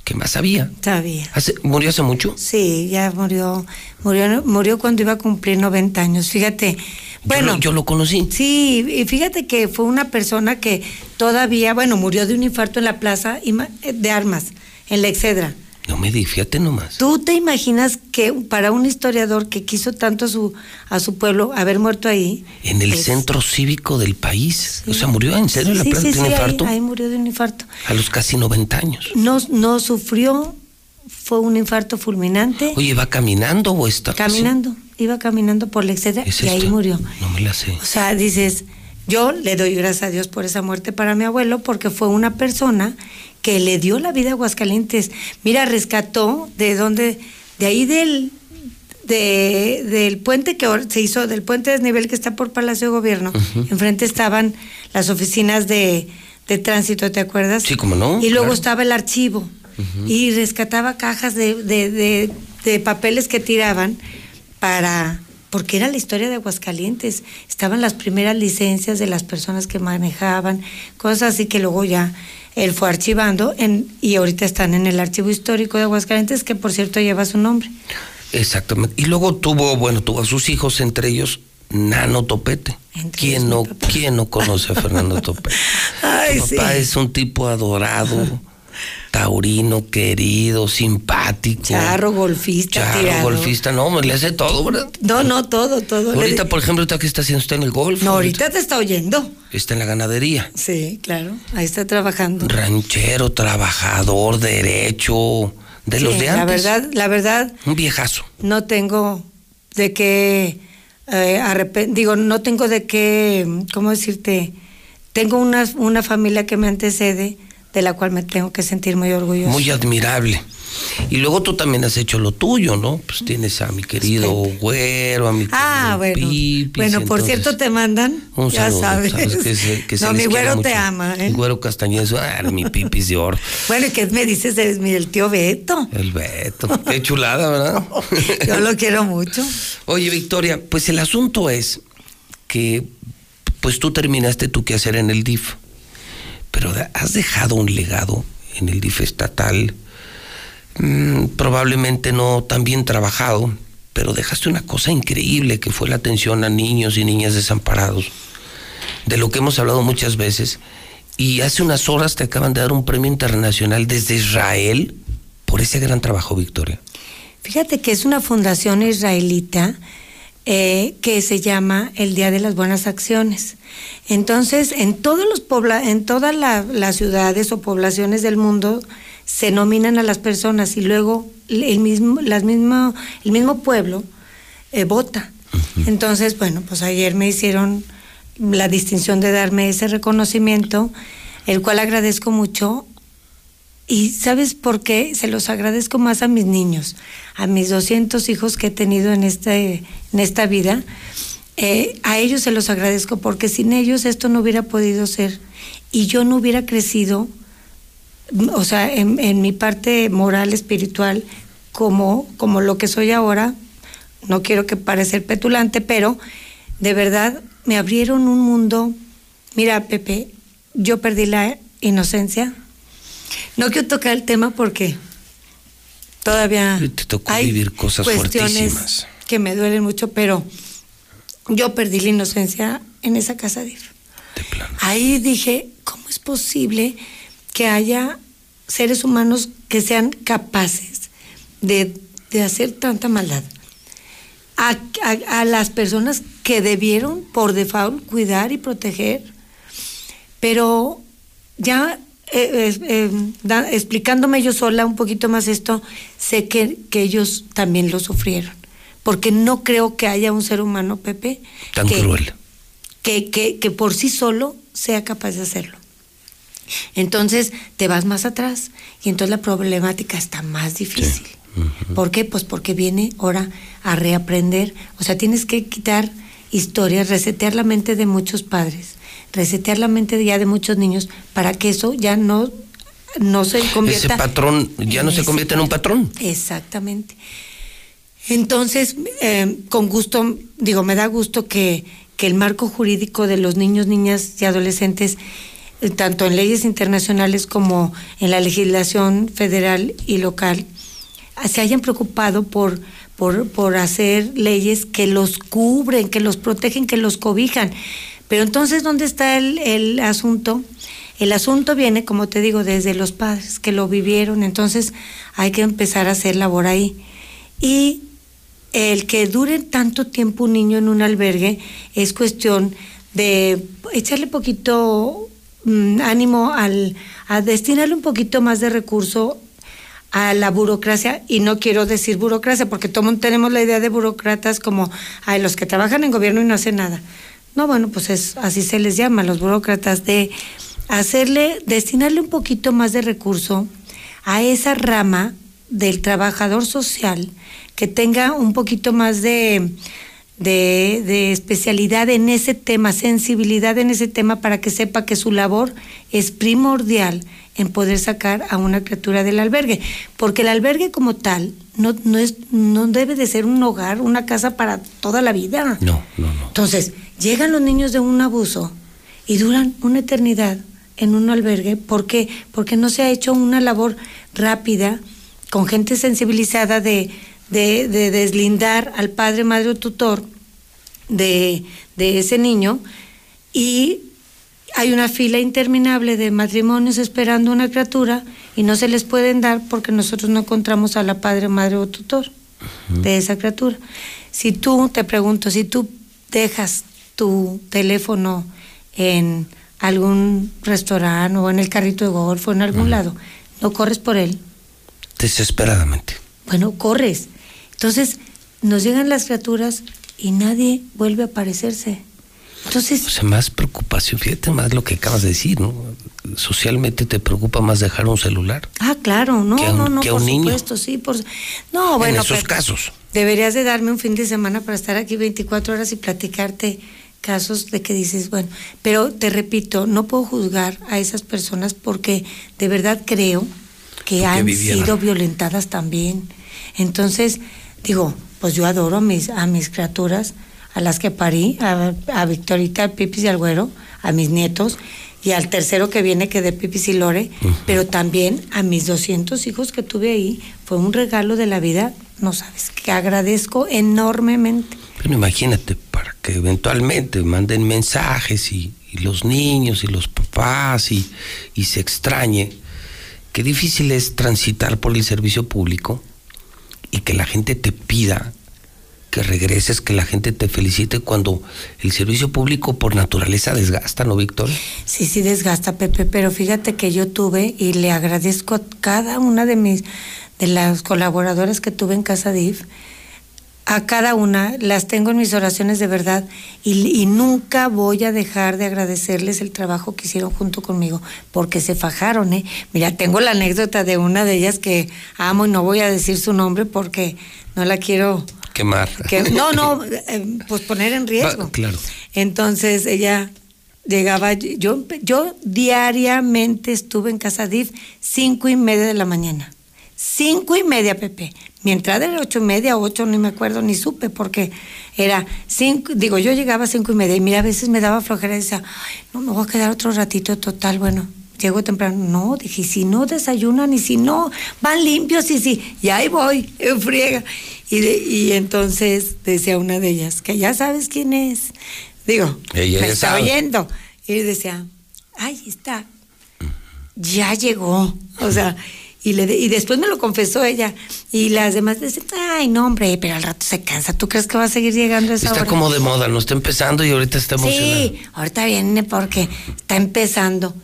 que más sabía. Sabía. Hace- ¿Murió hace mucho? Sí, ya murió, murió, murió cuando iba a cumplir 90 años. Fíjate. Bueno, yo, lo, yo lo conocí. Sí, y fíjate que fue una persona que todavía, bueno, murió de un infarto en la plaza de armas, en la Excedra. No me di, fíjate nomás. ¿Tú te imaginas que para un historiador que quiso tanto a su, a su pueblo haber muerto ahí? En el es- centro cívico del país. O sea, murió en serio la plaza sí, de un ahí- infarto ahí murió de un infarto. a los casi 90 años. No, no sufrió, fue un infarto fulminante. Oye, ¿va caminando o está? Caminando, iba caminando por la Excedra ¿Es y ahí murió. No me la sé. O sea, dices, yo le doy gracias a Dios por esa muerte para mi abuelo, porque fue una persona que le dio la vida a Aguascalientes. Mira, rescató de donde, de ahí del, de- del puente que se hizo, del puente de desnivel que está por Palacio de Gobierno. Enfrente estaban las oficinas de, de tránsito, ¿te acuerdas? Sí, cómo no, Y luego claro. estaba el archivo. Y rescataba cajas de, de- de- de papeles que tiraban para porque era la historia de Aguascalientes. Estaban las primeras licencias de las personas que manejaban, cosas así que luego ya él fue archivando en, y ahorita están en el archivo histórico de Aguascalientes, que por cierto lleva su nombre. Exactamente. Y luego tuvo, bueno, tuvo a sus hijos, entre ellos Nano Topete. ¿Quién no, ¿Quién no conoce a Fernando Topete? Ay, papá sí. es un tipo adorado, taurino, querido, simpático. Charro, golfista, Charro, tirador. golfista, no, le hace todo, ¿verdad? No, no, todo, todo. Ahorita, por ejemplo, que está haciendo usted en el golf. no, ahorita te está oyendo. Está en la ganadería. Sí, claro, ahí está trabajando. Ranchero, trabajador, derecho, de los de antes. La verdad, la verdad, Un viejazo. no tengo de qué eh, digo, no tengo de qué, ¿cómo decirte? Tengo una, una familia que me antecede, de la cual me tengo que sentir muy orgulloso. Muy admirable. Y luego tú también has hecho lo tuyo, ¿no? Pues tienes a mi querido güero, a mi Ah, bueno. Pipis, bueno, por entonces, cierto te mandan, Un ya saludo, sabes. que se, que se no, mi güero te ama, ¿eh? El güero castañezo, ah, mi pipis de oro. Bueno, ¿y qué me dices? Mi- el tío Beto. El Beto. Qué chulada, ¿verdad? Yo lo quiero mucho. Oye, Victoria, pues el asunto es que pues tú terminaste tu quehacer en el DIF, pero has dejado un legado en el DIF estatal, mm, probablemente no tan bien trabajado, pero dejaste una cosa increíble que fue la atención a niños y niñas desamparados, de lo que hemos hablado muchas veces, y hace unas horas te acaban de dar un premio internacional desde Israel por ese gran trabajo, Victoria. Fíjate que es una fundación israelita eh, que se llama el Día de las Buenas Acciones. Entonces, en todos los pobla en todas la- las ciudades o poblaciones del mundo se nominan a las personas y luego el mismo, las mismo, el mismo pueblo eh, vota. Entonces, bueno, pues ayer me hicieron la distinción de darme ese reconocimiento, el cual agradezco mucho. Y ¿sabes por qué? Se los agradezco más a mis niños, a mis 200 hijos que he tenido en, este, en esta vida. Eh, a ellos se los agradezco porque sin ellos esto no hubiera podido ser y yo no hubiera crecido, o sea, en, en mi parte moral, espiritual, como, como lo que soy ahora. No quiero que parecer petulante, pero de verdad me abrieron un mundo. Mira, Pepe, yo perdí la inocencia. No quiero tocar el tema porque todavía Te tocó hay vivir cosas cuestiones fuertísimas. que me duelen mucho, pero yo perdí la inocencia en esa casa de Ahí dije, ¿cómo es posible que haya seres humanos que sean capaces de, de hacer tanta maldad? A, a- a las personas que debieron por default cuidar y proteger, pero ya eh, eh, da- explicándome yo sola un poquito más esto, sé que, que ellos también lo sufrieron, porque no creo que haya un ser humano, Pepe, Tan que, cruel. que, que, que por sí solo sea capaz de hacerlo. Entonces te vas más atrás y entonces la problemática está más difícil. ¿Por qué? Pues porque viene ahora a reaprender. O sea, tienes que quitar historias, resetear la mente de muchos padres, resetear la mente ya de muchos niños para que eso ya no, no se convierta Ese patrón ya no se convierte en un patrón. Exactamente. Entonces, eh, con gusto, digo, me da gusto que, que el marco jurídico de los niños, niñas y adolescentes, eh, tanto en leyes internacionales como en la legislación federal y local, se hayan preocupado por, por, por hacer leyes que los cubren, que los protegen, que los cobijan. Pero entonces, ¿dónde está el, asunto? El asunto viene, como te digo, desde los padres que lo vivieron, entonces hay que empezar a hacer labor ahí. Y el que dure tanto tiempo un niño en un albergue es cuestión de echarle poquito mm, ánimo al, a destinarle un poquito más de recurso a la burocracia, y no quiero decir burocracia, porque todos tenemos la idea de burócratas como a los que trabajan en gobierno y no hacen nada. No, bueno, pues es, así se les llama, los burócratas, de hacerle, destinarle un poquito más de recurso a esa rama del trabajador social que tenga un poquito más de, de, de especialidad en ese tema, sensibilidad en ese tema para que sepa que su labor es primordial en poder sacar a una criatura del albergue, porque el albergue como tal no, no, es, no debe de ser un hogar, una casa para toda la vida. No, no, no. Entonces, llegan los niños de un abuso y duran una eternidad en un albergue. ¿Por qué? Porque no se ha hecho una labor rápida, con gente sensibilizada de, de, de deslindar al padre, madre o tutor de, de ese niño y hay una fila interminable de matrimonios esperando una criatura y no se les pueden dar porque nosotros no encontramos a la padre, madre o tutor de esa criatura. Si tú, te pregunto, si tú dejas tu teléfono en algún restaurante o en el carrito de golf o en algún lado, no corres por él. Desesperadamente. Bueno, corres. Entonces, nos llegan las criaturas y nadie vuelve a aparecerse. Entonces, O sea, más preocupación, fíjate más lo que acabas de decir, ¿no? Socialmente te preocupa más dejar un celular. ah, claro, no, Que a un- no, no, que a por un niño. supuesto, sí, por No, bueno, en esos casos. deberías de darme un fin de semana para estar aquí 24 horas y platicarte casos de que dices, bueno, pero te repito, no puedo juzgar a esas personas porque de verdad creo que han sido violentadas también. Entonces, digo, pues yo adoro a mis, a mis criaturas, a las que parí, a, a Victorita, a Pipis y al Güero, a mis nietos, y al tercero que viene que de Pipis y Lore, pero también a mis 200 hijos que tuve ahí. Fue un regalo de la vida, no sabes, que agradezco enormemente. Pero imagínate, para que eventualmente manden mensajes y, y los niños y los papás y, y se extrañe, qué difícil es transitar por el servicio público y que la gente te pida que regreses, que la gente te felicite cuando el servicio público por naturaleza desgasta, ¿no, Víctor? Sí, sí desgasta, Pepe, pero fíjate que yo tuve y le agradezco a cada una de mis de las colaboradoras que tuve en Casa DIF a cada una, las tengo en mis oraciones de verdad y, y nunca voy a dejar de agradecerles el trabajo que hicieron junto conmigo, porque se fajaron, ¿eh? Mira, tengo la anécdota de una de ellas que amo y no voy a decir su nombre porque no la quiero Quemar. que no, no, eh, pues poner en riesgo. Va, claro. Entonces ella llegaba, yo, yo diariamente estuve en casa DIF cinco y media de la mañana. Cinco y media, Pepe. Mi entrada era ocho y media, ocho, ni me acuerdo, ni supe, porque era cinco, digo, yo llegaba a cinco y media y mira, a veces me daba flojera y decía, "Ay, no, me voy a quedar otro ratito, total, bueno, llego temprano. No, dije, si no desayunan y si no van limpios y si, y ahí voy, en friega. Y, de- y entonces decía una de ellas, que ya sabes quién es. Digo, Ella me está sabe. oyendo. Y decía, ay, está, ya llegó. O sea, y, le, de- y después me lo confesó ella. Y las demás decían, ay, no, hombre, pero al rato se cansa. ¿Tú crees que va a seguir llegando a esa Está hora? como de moda, no está empezando y ahorita está emocionado. Sí, ahorita viene porque está empezando.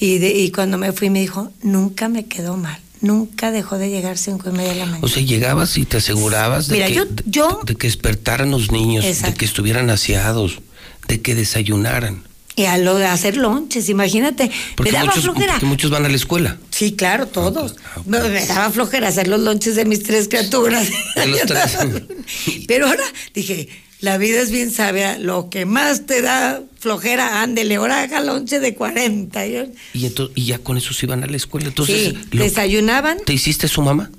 Y, de- y cuando me fui me dijo, nunca me quedó mal. Nunca dejó de llegar cinco y media de la mañana. O sea, llegabas y te asegurabas de, Mira, que, yo- yo- de que despertaran los niños, de que estuvieran aseados, de que desayunaran. Y a lo de hacer lonches, imagínate. Porque me daba muchos, flojera. muchos van a la escuela. Sí, claro, todos. Me, me daba flojera hacer los lonches de mis tres criaturas. Pero ahora dije, la vida es bien sabia. Lo que más te da flojera, ándele, ahora haga lonche de 40. Yo- Y, ento- y ya con eso se iban a la escuela. Entonces, sí, desayunaban. ¿te hiciste su mamá?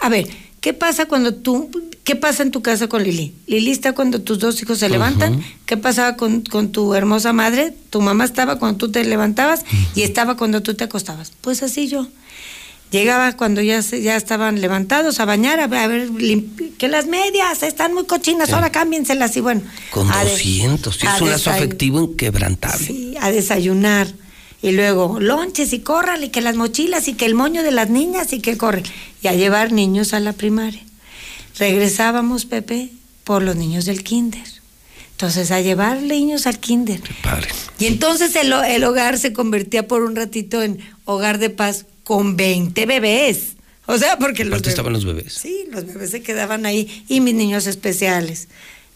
A ver, ¿qué pasa cuando tú, qué pasa en tu casa con Lili? Lili está cuando tus dos hijos se levantan. ¿Qué pasaba con, con tu hermosa madre? Tu mamá estaba cuando tú te levantabas y estaba cuando tú te acostabas. Pues así yo. Llegaba cuando ya, ya estaban levantados a bañar, a ver, a ver, que las medias están muy cochinas, ahora cámbienselas y bueno. Con a de- 200. sí, a es un lazo afectivo inquebrantable. Sí, a desayunar. Y luego, lonches y córrale, y que las mochilas y que el moño de las niñas y que corre. Y a llevar niños a la primaria. Regresábamos, Pepe, por los niños del kinder. Entonces, a llevar niños al kinder. Padre. Y entonces el, el hogar se convertía por un ratito en hogar de paz con 20 bebés. O sea, porque los bebés- estaban los bebés. Sí, los bebés se quedaban ahí y mis niños especiales.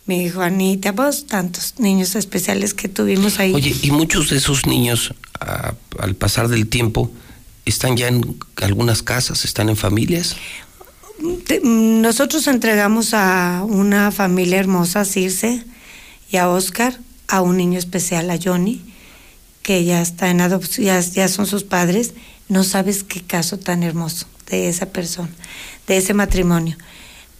Mi hijo Anita, vos tantos niños especiales que tuvimos ahí. Oye, y muchos de esos niños, a- al pasar del tiempo, están ya en algunas casas, están en familias. Nosotros entregamos a una familia hermosa, a Circe y a Oscar, a un niño especial, a Johnny, que ya está en adopción, ya, ya son sus padres. No sabes qué caso tan hermoso de esa persona, de ese matrimonio.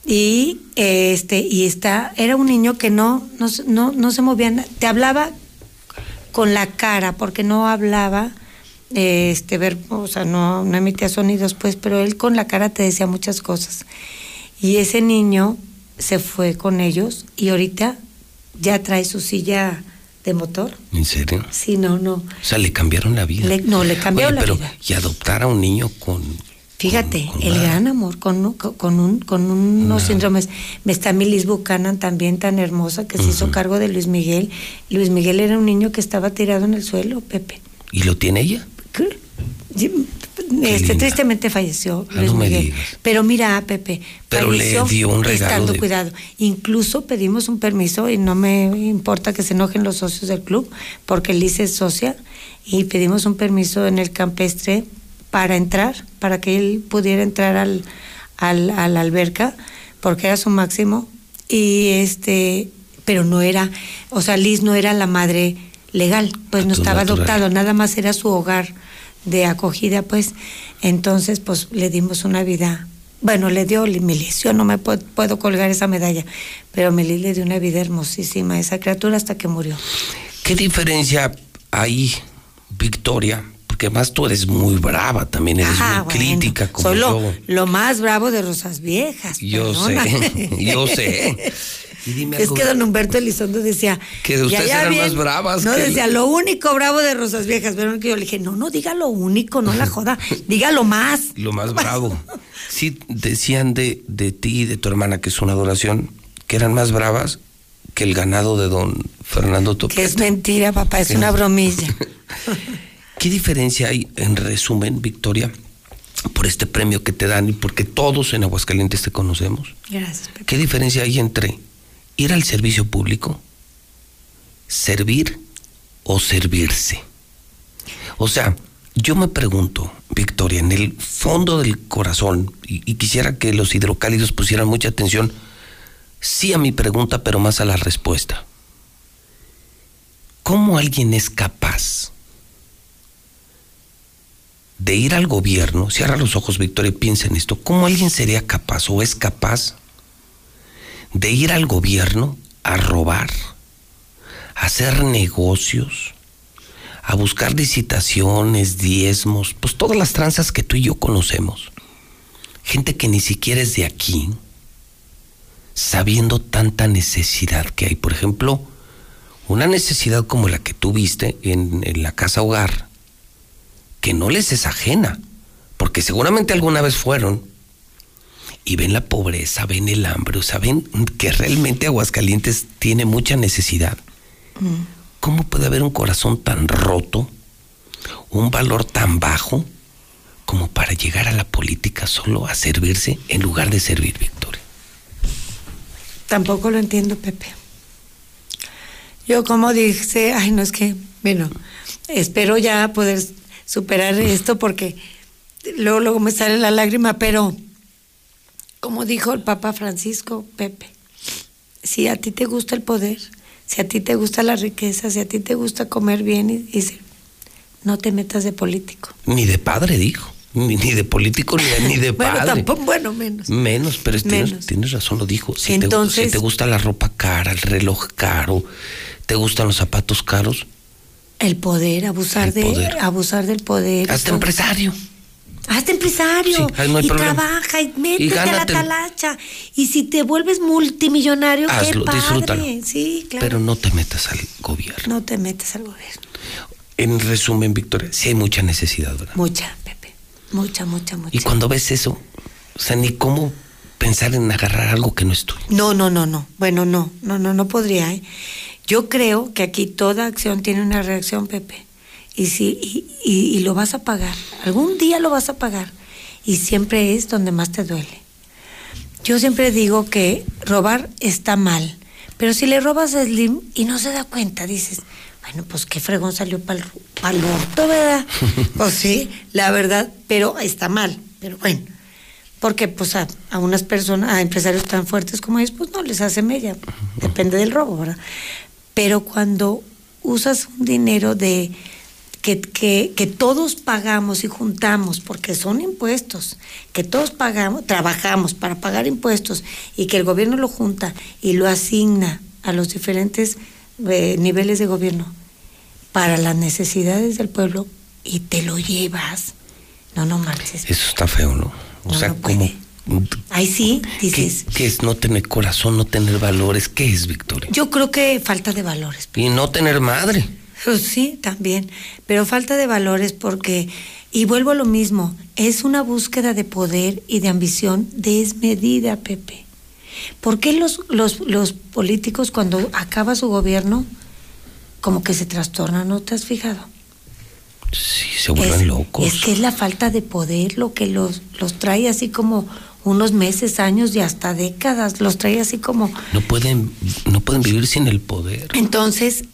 Y este, y está, era un niño que no, no, no, no se movía, te hablaba con la cara, porque no hablaba, este verbo, o sea, no, no emitía sonidos, pues, pero él con la cara te decía muchas cosas. Y ese niño se fue con ellos y ahorita ya trae su silla de motor. ¿En serio? Sí, no, no. O sea, le cambiaron la vida. Le- no, le cambió Oye, la pero, vida. Y adoptar a un niño con... Fíjate, el gran amor con, con, un, con unos síndromes. Me está Milis Buchanan también tan hermosa que se hizo cargo de Luis Miguel. Luis Miguel era un niño que estaba tirado en el suelo, Pepe. ¿Y lo tiene ella? Este, tristemente falleció Ah, Luis no Miguel. digas. Pero mira, Pepe, Pero le dio un regalo estando de- cuidado. Incluso pedimos un permiso y no me importa que se enojen los socios del club, porque Liz es socia y pedimos un permiso en el campestre para entrar, para que él pudiera entrar al, al, a la alberca, porque era su máximo. Y este, pero no era, o sea, Liz no era la madre legal, pues no Natural. estaba adoptado, nada más era su hogar de acogida, pues. Entonces, pues le dimos una vida. Bueno, le dio Milis, yo no me puedo, puedo colgar esa medalla, pero Milis le dio una vida hermosísima a esa criatura hasta que murió. ¿Qué diferencia hay, Victoria? Porque además tú eres muy brava, también eres Ah, muy bueno, crítica como soy lo, yo. lo más bravo de Rosas Viejas. Yo sé, yo sé. Y dime Es algo, que don Humberto Elizondo decía Que "Y ustedes eran más bravas No, que decía el- lo único bravo de Rosas Viejas. Pero que yo le dije, no, no diga lo único, no la joda, diga lo más. lo más bravo. Sí, decían de, de ti y de tu hermana, que es una adoración, que eran más bravas que el ganado de don Fernando Tope. Que es mentira, papá, es una bromilla. ¿Qué diferencia hay, en resumen, Victoria, por este premio que te dan y porque todos en Aguascalientes te conocemos. Gracias, Pepe. ¿Qué diferencia hay entre ir al servicio público, servir o servirse? O sea, yo me pregunto, Victoria, en el fondo del corazón, y, quisiera que los hidrocálidos pusieran mucha atención, sí a mi pregunta, pero más a la respuesta. ¿Cómo alguien es capaz de ir al gobierno? Cierra los ojos, Victoria, y piensa en esto. ¿Cómo alguien sería capaz o es capaz de ir al gobierno a robar, a hacer negocios, a buscar licitaciones, diezmos, pues todas las tranzas que tú y yo conocemos? Gente que ni siquiera es de aquí, sabiendo tanta necesidad que hay. Por ejemplo, una necesidad como la que tú viste en, en la casa hogar, que no les es ajena, porque seguramente alguna vez fueron y ven la pobreza, ven el hambre, o sea, ven que realmente Aguascalientes tiene mucha necesidad. ¿Cómo puede haber un corazón tan roto, un valor tan bajo, como para llegar a la política solo a servirse en lugar de servir, Victoria? Tampoco lo entiendo, Pepe. Yo como dije, ay, no es que, bueno, espero ya poder superar esto porque luego, luego me sale la lágrima, pero como dijo el Papa Francisco, Pepe, si a ti te gusta el poder, si a ti te gusta la riqueza, si a ti te gusta comer bien, y, y si- no te metas de político. Ni de padre, dijo. Ni, ni de político, ni de, ni de Bueno, padre. tampoco, bueno, menos. Menos, pero tienes, Menos. tienes razón, lo dijo. Si, Entonces- te, si te gusta la ropa cara, el reloj caro, te gustan los zapatos caros, El poder, abusar El de, poder. abusar del poder. Todo. empresario. Hazte empresario Sí, no y problema. trabaja y métete a la talacha. Y si te vuelves multimillonario, Hazlo, qué padre. disfrútalo. Sí, claro. Pero no te metas al gobierno. no te metes al gobierno. En resumen, Victoria, sí hay mucha necesidad, ¿verdad? Mucha, Pepe. Mucha, mucha, mucha. Y cuando ves eso, o sea, ni cómo pensar en agarrar algo que no es tuyo. No, no, no, no. Bueno, no, no, no, no podría. ¿eh? Yo creo que aquí toda acción tiene una reacción, Pepe. Y, sí, y, y- y lo vas a pagar. Algún día lo vas a pagar. Y siempre es donde más te duele. Yo siempre digo que robar está mal. Pero si le robas a Slim y no se da cuenta, dices, bueno, pues qué fregón salió para el orto, ¿verdad? pues sí, la verdad, pero está mal. Pero bueno, porque pues a, a unas personas, a empresarios tan fuertes como ellos, pues no les hace mella, depende del robo, ¿verdad? Pero cuando usas un dinero de que, que, que todos pagamos y juntamos, porque son impuestos, que todos pagamos, trabajamos para pagar impuestos y que el gobierno lo junta y lo asigna a los diferentes eh, niveles de gobierno para las necesidades del pueblo y te lo llevas. No, no marches. Eso está feo, ¿no? O No, sea, no como... Ahí sí, ¿qué, dices. qué es no tener corazón, no tener valores? ¿Qué es, Victoria? Yo creo que falta de valores. Y no tener madre. Pues sí, también. Pero falta de valores porque, y vuelvo a lo mismo, es una búsqueda de poder y de ambición desmedida, Pepe. ¿Por qué los, los, los políticos cuando acaba su gobierno como que se trastornan? ¿No te has fijado? Sí, se vuelven es, locos. Es que es la falta de poder lo que los, los trae así como unos meses, años y hasta décadas. Los trae así como No pueden, no pueden vivir sin el poder. Entonces,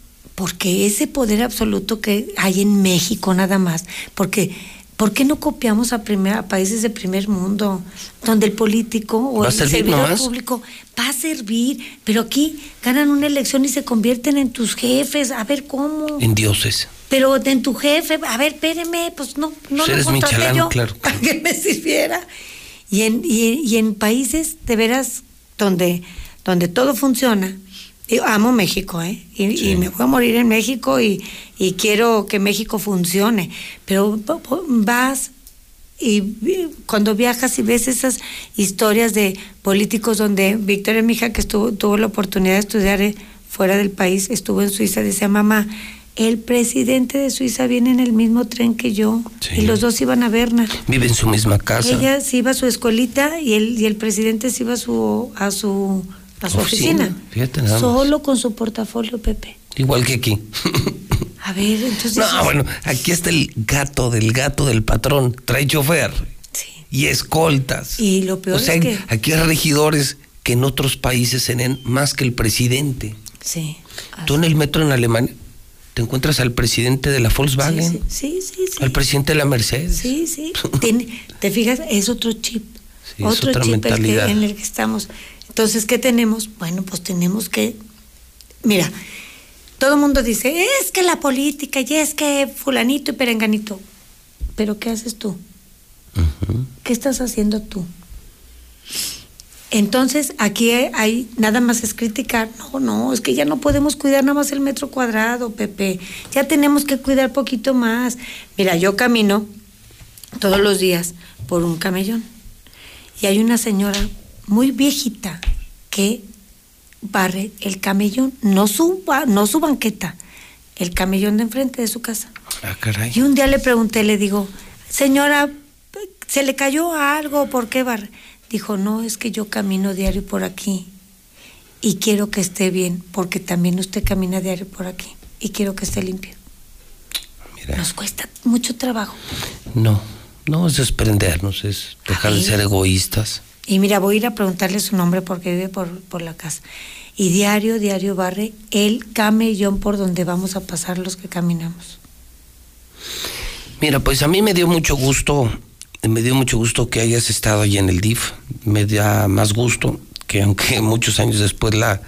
porque ese poder absoluto que hay en México nada más, porque ¿por qué no copiamos a, primer- a países de primer mundo donde el político o ¿Va a el servidor nomás? público va a servir, pero aquí ganan una elección y se convierten en tus jefes, a ver cómo. En dioses. Pero en tu jefe, a ver, espéreme, pues no, no Pues lo contraté yo claro. para que me sirviera. Y en, y, y en países de veras donde, donde todo funciona, amo México, ¿eh? Y, y me voy a morir en México y, y quiero que México funcione. Pero vas y cuando viajas y ves esas historias de políticos donde Victoria, mi hija, que estuvo, tuvo la oportunidad de estudiar eh, fuera del país, estuvo en Suiza, decía, mamá, el presidente de Suiza viene en el mismo tren que yo y los dos iban a Berna. Vive en su misma casa. Ella se iba a su escuelita y el, y el presidente se iba a su, a su, a su oficina. Fíjate nada más. Solo con su portafolio, Pepe. Igual que aquí. A ver, entonces... No, bueno, aquí está el gato del gato del patrón. Trae chofer. Sí, y escoltas. Y lo peor o sea, es que... aquí hay regidores que en otros países tienen más que el presidente. Sí. Tú en el metro en Alemania te encuentras al presidente de la Volkswagen, Sí, sí, sí. al presidente de la Mercedes. Sí, sí. ¿Te fijas? Es otro chip. Sí, es otra chip el que- mentalidad. en el que estamos. Entonces, ¿qué tenemos? Bueno, pues tenemos que. Mira, todo el mundo dice, es que la política, y es que fulanito y perenganito. Pero ¿qué haces tú? ¿Qué estás haciendo tú? Entonces, aquí hay- nada más es criticar. No, no, es que ya no podemos cuidar nada más el metro cuadrado, Pepe. Ya tenemos que cuidar poquito más. Mira, yo camino todos los días por un camellón y hay una señora muy viejita que barre el camellón, no su, no su banqueta, el camellón de enfrente de su casa. Ah, caray. Y un día le pregunté, le digo, señora, ¿se le cayó algo? ¿Por qué barre? Dijo, no, es que yo camino diario por aquí y quiero que esté bien, porque también usted camina diario por aquí y quiero que esté limpio. Nos cuesta mucho trabajo. No, no es desprendernos, es dejar de ser egoístas. Y mira, voy a ir a preguntarle su nombre porque vive por, por la casa. Y diario, diario barre el camellón por donde vamos a pasar los que caminamos. Mira, pues a mí me dio mucho gusto, me dio mucho gusto que hayas estado ahí en el DIF. Me da más gusto que aunque muchos años después la,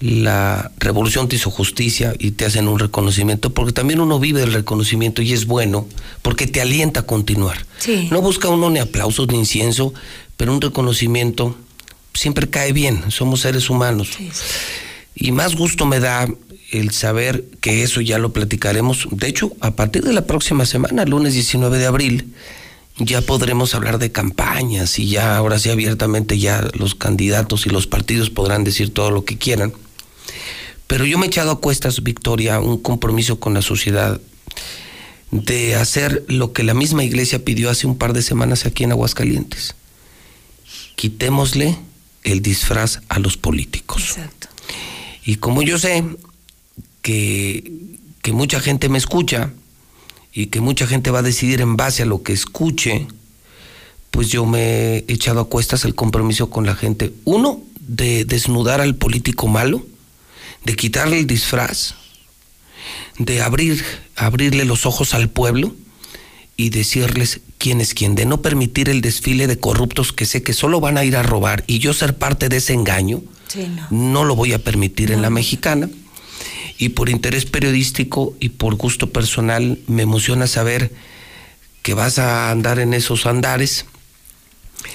la revolución te hizo justicia y te hacen un reconocimiento, porque también uno vive el reconocimiento y es bueno, porque te alienta a continuar. Sí. No busca uno ni aplausos ni incienso, pero un reconocimiento siempre cae bien, somos seres humanos. Y más gusto me da el saber que eso ya lo platicaremos. De hecho, a partir de la próxima semana, lunes 19 de abril, ya podremos hablar de campañas y ya ahora sí abiertamente ya los candidatos y los partidos podrán decir todo lo que quieran. Pero yo me he echado a cuestas, Victoria, un compromiso con la sociedad de hacer lo que la misma iglesia pidió hace un par de semanas aquí en Aguascalientes. Quitémosle el disfraz a los políticos. Exacto. Y como yo sé que, que mucha gente me escucha y que mucha gente va a decidir en base a lo que escuche, pues yo me he echado a cuestas el compromiso con la gente. Uno, de desnudar al político malo, de quitarle el disfraz, de abrir, abrirle los ojos al pueblo y decirles quién es quién, de no permitir el desfile de corruptos que sé que solo van a ir a robar y yo ser parte de ese engaño, Sí, no. no lo voy a permitir en la mexicana. Y por interés periodístico y por gusto personal me emociona saber que vas a andar en esos andares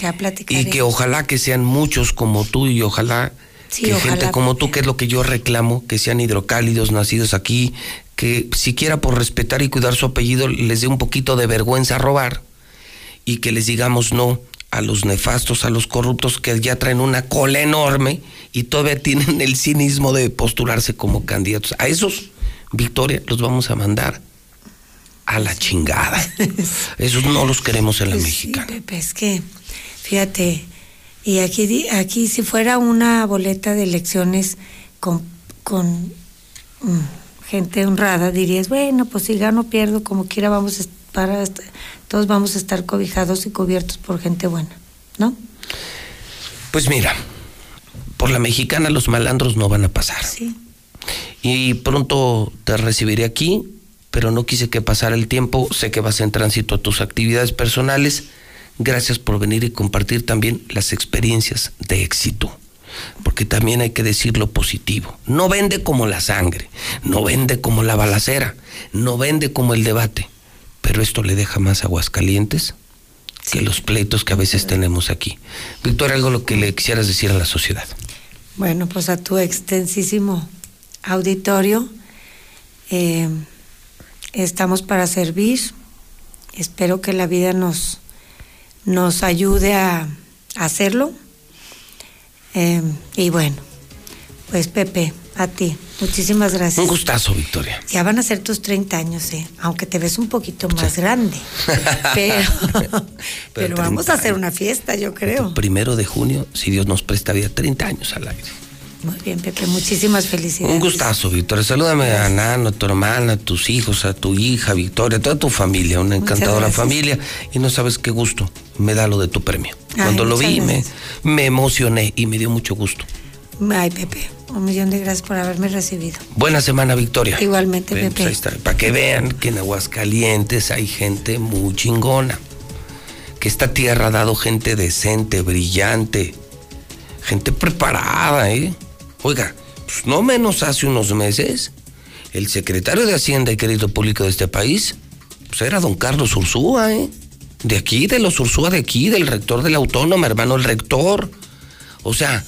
Ya y que ojalá que sean muchos como tú y ojalá Sí, que ojalá, gente como tú, que es lo que yo reclamo, que sean hidrocálidos, nacidos aquí, que siquiera por respetar y cuidar su apellido les dé un poquito de vergüenza robar y que les digamos no a los nefastos, a los corruptos que ya traen una cola enorme y todavía tienen el cinismo de postularse como candidatos. A esos, Victoria, los vamos a mandar a la chingada. Esos no los queremos en la Pues mexicana. Sí, Pepe, es que, fíjate, y aquí, aquí si fuera una boleta de elecciones con, con mm, gente honrada, dirías, bueno, pues si gano pierdo, como quiera vamos a para todos vamos a estar cobijados y cubiertos por gente buena, ¿no? Pues mira, por la mexicana los malandros no van a pasar. Y pronto te recibiré aquí, pero no quise que pasara el tiempo. Sé que vas en tránsito a tus actividades personales. Gracias por venir y compartir también las experiencias de éxito. Porque también hay que decir lo positivo. No vende como la sangre, no vende como la balacera, no vende como el debate. Pero esto le deja más aguascalientes que los pleitos que a veces tenemos aquí. Victoria, algo lo que le quisieras decir a la sociedad. Bueno, pues a tu extensísimo auditorio, eh, estamos para servir. Espero que la vida nos, nos ayude a hacerlo. Eh, y bueno, pues Pepe, a ti, muchísimas gracias. Un gustazo, Victoria. Ya van a ser tus 30 años, ¿eh? aunque te ves un poquito más grande. Pero, pero vamos a hacer una fiesta, yo creo. Primero de junio, si Dios nos presta vida, 30 años al aire. Muy bien, Pepe, muchísimas felicidades. Un gustazo, Victoria. Salúdame a Nano, a tu hermana, a tus hijos, a tu hija, Victoria, a toda tu familia, una encantadora familia. Y no sabes qué gusto me da lo de tu premio. Ay, Cuando lo vi, me, emocioné y me dio mucho gusto. Ay, Pepe, un millón de gracias por haberme recibido. Buena semana, Victoria. Igualmente, Ven, Pepe. pues ahí está. Para que vean que en Aguascalientes hay gente muy chingona. Que esta tierra ha dado gente decente, brillante, gente preparada, ¿eh? Oiga, pues no menos hace unos meses, el secretario de Hacienda y Crédito Público de este país, pues era don Carlos Ursúa, ¿eh? De aquí, de los Ursúa de aquí, del rector de la Autónoma, hermano, el rector. O sea,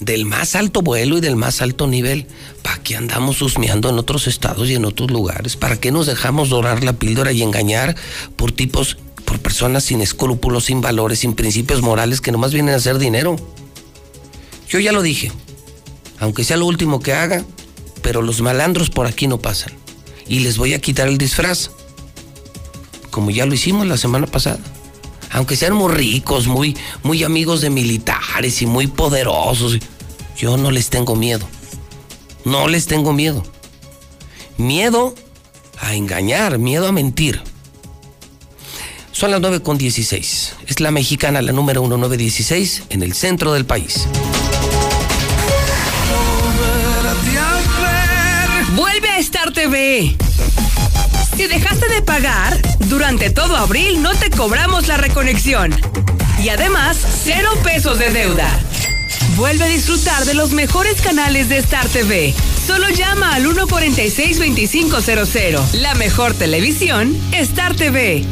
del más alto vuelo y del más alto nivel. ¿Para qué andamos husmeando en otros estados y en otros lugares? ¿Para qué nos dejamos dorar la píldora y engañar por tipos, por personas sin escrúpulos, sin valores, sin principios morales que nomás vienen a hacer dinero? Yo ya lo dije, aunque sea lo último que haga, pero los malandros por aquí no pasan. Y les voy a quitar el disfraz, como ya lo hicimos la semana pasada. Aunque sean muy ricos, muy, muy amigos de militares y muy poderosos, yo no les tengo miedo. No les tengo miedo. Miedo a engañar, miedo a mentir. Son las 9 con 16. Es la mexicana, la número 1916, en el centro del país. Vuelve a Star TV. Si dejaste de pagar, durante todo abril no te cobramos la reconexión. Y además, cero pesos de deuda. Vuelve a disfrutar de los mejores canales de Star TV. Solo llama al 146-2500. La mejor televisión, Star TV.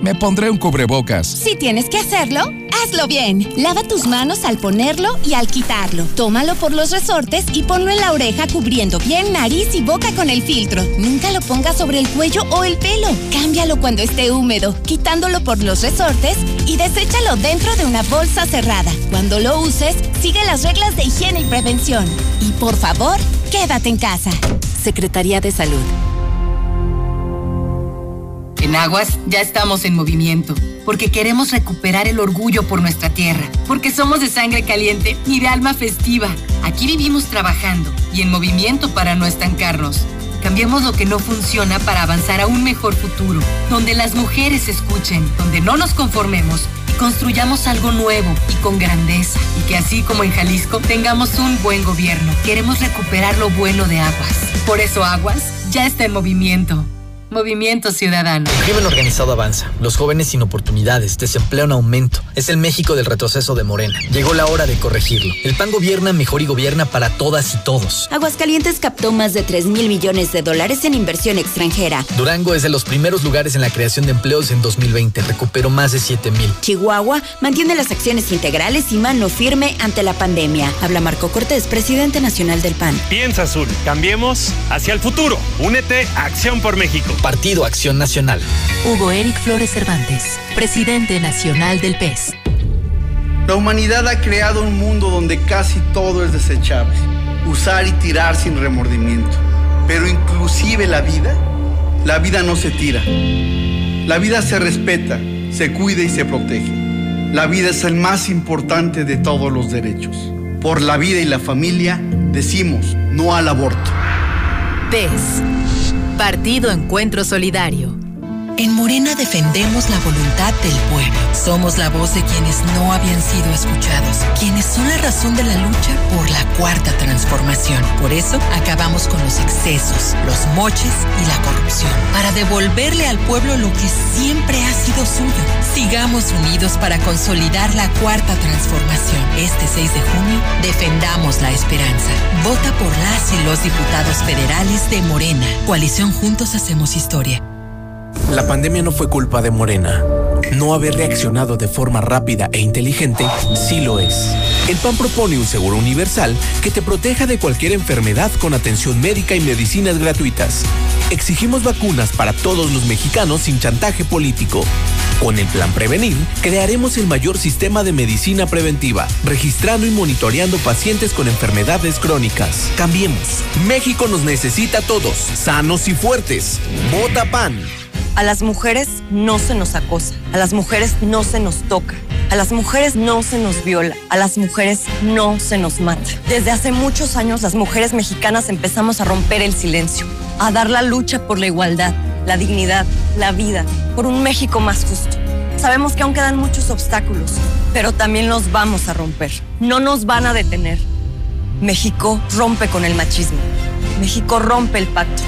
Me pondré un cubrebocas. Si tienes que hacerlo, hazlo bien. Lava tus manos al ponerlo y al quitarlo. Tómalo por los resortes y ponlo en la oreja cubriendo bien nariz y boca con el filtro. Nunca lo pongas sobre el cuello o el pelo. Cámbialo cuando esté húmedo, quitándolo por los resortes y deséchalo dentro de una bolsa cerrada. Cuando lo uses, sigue las reglas de higiene y prevención. Y por favor, quédate en casa. Secretaría de Salud. En Aguas ya estamos en movimiento, porque queremos recuperar el orgullo por nuestra tierra, porque somos de sangre caliente y de alma festiva. Aquí vivimos trabajando y en movimiento para no estancarnos. Cambiemos lo que no funciona para avanzar a un mejor futuro, donde las mujeres escuchen, donde no nos conformemos y construyamos algo nuevo y con grandeza. Y que así como en Jalisco tengamos un buen gobierno. Queremos recuperar lo bueno de Aguas. Por eso Aguas ya está en movimiento. Movimiento Ciudadano. El crimen organizado avanza. Los jóvenes sin oportunidades, desempleo en aumento. Es el México del retroceso de Morena. Llegó la hora de corregirlo. El PAN gobierna mejor y gobierna para todas y todos. Aguascalientes captó más de 3 mil millones de dólares en inversión extranjera. Durango es de los primeros lugares en la creación de empleos en 2020. Recuperó más de 7 mil. Chihuahua mantiene las acciones integrales y mano firme ante la pandemia. Habla Marco Cortés, presidente nacional del PAN. Piensa azul, cambiemos hacia el futuro. Únete a Acción por México. Partido Acción Nacional. Hugo Eric Flores Cervantes, presidente nacional del PES. La humanidad ha creado un mundo donde casi todo es desechable, usar y tirar sin remordimiento. Pero inclusive la vida, la vida no se tira. La vida se respeta, se cuida y se protege. La vida es el más importante de todos los derechos. Por la vida y la familia decimos no al aborto. PES, Partido Encuentro Solidario. En Morena defendemos la voluntad del pueblo. Somos la voz de quienes no habían sido escuchados, quienes son la razón de la lucha por la cuarta transformación. Por eso acabamos con los excesos, los moches y la corrupción, para devolverle al pueblo lo que siempre ha sido suyo. Sigamos unidos para consolidar la cuarta transformación. Este 6 de junio, defendamos la esperanza. Vota por las y los diputados federales de Morena. Coalición Juntos Hacemos Historia. La pandemia no fue culpa de Morena. No haber reaccionado de forma rápida e inteligente sí lo es. El PAN propone un seguro universal que te proteja de cualquier enfermedad con atención médica y medicinas gratuitas. Exigimos vacunas para todos los mexicanos sin chantaje político. Con el plan Prevenir, crearemos el mayor sistema de medicina preventiva, registrando y monitoreando pacientes con enfermedades crónicas. Cambiemos. México nos necesita a todos, sanos y fuertes. Vota PAN. A las mujeres no se nos acosa, a las mujeres no se nos toca. A las mujeres no se nos viola, a las mujeres no se nos mata. Desde hace muchos años las mujeres mexicanas empezamos a romper el silencio, a dar la lucha por la igualdad, la dignidad, la vida, por un México más justo. Sabemos que aún quedan muchos obstáculos, pero también los vamos a romper. No nos van a detener. México rompe con el machismo. México rompe el pacto.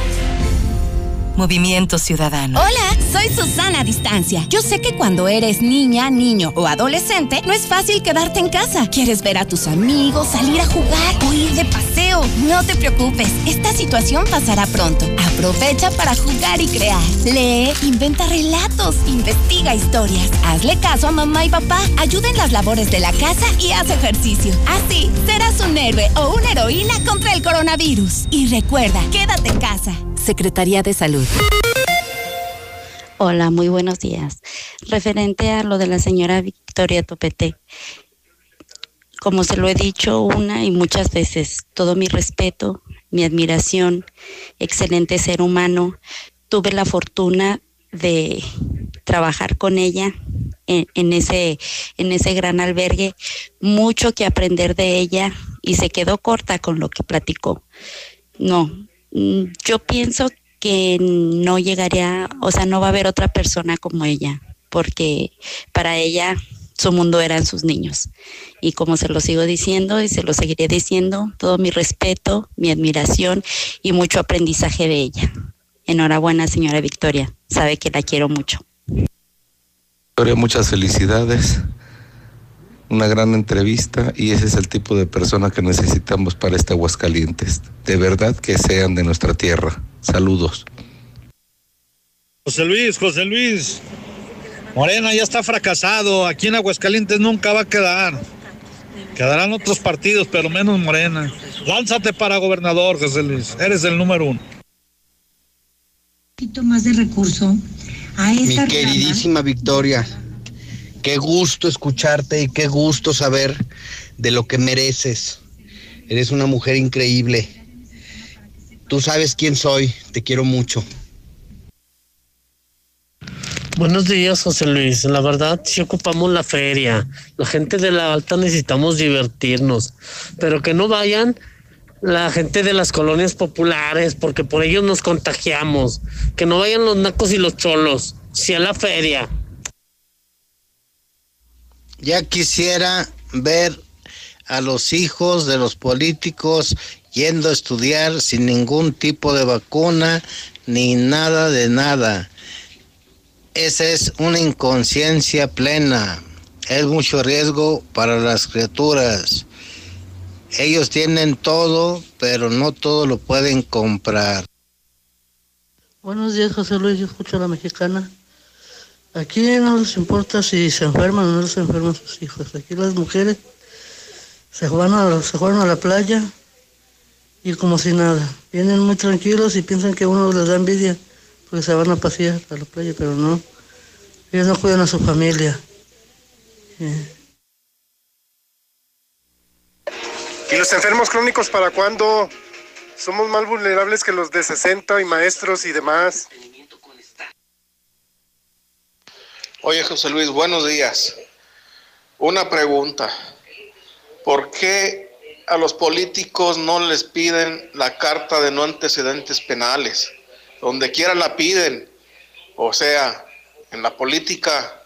Movimiento Ciudadano. Hola, soy Susana Distancia. Yo sé que cuando eres niña, niño o adolescente, no es fácil quedarte en casa. Quieres ver a tus amigos, salir a jugar o ir de paseo. No te preocupes, esta situación pasará pronto. Aprovecha para jugar y crear. Lee, inventa relatos, investiga historias. Hazle caso a mamá y papá. Ayuda en las labores de la casa y haz ejercicio. Así serás un héroe o una heroína contra el coronavirus. Y recuerda, quédate en casa. Secretaría de Salud. Hola, muy buenos días. Referente a lo de la señora Victoria Topete, como se lo he dicho una y muchas veces, todo mi respeto, mi admiración, excelente ser humano. Tuve la fortuna de trabajar con ella en, ese, en ese gran albergue, mucho que aprender de ella y se quedó corta con lo que platicó. No, yo pienso que no llegaría, o sea, no va a haber otra persona como ella, porque para ella su mundo eran sus niños. Y como se lo sigo diciendo y se lo seguiré diciendo, todo mi respeto, mi admiración y mucho aprendizaje de ella. Enhorabuena, señora Victoria. Sabe que la quiero mucho. Victoria, muchas felicidades una gran entrevista y ese es el tipo de persona que necesitamos para este Aguascalientes. De verdad que sean de nuestra tierra. Saludos. José Luis, José Luis. Morena ya está fracasado. Aquí en Aguascalientes nunca va a quedar. Quedarán otros partidos, pero menos Morena. Lánzate para gobernador, José Luis. Eres el número uno. Un poquito más de recurso a esta Mi queridísima Victoria, Qué gusto escucharte y qué gusto saber de lo que mereces. Eres una mujer increíble. Tú sabes quién soy. Te quiero mucho. Buenos días, José Luis. La verdad, sí ocupamos la feria. La gente de la alta necesitamos divertirnos, pero que no vayan la gente de las colonias populares, porque por ellos nos contagiamos. Que no vayan los nacos y los cholos. Sí a la feria. Ya quisiera ver a los hijos de los políticos yendo a estudiar sin ningún tipo de vacuna ni nada de nada. Esa es una inconsciencia plena. Es mucho riesgo para las criaturas. Ellos tienen todo, pero no todo lo pueden comprar. Buenos días, José Luis. Yo escucho a la mexicana. Aquí no les importa si se enferman o no se enferman sus hijos. Aquí las mujeres se van a, se juegan a la playa y como si nada. Vienen muy tranquilos y piensan que uno les da envidia porque se van a pasear a la playa, pero no. Ellos no cuidan a su familia. ¿Y los enfermos crónicos para cuándo? Somos más vulnerables que los de 60 y maestros y demás. Oye, José Luis, buenos días. Una pregunta. ¿Por qué a los políticos no les piden la carta de no antecedentes penales? Donde quiera la piden. O sea, en la política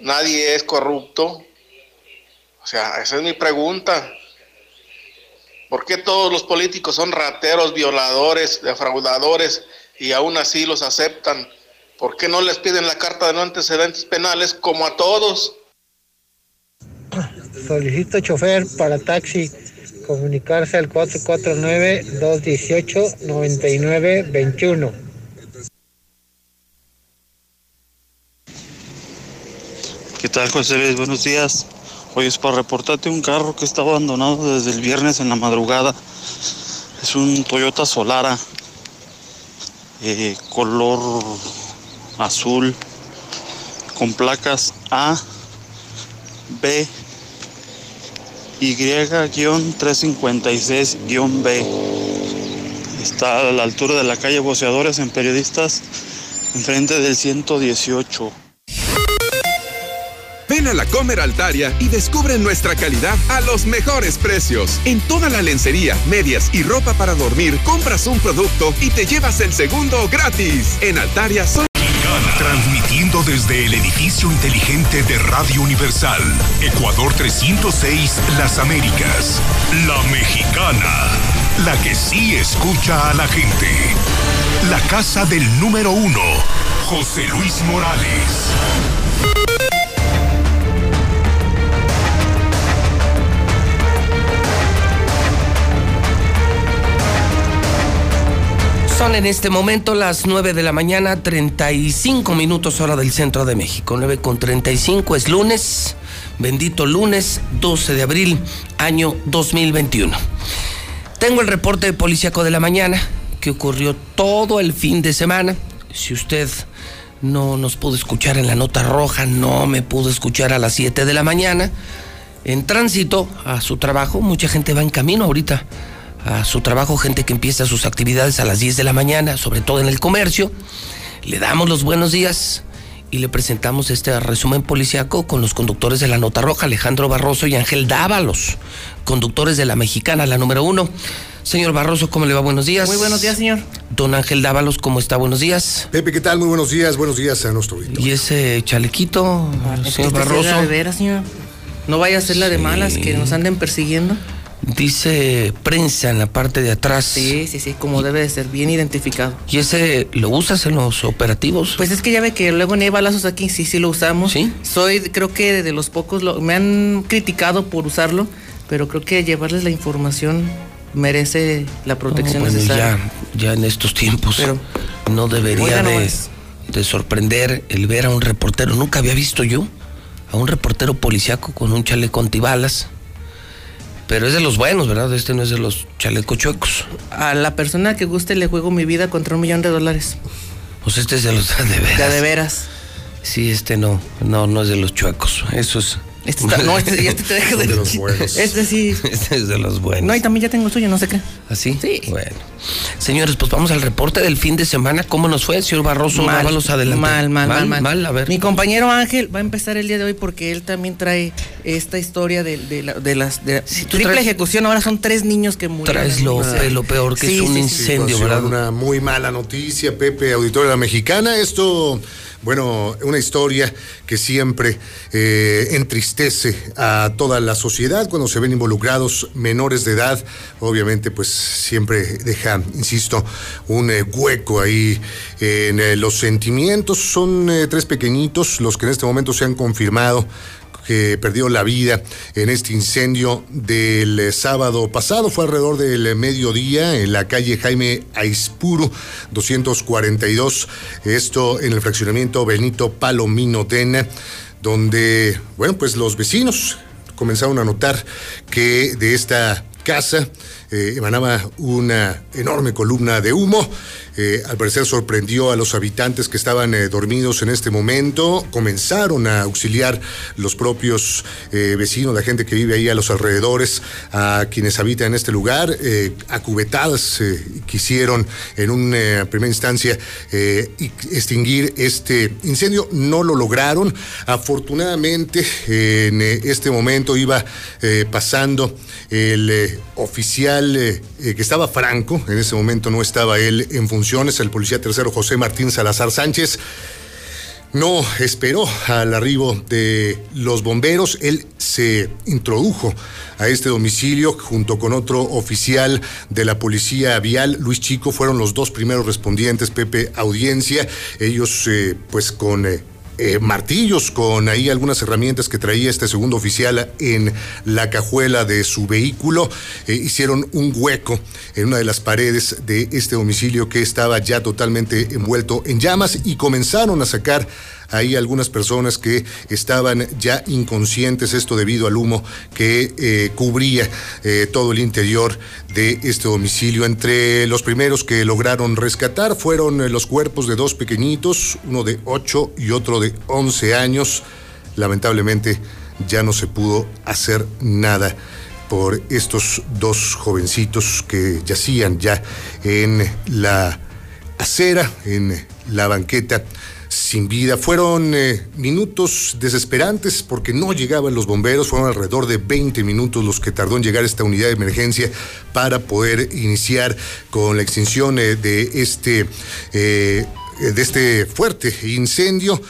nadie es corrupto. O sea, esa es mi pregunta. ¿Por qué todos los políticos son rateros, violadores, defraudadores y aún así los aceptan? ¿Por qué no les piden la carta de no antecedentes penales como a todos? Solicito chofer para taxi. Comunicarse al 449-218-9921. ¿Qué tal, José Luis? Buenos días. Hoy es para reportarte un carro que está abandonado desde el viernes en la madrugada. Es un Toyota Solara, eh, color azul con placas A, B, Y-356-B. Está a la altura de la calle Boceadores en Periodistas, enfrente del 118. Ven a la Comer Altaria y descubre nuestra calidad a los mejores precios. En toda la lencería, medias y ropa para dormir, compras un producto y te llevas el segundo gratis. En Altaria soy Desde el edificio inteligente de Radio Universal, Ecuador 306, Las Américas. La Mexicana, la que sí escucha a la gente. La casa del número uno, José Luis Morales. Son en este momento las 9 de la mañana, 35 minutos hora del centro de México. 9 con 35 es lunes, bendito lunes, 12 de abril, año 2021. Tengo el reporte policíaco de la mañana que ocurrió todo el fin de semana. Si usted no nos pudo escuchar en la nota roja, no me pudo escuchar a las 7 de la mañana. En tránsito a su trabajo, mucha gente va en camino ahorita a su trabajo, gente que empieza sus actividades a las 10 de la mañana, sobre todo en el comercio. Le damos los buenos días y le presentamos este resumen policiaco con los conductores de la Nota Roja, Alejandro Barroso y Ángel Dávalos, conductores de la Mexicana, la número uno. Señor Barroso, ¿cómo le va? Buenos días. Muy buenos días, señor. Don Ángel Dávalos, ¿cómo está? Buenos días. Pepe, ¿qué tal? Muy buenos días. Buenos días a nuestro auditorio. ¿Y ese chalequito, señor este Barroso? de veras, señor. No vaya a ser la de malas que nos anden persiguiendo. Dice prensa en la parte de atrás. Sí, sí, sí, como debe de ser, bien identificado. ¿Y ese lo usas en los operativos? Pues es que ya ve que luego ni hay balazos aquí, sí, sí lo usamos. Sí. Soy, creo que de los pocos, lo- me han criticado por usarlo, pero creo que llevarles la información merece la protección No, bueno, necesaria. ya, ya en estos tiempos Pero- no debería de, es. de sorprender el ver a un reportero. Nunca había visto yo a un reportero policiaco con un chaleco antibalas. Pero es de los buenos, ¿verdad? Este no es de los chalecos chuecos. A la persona que guste le juego mi vida contra un millón de dólares. Pues este es de los de veras. Ya de veras. Sí, este no, no, no es de los chuecos. Eso es. Este está- no, este, este te deja de, de los buenos. Este sí. Este es de los buenos. No, y también ya tengo el suyo, no sé qué. ¿Así? Sí. Bueno. Señores, pues vamos al reporte del fin de semana. ¿Cómo nos fue, señor Barroso? Mal, adelante. Mal, mal, mal, mal. a ver. Mi compañero Ángel va a empezar el día de hoy porque él también trae esta historia de, de, la- de las de triple traes- ejecución. Ahora son tres niños que murieron. Traes lo, peor que Sí, es un sí, incendio, ¿verdad? una Una muy mala noticia, Pepe, auditorio de la Mexicana. Esto, bueno, una historia que siempre eh, entristece a toda la sociedad cuando se ven involucrados menores de edad. Obviamente, pues siempre deja, insisto, un eh, hueco ahí en eh, los sentimientos. Son eh, tres pequeñitos los que en este momento se han confirmado que perdió la vida en este incendio del eh, sábado pasado. Fue alrededor del eh, mediodía en la calle Jaime Aispuro, 242. Esto en el fraccionamiento Benito Palomino Tena, donde, bueno, pues los vecinos comenzaron a notar que de esta casa eh, emanaba una enorme columna de humo. Eh, al parecer sorprendió a los habitantes que estaban eh, dormidos en este momento. Comenzaron a auxiliar los propios vecinos, la gente que vive ahí a los alrededores, a quienes habitan en este lugar. A cubetadas quisieron en una primera instancia extinguir este incendio. No lo lograron. Afortunadamente, en este momento iba pasando el eh, eh, que estaba Franco, en ese momento no estaba él en funciones, el policía tercero José Martín Salazar Sánchez. No esperó al arribo de los bomberos, él se introdujo a este domicilio junto con otro oficial de la policía vial, Luis Chico, fueron los dos primeros respondientes, Pepe Audiencia, ellos eh, pues con... eh, eh, martillos con ahí algunas herramientas que traía este segundo oficial en la cajuela de su vehículo. Eh, hicieron un hueco en una de las paredes de este domicilio que estaba ya totalmente envuelto en llamas y comenzaron a sacar ahí algunas personas que estaban ya inconscientes, esto debido al humo que eh, cubría eh, todo el interior de este domicilio. Entre los primeros que lograron rescatar fueron eh, los cuerpos de dos pequeñitos, uno de 8 y otro de 11 años. Lamentablemente ya no se pudo hacer nada por estos dos jovencitos que yacían ya en la acera, en la banqueta sin vida. Fueron eh, minutos desesperantes porque no llegaban los bomberos, fueron alrededor de 20 minutos los que tardó en llegar esta unidad de emergencia para poder iniciar con la extinción eh, de este eh, de este fuerte incendio.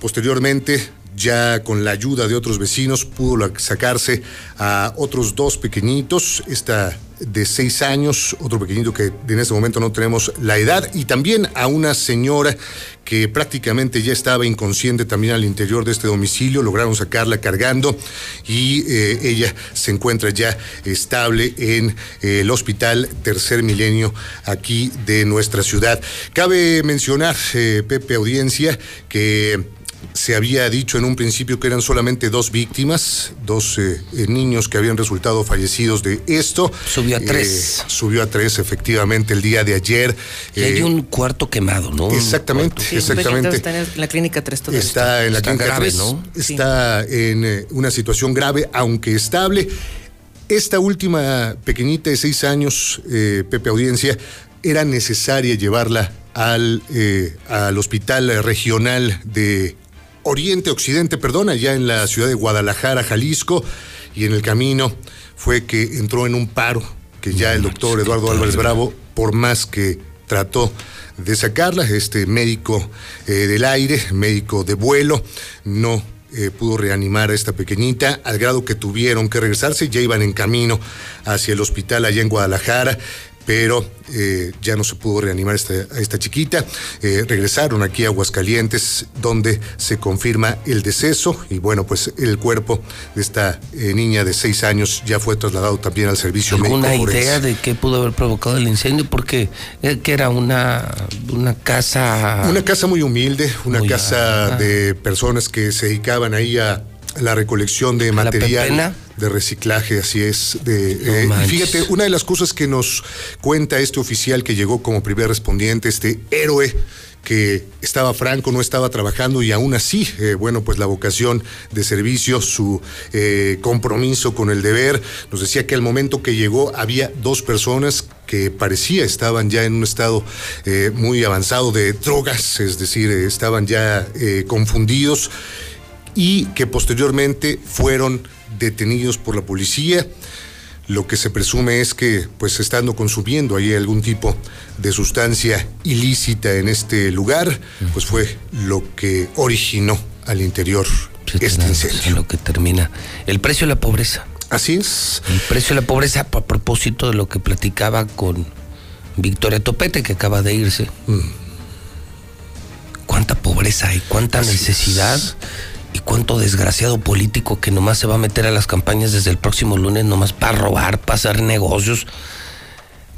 Posteriormente, ya con la ayuda de otros vecinos, pudo sacarse a otros dos pequeñitos, esta de seis años, otro pequeñito que en este momento no tenemos la edad, y también a una señora que prácticamente ya estaba inconsciente también al interior de este domicilio, lograron sacarla cargando y eh, ella se encuentra ya estable en eh, el hospital Tercer Milenio aquí de nuestra ciudad. Cabe mencionar, eh, Pepe Audiencia, que se había dicho en un principio que eran solamente dos víctimas, dos eh, eh, niños que habían resultado fallecidos de esto. Subió a tres. Eh, subió a tres, efectivamente, el día de ayer. Y hay un cuarto quemado, ¿no? Exactamente, exactamente. Está en la clínica 3 Está en la clínica grave, 3, ¿no? Está en una situación grave, aunque estable. Esta última pequeñita de seis años, Pepe Audiencia, era necesaria llevarla al, al hospital regional de Oriente, Occidente, perdón, allá en la ciudad de Guadalajara, Jalisco, y en el camino fue que entró en un paro que ya el doctor Eduardo Álvarez Bravo, por más que trató de sacarla, este médico eh, del aire, médico de vuelo, no eh, pudo reanimar a esta pequeñita, al grado que tuvieron que regresarse, ya iban en camino hacia el hospital allá en Guadalajara pero eh, ya no se pudo reanimar esta, a esta chiquita. Eh, regresaron aquí a Aguascalientes, donde se confirma el deceso y bueno, pues el cuerpo de esta eh, niña de seis años ya fue trasladado también al servicio médico. ¿Alguna idea de qué pudo haber provocado el incendio? Porque que era una, una casa... Una casa muy humilde, una casa de personas que se dedicaban ahí a la recolección de material de reciclaje, así es. De, eh, y fíjate, una de las cosas que nos cuenta este oficial que llegó como primer respondiente, este héroe que estaba franco, no estaba trabajando y aún así, eh, bueno, pues la vocación de servicio, su eh, compromiso con el deber, nos decía que al momento que llegó había dos personas que parecía estaban ya en un estado muy avanzado de drogas, es decir, estaban ya confundidos y que posteriormente fueron detenidos por la policía. Lo que se presume es que, pues, estando consumiendo ahí algún tipo de sustancia ilícita en este lugar, pues fue lo que originó al interior este incendio. lo que termina. El precio de la pobreza. Así es. El precio de la pobreza, a propósito de lo que platicaba con Victoria Topete, que acaba de irse. Mm. ¿Cuánta pobreza hay? ¿Cuánta necesidad? Y cuánto desgraciado político que nomás se va a meter a las campañas desde el próximo lunes, nomás para robar, para hacer negocios.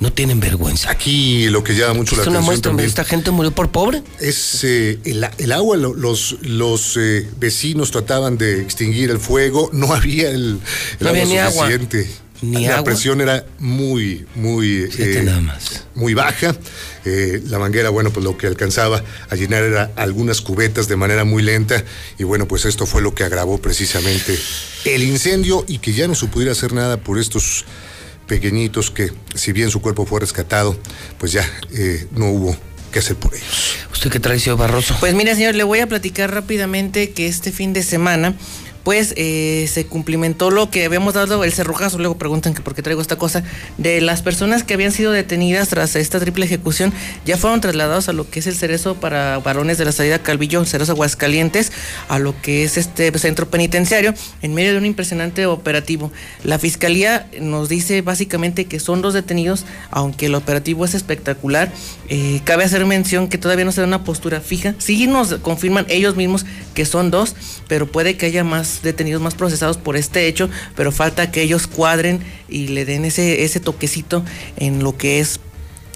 No tienen vergüenza. Aquí lo que llama mucho la atención muestra, también. ¿Esta gente murió por pobre? Es eh, el, agua, los, los eh, vecinos trataban de extinguir el fuego, no había el, agua suficiente. La presión era muy, muy, eh, nada más. muy baja. Eh, la manguera, bueno, pues lo que alcanzaba a llenar era algunas cubetas de manera muy lenta y bueno, pues esto fue lo que agravó precisamente el incendio y que ya no se pudiera hacer nada por estos pequeñitos que si bien su cuerpo fue rescatado, pues ya eh, no hubo que hacer por ellos. ¿Usted qué trae, señor Barroso? Pues mira, señor, le voy a platicar rápidamente que este fin de semana pues eh, se cumplimentó lo que habíamos dado el cerrojazo, luego preguntan que por qué traigo esta cosa, de las personas que habían sido detenidas tras esta triple ejecución, ya fueron trasladados a lo que es el cerezo para varones de la salida Calvillo, cerezo Aguascalientes, a lo que es este centro penitenciario, en medio de un impresionante operativo. La fiscalía nos dice básicamente que son dos detenidos, aunque el operativo es espectacular. Eh, cabe hacer mención que todavía no se da una postura fija. Sí nos confirman ellos mismos que son dos, pero puede que haya más detenidos, más procesados por este hecho, pero falta que ellos cuadren y le den ese, ese toquecito en lo que es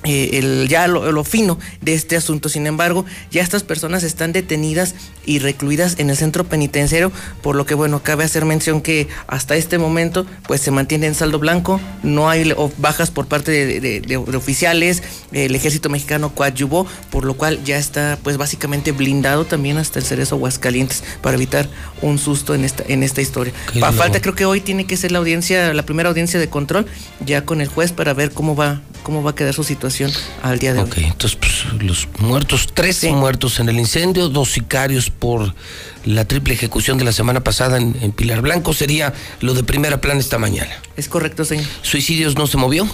eh, el, ya lo, fino de este asunto. Sin embargo, ya estas personas están detenidas y recluidas en el centro penitenciario, por lo que, bueno, cabe hacer mención que hasta este momento, pues se mantiene en saldo blanco, no hay bajas por parte de, oficiales, el ejército mexicano coadyuvó, por lo cual ya está, pues básicamente blindado también hasta el cerezo Aguascalientes para evitar un susto en esta, en esta historia. Pa, falta, creo que hoy tiene que ser la audiencia, la primera audiencia de control, ya con el juez para ver cómo va, cómo va a quedar su situación situación al día de Ok, entonces pues, los muertos, tres muertos en el incendio, dos sicarios por la triple ejecución de la semana pasada en, en Pilar Blanco, sería lo de primera plana esta mañana. Es correcto, señor. ¿Suicidios no se movió?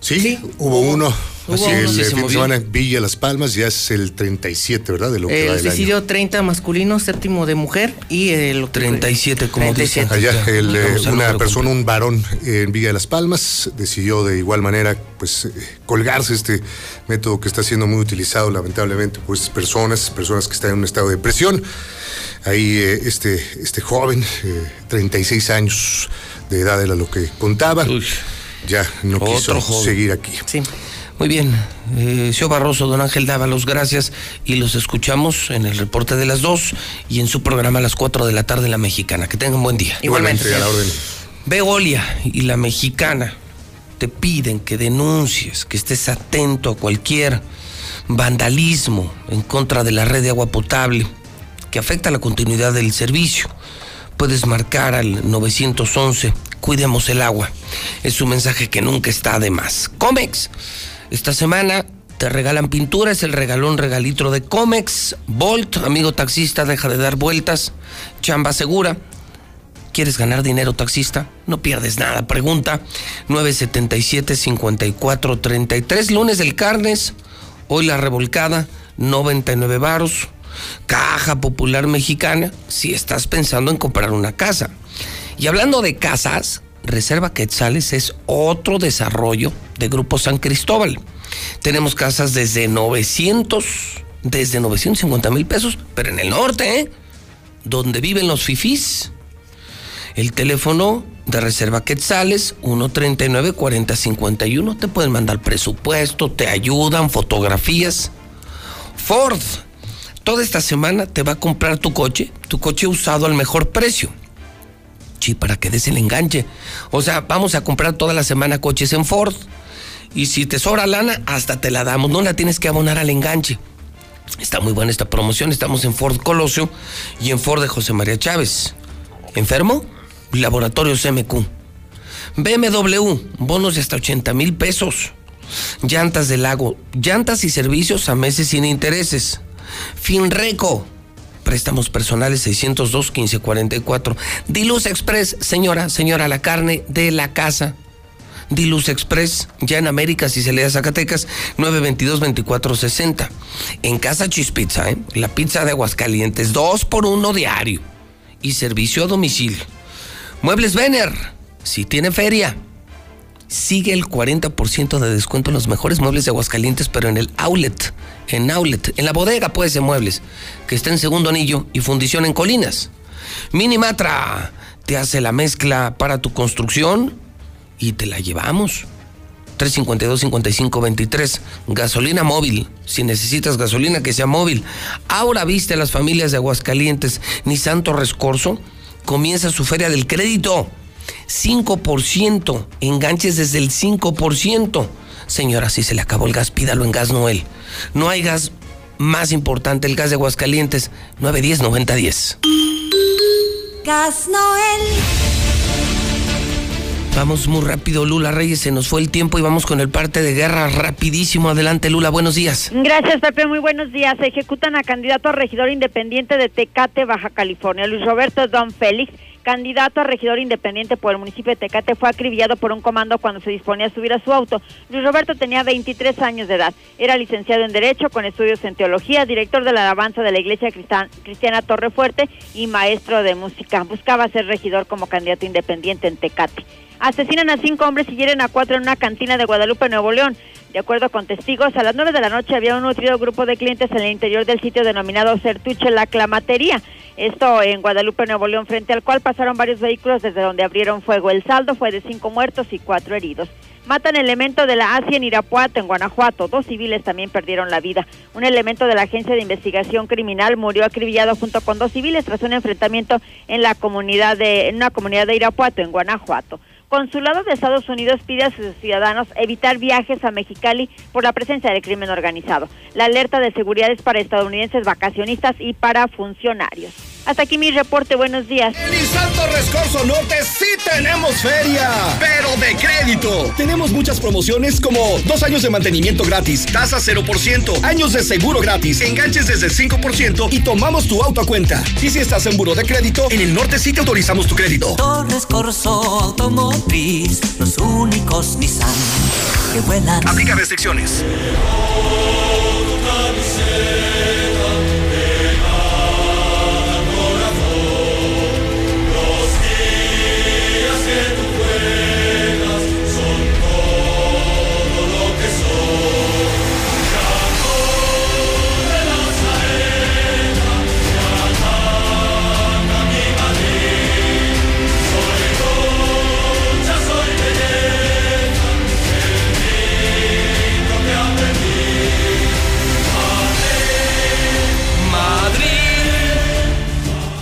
Sí, hubo uno. Así el eh, fin de semana en Villa Las Palmas ya es el 37, ¿verdad? De lo que va El del año. suicidio 30 masculino, séptimo de mujer y el 37, como dicen. Allá el, eh, una persona, un varón eh, en Villa de las Palmas, decidió de igual manera pues eh, colgarse este método que está siendo muy utilizado lamentablemente por estas personas, personas que están en un estado de depresión. Ahí eh, este, este joven, eh, 36 años de edad era lo que contaba, ya no Otro quiso joven. seguir aquí. Sí. Muy bien, eh, señor Barroso, don Ángel Dávalos, gracias y los escuchamos en el reporte de las dos y en su programa a las 4 de la tarde en La Mexicana. Que tengan buen día. Igualmente, a la orden. Veolia y La Mexicana te piden que denuncies, que estés atento a cualquier vandalismo en contra de la red de agua potable que afecta la continuidad del servicio. Puedes marcar al 911, cuidemos el agua. Es un mensaje que nunca está de más. Comex, esta semana te regalan pintura, es el regalón regalitro de Comex. Volt, amigo taxista, deja de dar vueltas. Chamba segura. ¿Quieres ganar dinero, taxista? No pierdes nada. Pregunta 977-5433. Lunes del Carnes. Hoy la revolcada, 99 varos. Caja Popular Mexicana, si estás pensando en comprar una casa. Y hablando de casas, Reserva Quetzales es otro desarrollo de Grupo San Cristóbal. Tenemos casas desde 900, desde 950 mil pesos, pero en el norte, ¿eh? Donde viven los fifís. El teléfono de Reserva Quetzales, 139-4051. Te pueden mandar presupuesto, te ayudan, fotografías. Ford, toda esta semana te va a comprar tu coche, tu coche usado al mejor precio. Sí, para que des el enganche. O sea, vamos a comprar toda la semana coches en Ford. Y si te sobra lana, hasta te la damos. No la tienes que abonar al enganche. Está muy buena esta promoción. Estamos en Ford Colosio y en Ford de José María Chávez. ¿Enfermo? Laboratorios MQ. BMW, bonos de hasta 80 mil pesos. Llantas del lago, llantas y servicios a meses sin intereses. Finreco, préstamos personales 602 1544. Diluz Express, señora, señora, la carne de la casa. Diluz Express, ya en América, si se Zacatecas, 922-2460. En Casa Chispizza, ¿eh? la pizza de Aguascalientes, dos por uno diario. Y servicio a domicilio. Muebles Vener, si tiene feria. Sigue el 40% de descuento en los mejores muebles de Aguascalientes, pero en el outlet, en outlet, en la bodega puede ser muebles, que está en segundo anillo y fundición en colinas. Minimatra te hace la mezcla para tu construcción y te la llevamos. 352-5523. Gasolina móvil. Si necesitas gasolina que sea móvil. Ahora viste a las familias de Aguascalientes. Ni Santo Rescorso. Comienza su feria del crédito. 5%. Enganches desde el 5%. Señora, si se le acabó el gas, pídalo en Gas Noel. No hay gas más importante, el gas de Aguascalientes. 910-9010. Gas Noel. Vamos muy rápido, Lula Reyes, se nos fue el tiempo y vamos con el parte de guerra rapidísimo. Adelante, Lula, buenos días. Gracias, Pepe. Muy buenos días. Ejecutan a candidato a regidor independiente de Tecate, Baja California. Luis Roberto Don Félix, candidato a regidor independiente por el municipio de Tecate, fue acribillado por un comando cuando se disponía a subir a su auto. Luis Roberto tenía 23 años de edad. Era licenciado en Derecho con estudios en Teología, director de la alabanza de la Iglesia Cristiana Torrefuerte y maestro de música. Buscaba ser regidor como candidato independiente en Tecate. Asesinan a cinco hombres y hieren a cuatro en una cantina de Guadalupe, Nuevo León. De acuerdo con testigos, a las nueve de la noche había un nutrido grupo de clientes en el interior del sitio denominado Certuche La Clamatería. Esto en Guadalupe, Nuevo León, frente al cual pasaron varios vehículos desde donde abrieron fuego. El saldo fue de cinco muertos y cuatro heridos. Matan elemento de la Asia en Irapuato, en Guanajuato. Dos civiles también perdieron la vida. Un elemento de la Agencia de Investigación Criminal murió acribillado junto con dos civiles tras un enfrentamiento en la comunidad de, en una comunidad de Irapuato, en Guanajuato. Consulado de Estados Unidos pide a sus ciudadanos evitar viajes a Mexicali por la presencia del crimen organizado. La alerta de seguridad es para estadounidenses vacacionistas y para funcionarios. Hasta aquí mi reporte, buenos días. En Salto Rescorso Norte sí tenemos feria, pero de crédito. Tenemos muchas promociones como dos años de mantenimiento gratis, tasa 0%, años de seguro gratis, enganches desde el 5% y tomamos tu auto a cuenta. Y si estás en buro de crédito, en el norte sí te autorizamos tu crédito. Torres Corso Automotriz, los únicos Nissan que vuelan. Aplica restricciones.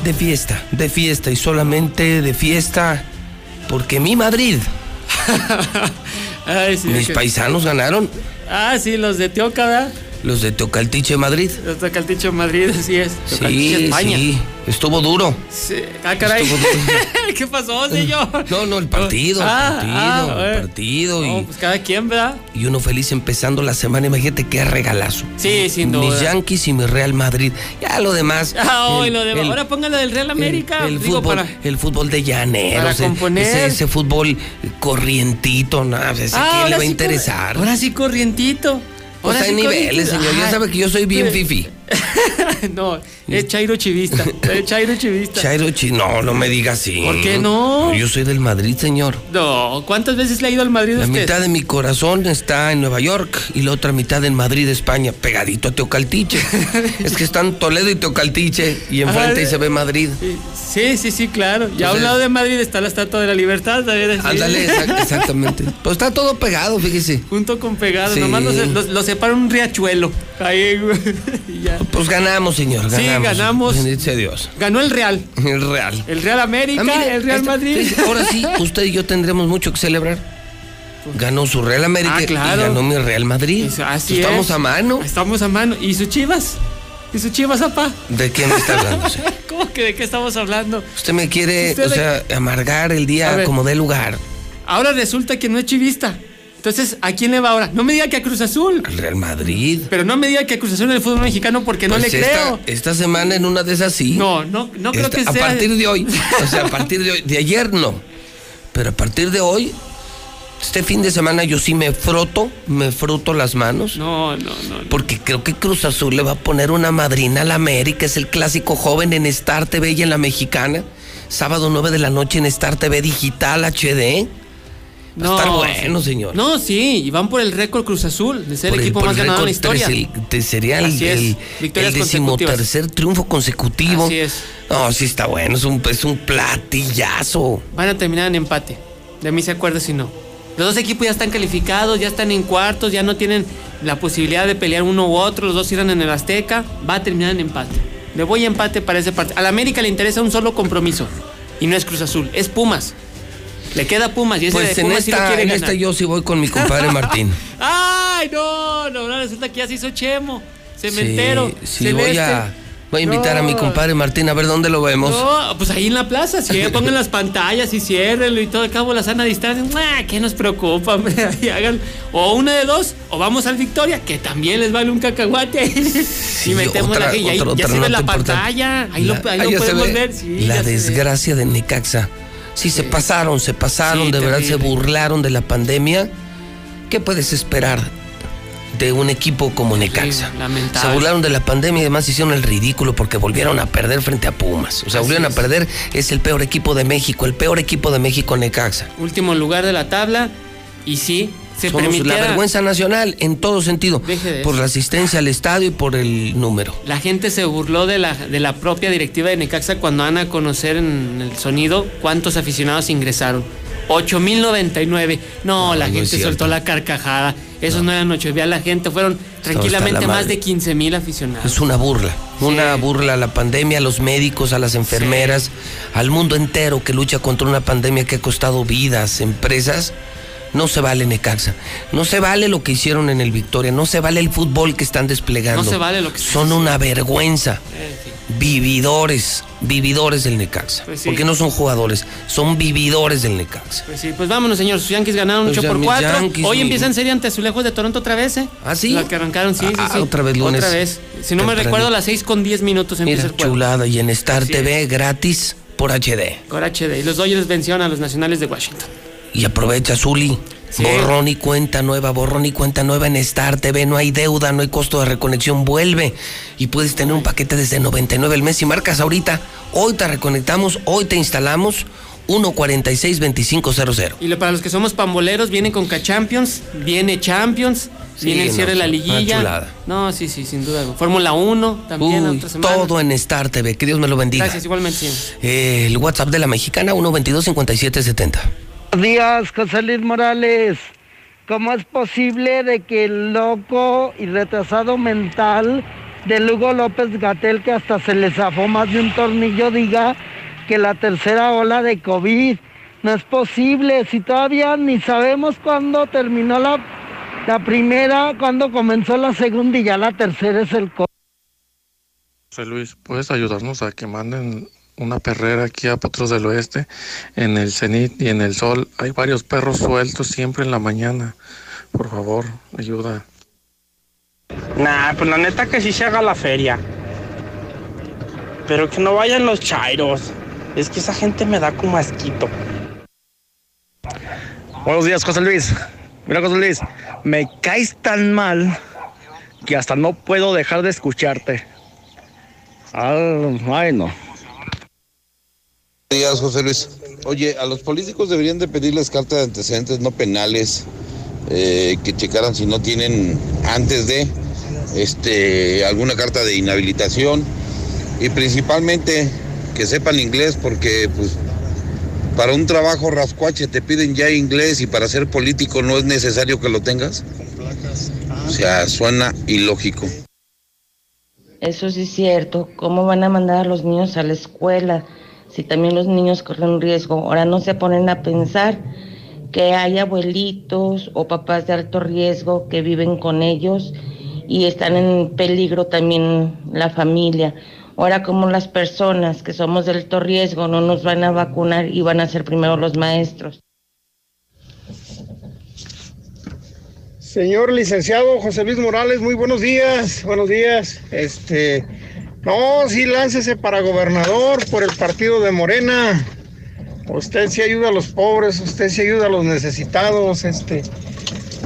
De fiesta, de fiesta y solamente de fiesta porque mi Madrid, Ay, sí, mis que- paisanos ganaron, Ah, sí, los de Teoca, ¿verdad? Los de Teocaltiche Madrid. Los de Calticho Madrid, así es. Teocaltiche, Sí, España. sí, estuvo duro. Sí. Ah, caray. Estuvo ¿Qué pasó, señor? No, no, el partido, Ah, el partido, ah, el partido y, No, pues cada quien, ¿verdad? y uno feliz empezando la semana. Imagínate qué regalazo. Sí, sin Mis duda. Yankees y mi Real Madrid. Ya lo demás. Ah, hoy el- lo de... el- Ahora póngalo del Real América. El digo, fútbol, para... el fútbol de llaneros, para ese- componer. Ese, ese fútbol corrientito, no, ese Ah, ¿quién le va a interesar? Ahora sí corrientito. Pues hay niveles, señor. Ya sabe que yo soy bien sí. fifi. no, es Chairo Chivista. Es Chairo Chivista. Chairo Chi, no, no me diga así. ¿Por qué no? Yo soy del Madrid, señor. No, ¿cuántas veces le ha ido al Madrid La usted? mitad de mi corazón está en Nueva York y la otra mitad en Madrid, España, pegadito a Teocaltiche. es que están Toledo y Teocaltiche y enfrente ahí se ve Madrid. Sí, sí, sí, claro. Y a un lado de Madrid está la Estatua de la Libertad. Ándale, exact- exactamente. Pues está todo pegado, fíjese. Junto con pegado. Sí. Nomás los, los- los separa un riachuelo. Ahí, güey, y ya. Pues ganamos, señor, Sí, ganamos. sea Dios. Ganó el Real. El Real. El Real América, Ah, mire, el Real esta- Madrid. fíjese, Ahora sí, usted y yo tendremos mucho que celebrar. Ganó su Real América Ah, claro. y ganó mi Real Madrid. Así Estamos es. a mano. Estamos a mano. ¿Y sus chivas? ¿Y sus chivas, apá? ¿De qué me está hablando? ¿Cómo que de qué estamos hablando? Usted me quiere, Usted o sea, amargar el día como de lugar. Ahora resulta que no es chivista. Entonces, ¿a quién le va ahora? No me diga que a Cruz Azul. Al Real Madrid. Pero no me diga que a Cruz Azul en el fútbol mexicano porque no Pues le esta, creo. Esta semana en una de esas sí. No, no, no creo que A sea. partir de hoy. O sea, a partir de hoy. De ayer no. Pero a partir de hoy, este fin de semana yo sí me froto, me fruto las manos. No, no, no. Porque creo que Cruz Azul le va a poner una madrina a la América. Es el clásico joven en Star TV y en la mexicana. Sábado 9 de la noche en Star TV Digital HD. Va a estar bueno, señor. No, sí, y van por el récord Cruz Azul de ser Por el equipo más el ganador en la historia. tres, el- sería el, decimotercer triunfo consecutivo. Así es. No, sí está bueno, es un, es un platillazo. Van a terminar en empate. De mí se acuerda si no. Los dos equipos ya están calificados, ya están en cuartos, ya no tienen la posibilidad de pelear uno u otro. Los dos irán en el Azteca. Va a terminar en empate. Le voy a empate para ese partido. A la América le interesa un solo compromiso. Y no es Cruz Azul, es Pumas. Le queda Pumas y ese Pues de en Pumas sí lo esta, quiere en ganar. esta yo sí voy con mi compadre Martín. ¡Ay, no! No, no, resulta que ya se hizo Chemo. Cementero. Sí, sí, voy a, voy a invitar a mi compadre Martín a ver dónde lo vemos. No, pues ahí en la plaza, sí, pongan las pantallas y ciérrenlo y todo, al cabo la sana distancia. ¿Qué nos preocupa, hombre? Ahí hagan o una de dos, o vamos al Victoria, que también les vale un cacahuate. y metemos otra- la y ahí otra- ya otra se ve la importante. pantalla. Ahí La- lo, ahí ah, lo podemos ve ver. Sí, la ve. desgracia de Necaxa. Sí, se pasaron, se pasaron, Sí, de verdad se burlaron de la pandemia. ¿Qué puedes esperar de un equipo como Necaxa? lamentable. Se burlaron de la pandemia y además hicieron el ridículo porque volvieron a perder frente a Pumas. O sea, Así volvieron es. a perder, es el peor equipo de México, el peor equipo de México Necaxa. Último lugar de la tabla. Y sí, se Somos la vergüenza nacional en todo sentido. De Por la asistencia al estadio y por el número. La gente se burló de la, de la propia directiva de Necaxa cuando van a conocer en el sonido cuántos aficionados ingresaron. 8.099. No, la no gente es cierto. soltó la carcajada. Esos no, eran 8 la gente. Fueron tranquilamente la más de 15.000 aficionados. Es una burla, una burla a la pandemia, a los médicos, a las enfermeras, al mundo entero que lucha contra una pandemia que ha costado vidas, empresas. No se vale Necaxa, no se vale lo que hicieron en el Victoria, no se vale el fútbol que están desplegando. No se vale lo que Son una vergüenza. vividores, vividores del Necaxa. Pues sí. Porque no son jugadores, son vividores del Necaxa. Pues sí, pues vámonos, señor. Sus Yankees ganaron Pues 8 ya por mis 4. Yankees, Hoy mi- empiezan serie ante Azulejos de Toronto otra vez, ¿eh? ¿Ah, sí? La que arrancaron, sí, sí, Ah, sí. otra vez lunes. Otra vez. Si no me recuerdo, a las 6 con 10 minutos empieza Mira, el juego. chulada. Y en Star Así TV gratis por HD. Con HD. Y los Dodgers vencieron a los Nacionales de Washington. Y aprovecha, Zuli. Sí. Borrón y cuenta nueva, borrón y cuenta nueva en Star TV. No hay deuda, no hay costo de reconexión. Vuelve y puedes tener un paquete desde 99 el mes. Y marcas ahorita. Hoy te reconectamos, hoy te instalamos. 146-2500. Y lo- para los que somos pamboleros, viene con Champions, viene Champions, Sí, viene el no, cierre de la liguilla. chulada. No, sí, sí, sin duda. Fórmula 1 también Uy, otra semana. todo en Star TV. Que Dios me lo bendiga. Gracias, igualmente. sí. Eh, el WhatsApp de la mexicana, 122-5770. Días, José Luis Morales. ¿Cómo es posible de que el loco y retrasado mental de Lugo López Gatel, que hasta se le zafó más de un tornillo, diga que la tercera ola de COVID no es posible? Si todavía ni sabemos cuándo terminó la, la primera, cuándo comenzó la segunda y ya la tercera es el COVID. José Luis, ¿puedes ayudarnos a que manden una perrera aquí a Potros del Oeste? En el Cenit y en el Sol hay varios perros sueltos siempre en la mañana. Por favor, ayuda. Nah, pues la neta que sí se haga la feria. Pero que no vayan los chairos. Es que esa gente me da como asquito. Buenos días, José Luis. Mira, José Luis, me caes tan mal que hasta no puedo dejar de escucharte. Ah, ay, no. Días, José Luis. Oye, a los políticos deberían de pedirles carta de antecedentes no penales, eh, que checaran si no tienen antes de este alguna carta de inhabilitación y principalmente que sepan inglés porque pues para un trabajo rascuache te piden ya inglés y para ser político no es necesario que lo tengas. O sea, suena ilógico. Eso sí es cierto. ¿Cómo van a mandar a los niños a la escuela si también los niños corren riesgo? Ahora no se ponen a pensar que hay abuelitos o papás de alto riesgo que viven con ellos y están en peligro también la familia. Ahora como las personas que somos de alto riesgo no nos van a vacunar y van a ser primero los maestros. Señor licenciado José Luis Morales, muy buenos días, buenos días. Este, no, sí, láncese para gobernador por el partido de Morena. Usted sí ayuda a los pobres, usted sí ayuda a los necesitados, este,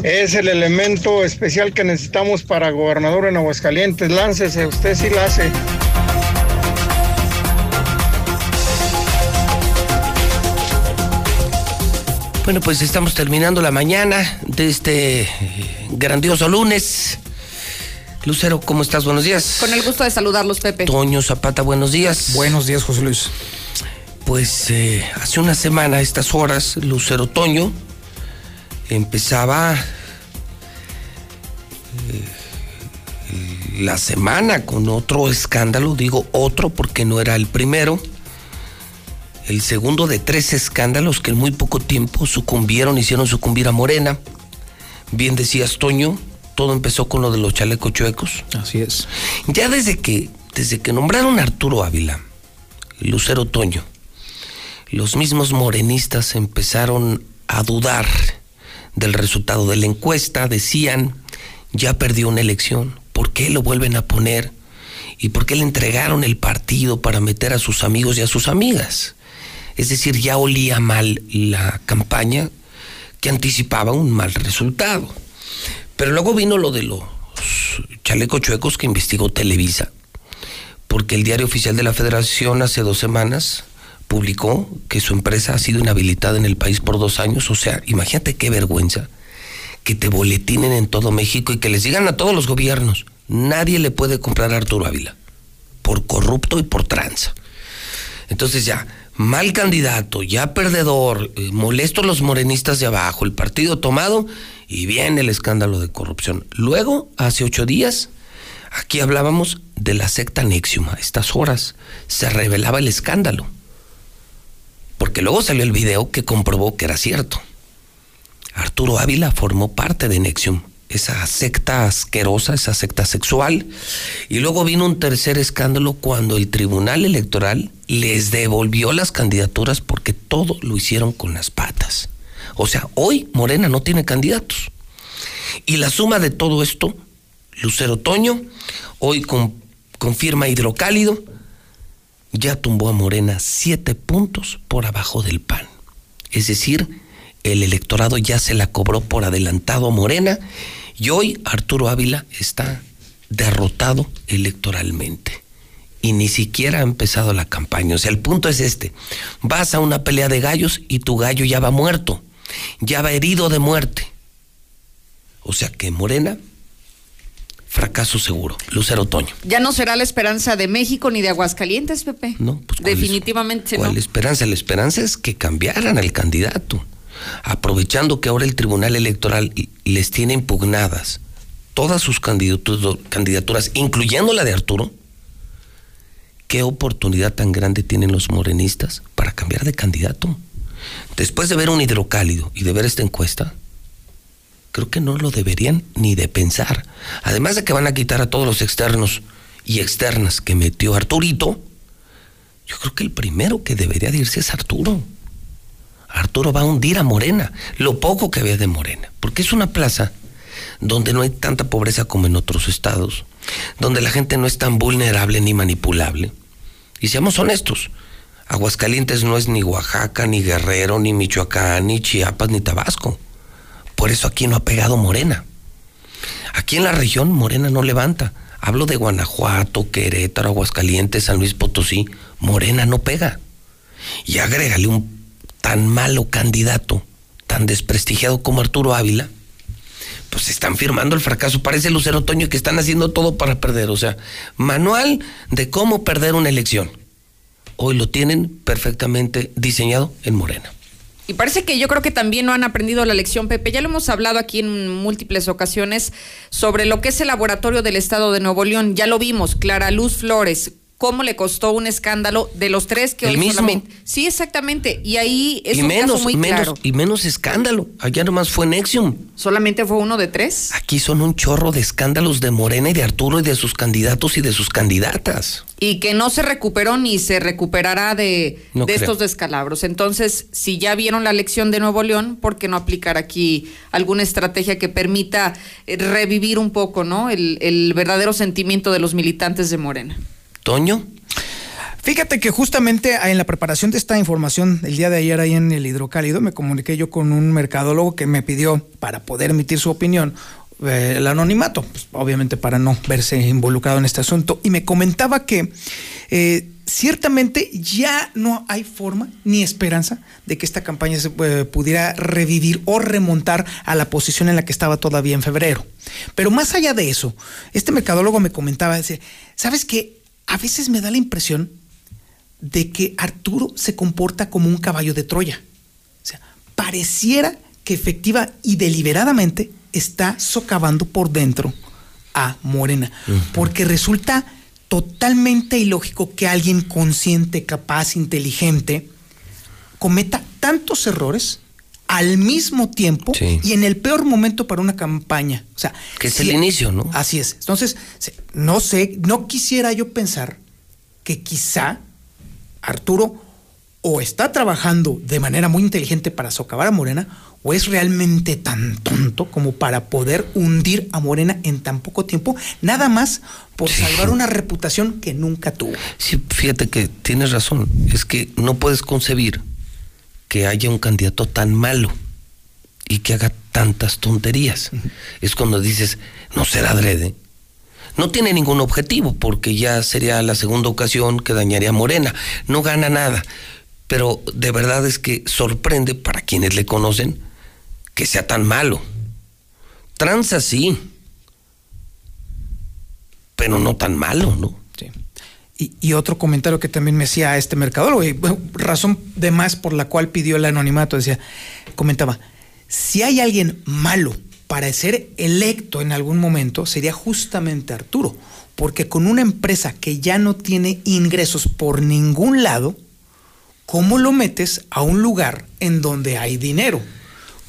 es el elemento especial que necesitamos para gobernador en Aguascalientes. Láncese, usted sí la hace. Bueno, pues estamos terminando la mañana de este grandioso lunes. Lucero, ¿cómo estás? Buenos días. Con el gusto de saludarlos, Pepe. Toño Zapata, buenos días. Buenos días, José Luis. Pues eh, hace una semana, a estas horas, Lucero Toño empezaba eh, la semana con otro escándalo, digo otro porque no era el primero, el segundo de tres escándalos que en muy poco tiempo sucumbieron, hicieron sucumbir a Morena. Bien decías, Toño, todo empezó con lo de los chalecos chuecos. Así es. Ya desde que, desde que nombraron a Arturo Ávila, Lucero Toño, los mismos morenistas empezaron a dudar del resultado de la encuesta, decían, ya perdió una elección, ¿por qué lo vuelven a poner? ¿Y por qué le entregaron el partido para meter a sus amigos y a sus amigas? Es decir, ya olía mal la campaña que anticipaba un mal resultado. Pero luego vino lo de los chalecos chuecos que investigó Televisa, porque el diario oficial de la Federación hace dos semanas publicó que su empresa ha sido inhabilitada en el país por dos años. O sea, imagínate qué vergüenza que te boletinen en todo México y que les digan a todos los gobiernos, nadie le puede comprar a Arturo Ávila, por corrupto y por tranza. Entonces ya, mal candidato, ya perdedor, eh, molestos los morenistas de abajo, el partido tomado y viene el escándalo de corrupción. Luego, hace ocho días, aquí hablábamos de la secta Nexium. A estas horas se revelaba el escándalo. Porque luego salió el video que comprobó que era cierto. Arturo Ávila formó parte de Nexium esa secta asquerosa, esa secta sexual. Y luego vino un tercer escándalo cuando el Tribunal Electoral les devolvió las candidaturas porque todo lo hicieron con las patas. O sea, hoy Morena no tiene candidatos. Y la suma de todo esto, Lucero Toño, hoy con, confirma hidrocálido, ya tumbó a Morena siete puntos por abajo del PAN. Es decir, el electorado ya se la cobró por adelantado a Morena y hoy Arturo Ávila está derrotado electoralmente y ni siquiera ha empezado la campaña. O sea, el punto es este. Vas a una pelea de gallos y tu gallo ya va muerto, ya va herido de muerte. O sea que Morena, fracaso seguro. Lucero Otoño. Ya no será la esperanza de México ni de Aguascalientes, Pepe. No, pues Definitivamente ¿Cuál no. esperanza? La esperanza es que cambiaran al candidato. Aprovechando que ahora el Tribunal Electoral les tiene impugnadas todas sus candidatu- candidaturas, incluyendo la de Arturo, qué oportunidad tan grande tienen los morenistas para cambiar de candidato. Después de ver un hidrocálido y de ver esta encuesta, creo que no lo deberían ni de pensar. Además de que van a quitar a todos los externos y externas que metió Arturito, yo creo que el primero que debería de irse es Arturo. Arturo va a hundir a Morena, lo poco que ve de Morena, porque es una plaza donde no hay tanta pobreza como en otros estados, donde la gente no es tan vulnerable ni manipulable. Y seamos honestos, Aguascalientes no es ni Oaxaca, ni Guerrero, ni Michoacán, ni Chiapas, ni Tabasco. Por eso aquí no ha pegado Morena. Aquí en la región Morena no levanta. Hablo de Guanajuato, Querétaro, Aguascalientes, San Luis Potosí. Morena no pega. Y agrégale un tan malo candidato, tan desprestigiado como Arturo Ávila, pues están firmando el fracaso. Parece Lucero Toño que están haciendo todo para perder. O sea, manual de cómo perder una elección. Hoy lo tienen perfectamente diseñado en Morena. Y parece que yo creo que también no han aprendido la lección, Pepe. Ya lo hemos hablado aquí en múltiples ocasiones sobre lo que es el laboratorio del Estado de Nuevo León. Ya lo vimos, Clara Luz Flores, cómo le costó un escándalo de los tres que El hoy mismo. solamente- Sí, exactamente. Y ahí es y un menos, caso muy menos, claro. y menos escándalo. Allá nomás fue Nexium. Solamente fue uno de tres. Aquí son un chorro de escándalos de Morena y de Arturo y de sus candidatos y de sus candidatas. Y que no se recuperó ni se recuperará de, No de creo. estos descalabros. Entonces, si ya vieron la lección de Nuevo León, ¿por qué no aplicar aquí alguna estrategia que permita eh, revivir un poco, ¿no? El, el verdadero sentimiento de los militantes de Morena. Toño. Fíjate que justamente en la preparación de esta información el día de ayer ahí en el hidrocálido me comuniqué yo con un mercadólogo que me pidió para poder emitir su opinión eh, el anonimato, pues, obviamente para no verse involucrado en este asunto y me comentaba que eh, ciertamente ya no hay forma ni esperanza de que esta campaña se eh, pudiera revivir o remontar a la posición en la que estaba todavía en febrero. Pero más allá de eso, este mercadólogo me comentaba, dice, ¿sabes qué? A veces me da la impresión de que Arturo se comporta como un caballo de Troya. O sea, pareciera que efectiva y deliberadamente está socavando por dentro a Morena, porque resulta totalmente ilógico que alguien consciente, capaz, inteligente, cometa tantos errores al mismo tiempo y en el peor momento para una campaña. O sea, Que es si- el inicio, ¿no? Así es. Entonces, no sé, no quisiera yo pensar que quizá Arturo o está trabajando de manera muy inteligente para socavar a Morena o es realmente tan tonto como para poder hundir a Morena en tan poco tiempo, nada más por salvar una reputación que nunca tuvo. Sí, fíjate que tienes razón. Es que no puedes concebir que haya un candidato tan malo y que haga tantas tonterías. Es cuando dices, no será adrede. No tiene ningún objetivo, porque ya sería la segunda ocasión que dañaría a Morena. No gana nada. Pero de verdad es que sorprende para quienes le conocen que sea tan malo. Tranza sí, pero no tan malo, ¿no? Y, y otro comentario que también me hacía este mercadólogo, y bueno, razón de más por la cual pidió el anonimato, decía, comentaba, si hay alguien malo para ser electo en algún momento, sería justamente Arturo, porque con una empresa que ya no tiene ingresos por ningún lado, ¿cómo lo metes a un lugar en donde hay dinero?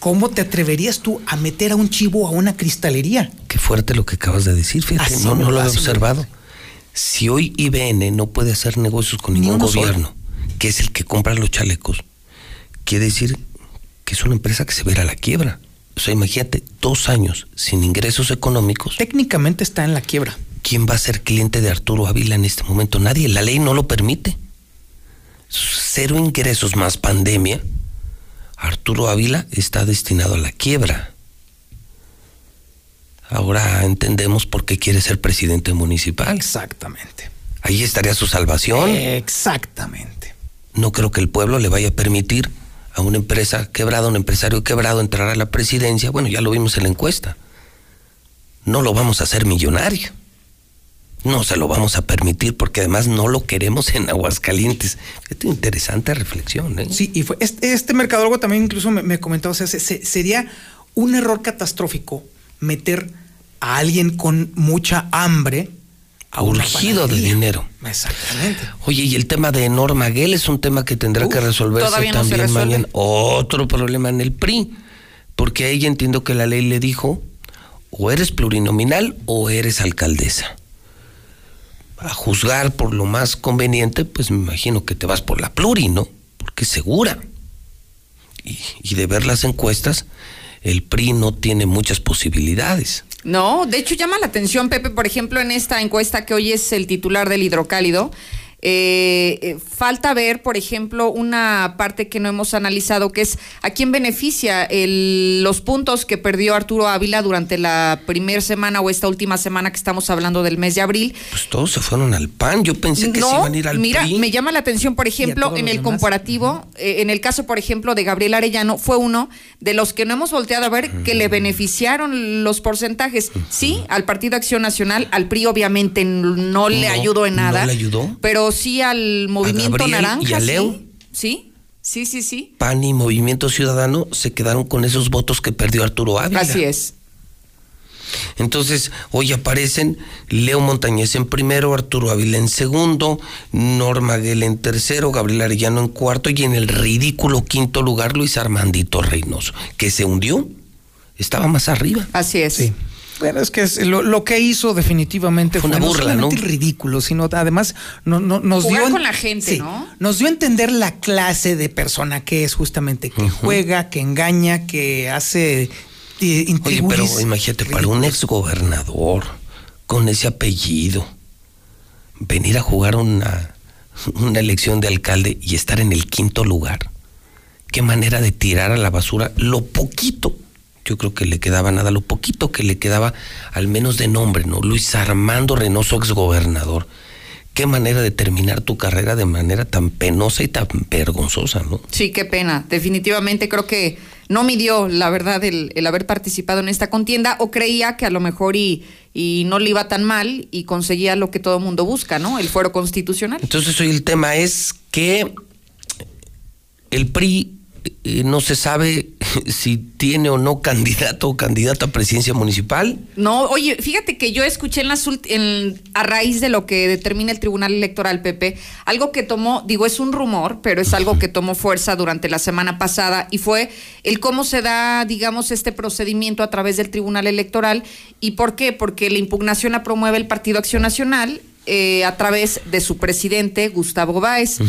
¿cómo te atreverías tú a meter a un chivo a una cristalería? Qué fuerte lo que acabas de decir, fíjate, Así no, lo he observado. Si hoy IBN no puede hacer negocios con ningún gobierno, que es el que compra los chalecos, quiere decir que es una empresa que se verá a la quiebra. O sea, imagínate, dos años sin ingresos económicos. Técnicamente está en la quiebra. ¿Quién va a ser cliente de Arturo Ávila en este momento? Nadie. La ley no lo permite. Cero ingresos más pandemia. Arturo Ávila está destinado a la quiebra. Ahora entendemos por qué quiere ser presidente municipal. Exactamente. Ahí estaría su salvación. Exactamente. No creo que el pueblo le vaya a permitir a una empresa quebrada, un empresario quebrado entrar a la presidencia. Bueno, ya lo vimos en la encuesta. No lo vamos a hacer millonario. No se lo vamos a permitir porque además no lo queremos en Aguascalientes. Fíjate, interesante reflexión. ¿eh? Sí, y fue, este, este mercadólogo también incluso me, me comentó, o sea, se- se- sería un error catastrófico meter a alguien con mucha hambre a Urgido de dinero. Exactamente. Oye, y el tema de Norma Gell es un tema que tendrá que resolverse no también mañana. Otro problema en el PRI, porque a ella entiendo que la ley le dijo, o eres plurinominal o eres alcaldesa. A juzgar por lo más conveniente, pues me imagino que te vas por la pluri, ¿no? Porque es segura. Y, y de ver las encuestas, el PRI no tiene muchas posibilidades. No, de hecho llama la atención, Pepe, por ejemplo, en esta encuesta que hoy es el titular del hidrocálido. Eh, eh, falta ver, por ejemplo, una parte que no hemos analizado, que es a quién beneficia el- los puntos que perdió Arturo Ávila durante la primera semana o esta última semana que estamos hablando del mes de abril. Pues todos se fueron al PAN. Yo pensé que se No, iban a ir al mira, PRI. me llama la atención, por ejemplo, en el demás. comparativo, eh, en el caso, por ejemplo, de Gabriel Arellano, fue uno de los que no hemos volteado a ver que le beneficiaron los porcentajes. Sí, al Partido Acción Nacional, al PRI obviamente no le No, ayudó en no nada. le ayudó. Pero sí al Movimiento Gabriel Naranja. y a sí. Leo. Sí, sí, sí, sí. PAN y Movimiento Ciudadano se quedaron con esos votos que perdió Arturo Ávila. Así es. Entonces, hoy aparecen Leo Montañez en primero, Arturo Ávila en segundo, Norma Guel en tercero, Gabriel Arellano en cuarto y en el ridículo quinto lugar Luis Armandito Reynoso, que se hundió, estaba más arriba. Así es. Bueno, es que es lo, lo que hizo definitivamente Fue fue, una no burla, solamente ¿no? ridículo, sino además no, no- nos Jugar dio con la gente, sí, ¿no? Nos dio a entender la clase de persona que es justamente, que juega, que engaña, que hace eh, Oye, pero imagínate, para un exgobernador con ese apellido, venir a jugar una, una elección de alcalde y estar en el quinto lugar, qué manera de tirar a la basura lo poquito, yo creo que le quedaba nada, lo poquito que le quedaba al menos de nombre, ¿no? Luis Armando Reynoso, exgobernador. Qué manera de terminar tu carrera de manera tan penosa y tan vergonzosa, ¿no? Sí, qué pena. Definitivamente creo que no midió, la verdad, el, el haber participado en esta contienda o creía que a lo mejor y, y no le iba tan mal y conseguía lo que todo mundo busca, ¿no? El fuero constitucional. Entonces hoy el tema es que el PRI no se sabe si tiene o no candidato o candidata a presidencia municipal. No, oye, fíjate que yo escuché en las en- a raíz de lo que determina el Tribunal Electoral, Pepe, algo que tomó, digo, es un rumor, pero es algo que tomó fuerza durante la semana pasada y fue el cómo se da, digamos, este procedimiento a través del Tribunal Electoral y por qué, porque la impugnación la promueve el Partido Acción Nacional eh, a través de su presidente, Gustavo Báez.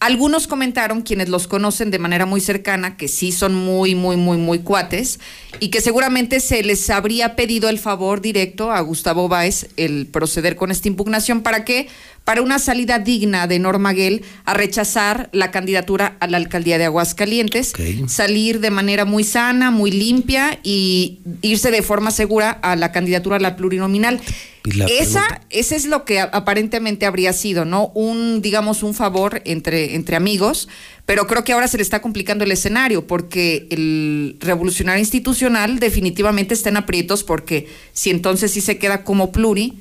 Algunos comentaron, quienes los conocen de manera muy cercana, que sí son muy, muy, muy, muy cuates y que seguramente se les habría pedido el favor directo a Gustavo Báez el proceder con esta impugnación. ¿Para qué? Para una salida digna de Norma Guel a rechazar la candidatura a la alcaldía de Aguascalientes, salir de manera muy sana, muy limpia y irse de forma segura a la candidatura a la plurinominal. Y Esa, pregunta- ese es lo que aparentemente habría sido, ¿no? Un, digamos, un favor entre, entre amigos, pero creo que ahora se le está complicando el escenario porque el revolucionario institucional definitivamente está en aprietos porque si entonces sí se queda como pluri,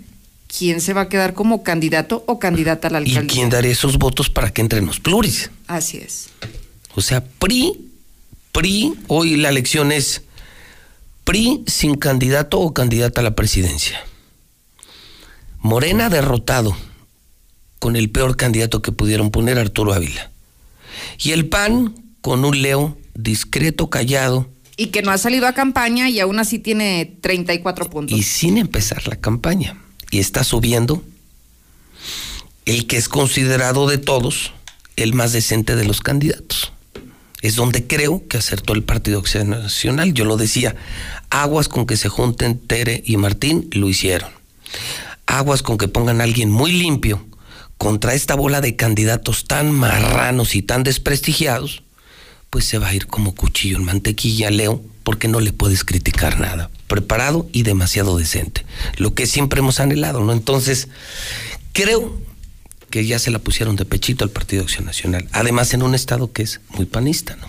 ¿quién se va a quedar como candidato o candidata a la ¿Y alcaldía? quién daría esos votos para que entren los pluris? Así es. O sea, PRI, PRI, hoy la elección es PRI sin candidato o candidata a la presidencia. Morena derrotado con el peor candidato que pudieron poner, Arturo Ávila. Y el PAN con un Leo discreto, callado, Y que no ha salido a campaña y aún así tiene 34 puntos. Y sin empezar la campaña. Y está subiendo el que es considerado de todos el más decente de los candidatos. Es donde creo que acertó el Partido Acción Nacional. Yo lo decía, aguas con que se junten Tere y Martín, lo hicieron. Aguas con que pongan a alguien muy limpio contra esta bola de candidatos tan marranos y tan desprestigiados, pues se va a ir como cuchillo en mantequilla, Leo, porque no le puedes criticar nada. Preparado y demasiado decente. Lo que siempre hemos anhelado, ¿no? Entonces, creo que ya se la pusieron de pechito al Partido Acción Nacional. Además, en un estado que es muy panista, ¿no?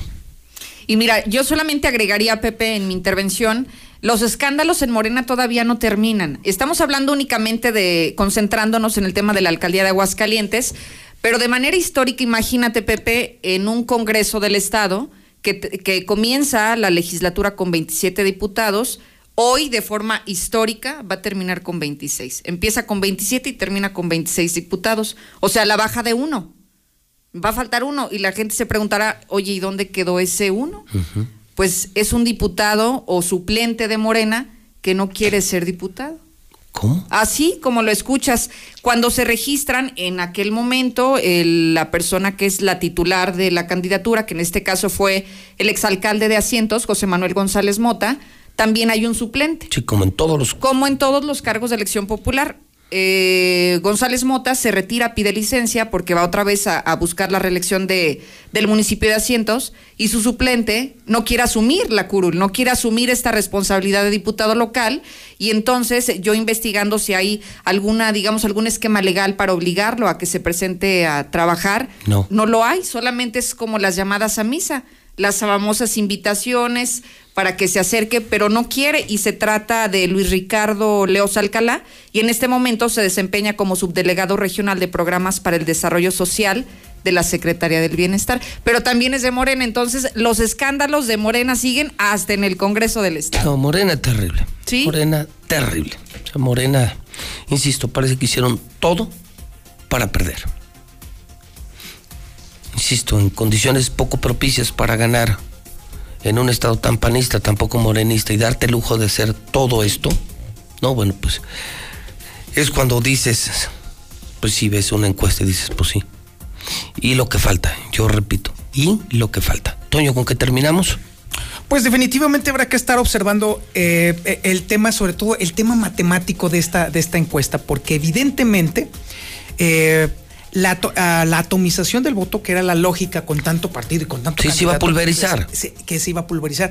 Y mira, yo solamente agregaría, Pepe, en mi intervención, los escándalos en Morena todavía no terminan. Estamos hablando únicamente de concentrándonos en el tema de la alcaldía de Aguascalientes, pero de manera histórica, imagínate, Pepe, en un Congreso del Estado que, que comienza la legislatura con 27 diputados, Hoy, de forma histórica, va a terminar con 26. Empieza con 27 y termina con 26 diputados. O sea, la baja de uno. Va a faltar uno y la gente se preguntará, oye, ¿y dónde quedó ese uno? Pues es un diputado o suplente de Morena que no quiere ser diputado. ¿Cómo? Así como lo escuchas, cuando se registran en aquel momento la persona que es la titular de la candidatura, que en este caso fue el exalcalde de Asientos, José Manuel González Mota, también hay un suplente. Sí, como en todos los... Como en todos los cargos de elección popular. Eh, González Mota se retira, pide licencia porque va otra vez a, buscar la reelección de, del municipio de Asientos y su suplente no quiere asumir la curul, no quiere asumir esta responsabilidad de diputado local y entonces yo investigando si hay alguna, digamos, algún esquema legal para obligarlo a que se presente a trabajar, no, no lo hay, solamente es como las llamadas a misa las famosas invitaciones para que se acerque, pero no quiere y se trata de Luis Ricardo Leos Alcalá y en este momento se desempeña como subdelegado regional de programas para el desarrollo social de la Secretaría del Bienestar, pero también es de Morena, entonces los escándalos de Morena siguen hasta en el Congreso del Estado. No, Morena terrible. Sí. Morena terrible. O sea, Morena, insisto, parece que hicieron todo para perder insisto, en condiciones poco propicias para ganar en un estado tan panista, tan poco morenista y darte el lujo de hacer todo esto, no, bueno, pues es cuando dices, pues si ves una encuesta y dices, pues sí. Y lo que falta, yo repito, y lo que falta. Toño, ¿con qué terminamos? Pues definitivamente habrá que estar observando eh, el tema, sobre todo el tema matemático de esta, de esta encuesta, porque evidentemente eh, la, uh, la, atomización del voto, que era la lógica con tanto partido y con tanto. Sí, se iba a pulverizar. Que se, que se, iba a pulverizar.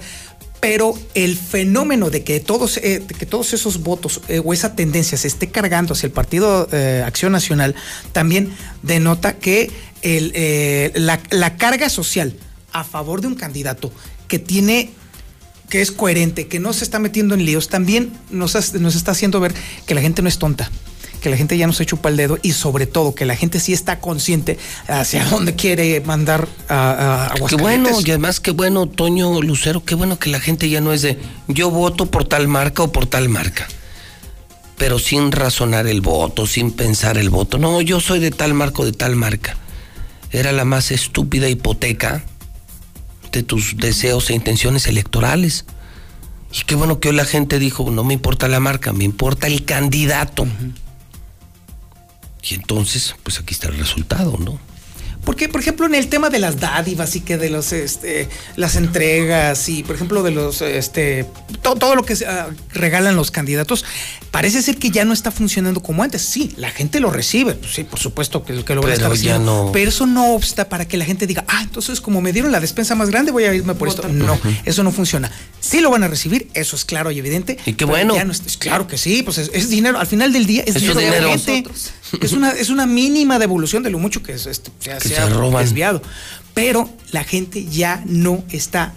Pero el fenómeno de que todos, eh, de que todos esos votos eh, o esa tendencia se esté cargando hacia el Partido eh, Acción Nacional también denota que el, eh, la, la carga social a favor de un candidato que tiene que es coherente, que no se está metiendo en líos, también nos, nos está haciendo ver que la gente no es tonta que la gente ya no se chupa el dedo y sobre todo que la gente sí está consciente hacia dónde quiere mandar a, a Qué bueno, y además qué bueno, Toño Lucero, qué bueno que la gente ya no es de yo voto por tal marca o por tal marca. Pero sin razonar el voto, sin pensar el voto. No, yo soy de tal marca o de tal marca. Era la más estúpida hipoteca de tus deseos e intenciones electorales. Y qué bueno que hoy la gente dijo, no me importa la marca, me importa el candidato. Uh -huh. Y entonces, pues aquí está el resultado, ¿no? Porque, por ejemplo, en el tema de las dádivas y que de los, este, las entregas y, por ejemplo, de los, este, todo, todo lo que uh, regalan los candidatos, parece ser que ya no está funcionando como antes. Sí, la gente lo recibe, pues sí, por supuesto que, que lo pero está recibiendo. No... Pero eso no obsta para que la gente diga, ah, entonces como me dieron la despensa más grande, voy a irme por esto. No, uh -huh. eso no funciona. Sí lo van a recibir, eso es claro y evidente. Y qué bueno. No es, claro que sí, pues es, es, dinero. Al final del día es eso dinero, dinero. de la gente. Es una, es una mínima devolución de lo mucho que, es, este, se, que se, se ha desviado. Pero la gente ya no está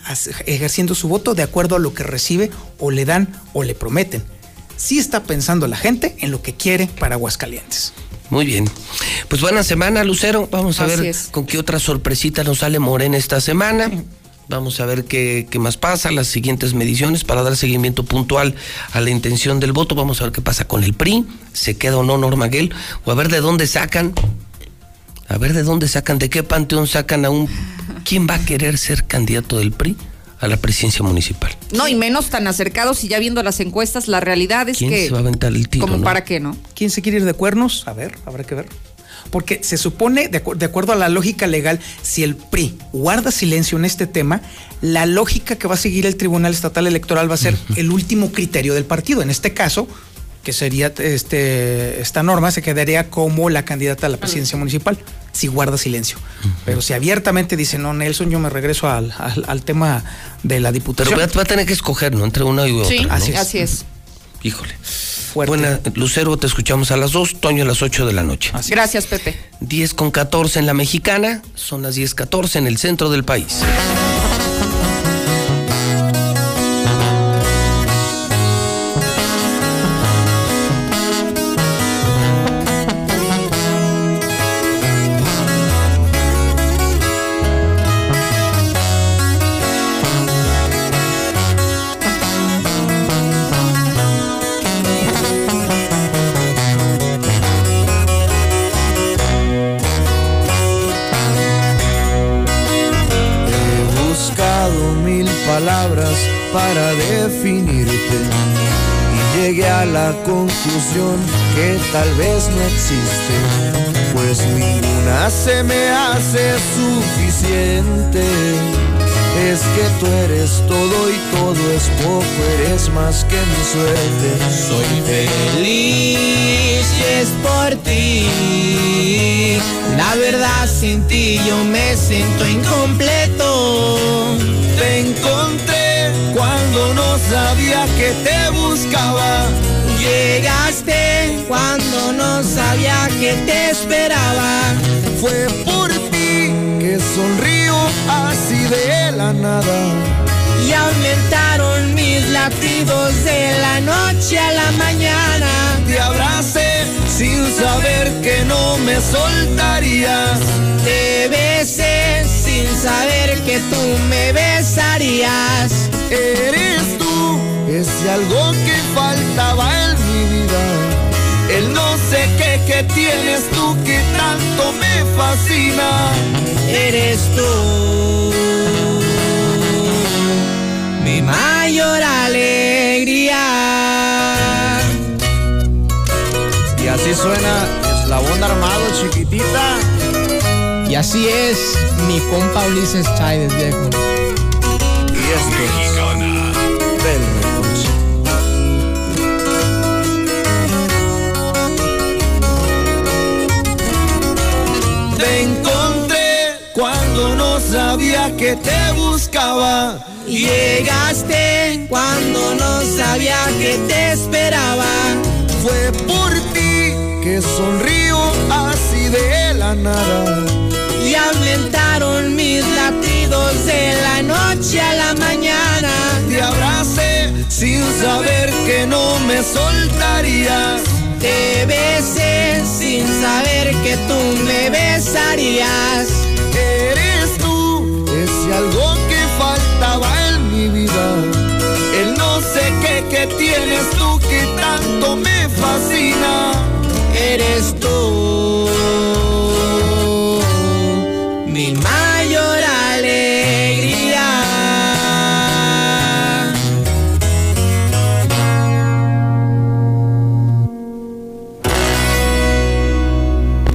ejerciendo su voto de acuerdo a lo que recibe o le dan o le prometen. Sí está pensando la gente en lo que quiere para Aguascalientes. Muy bien. Pues buena semana, Lucero. Vamos a Así ver es. con qué otra sorpresita nos sale Morena esta semana. Vamos a ver qué, qué, más pasa, las siguientes mediciones para dar seguimiento puntual a la intención del voto. Vamos a ver qué pasa con el PRI, se queda o no Norma Guel, o a ver de dónde sacan, a ver de dónde sacan, de qué panteón sacan a un... ¿Quién va a querer ser candidato del PRI a la presidencia municipal. No, y menos tan acercados y ya viendo las encuestas, la realidad es ¿Quién que... se va a aventar el tiro? ¿Como no? para qué, no? ¿Quién se quiere ir de cuernos? A ver, habrá que ver. Porque se supone, de, acu- de acuerdo a la lógica legal, si el PRI guarda silencio en este tema, la lógica que va a seguir el Tribunal Estatal Electoral va a ser el último criterio del partido. En este caso, que sería este, esta norma, se quedaría como la candidata a la presidencia municipal, si guarda silencio. Pero si abiertamente dice, no, Nelson, yo me regreso al, al- al tema de la Pero diputación. va, va a tener que escoger, ¿no? Entre una y otra. Sí, ¿no? así es. Así es. Híjole. Buena, Lucero, te escuchamos a las 2, Toño a las 8 de la noche. Gracias, Pepe. 10 con 14 en la mexicana, son las 10 14 en el centro del país. Existe, pues ninguna se me hace suficiente. Es que tú eres todo y todo es poco, eres más que mi suerte. Soy feliz y es por ti. La verdad sin ti yo me siento incompleto. Te encontré cuando no sabía que te buscaba. No sabía que te esperaba. Fue por ti que sonrío así de la nada. Y aumentaron mis latidos de la noche a la mañana. Te abracé sin saber que no me soltarías. Te besé sin saber que tú me besarías. Eres tú, ese algo que faltaba en mi vida. No sé qué que tienes tú que tanto me fascina. Eres tú mi mayor alegría. Y así suena Eslabón Armado, chiquitita. Y así es mi compa Ulises Chávez, viejo. Y sabía que te buscaba. Llegaste cuando no sabía que te esperaba. Fue por ti que sonrío así de la nada. Y aumentaron mis latidos de la noche a la mañana. Te abracé sin saber que no me soltarías. Te besé sin saber que tú me besarías. Algo que faltaba en mi vida. El no sé qué que tienes tú que tanto me fascina. Eres tú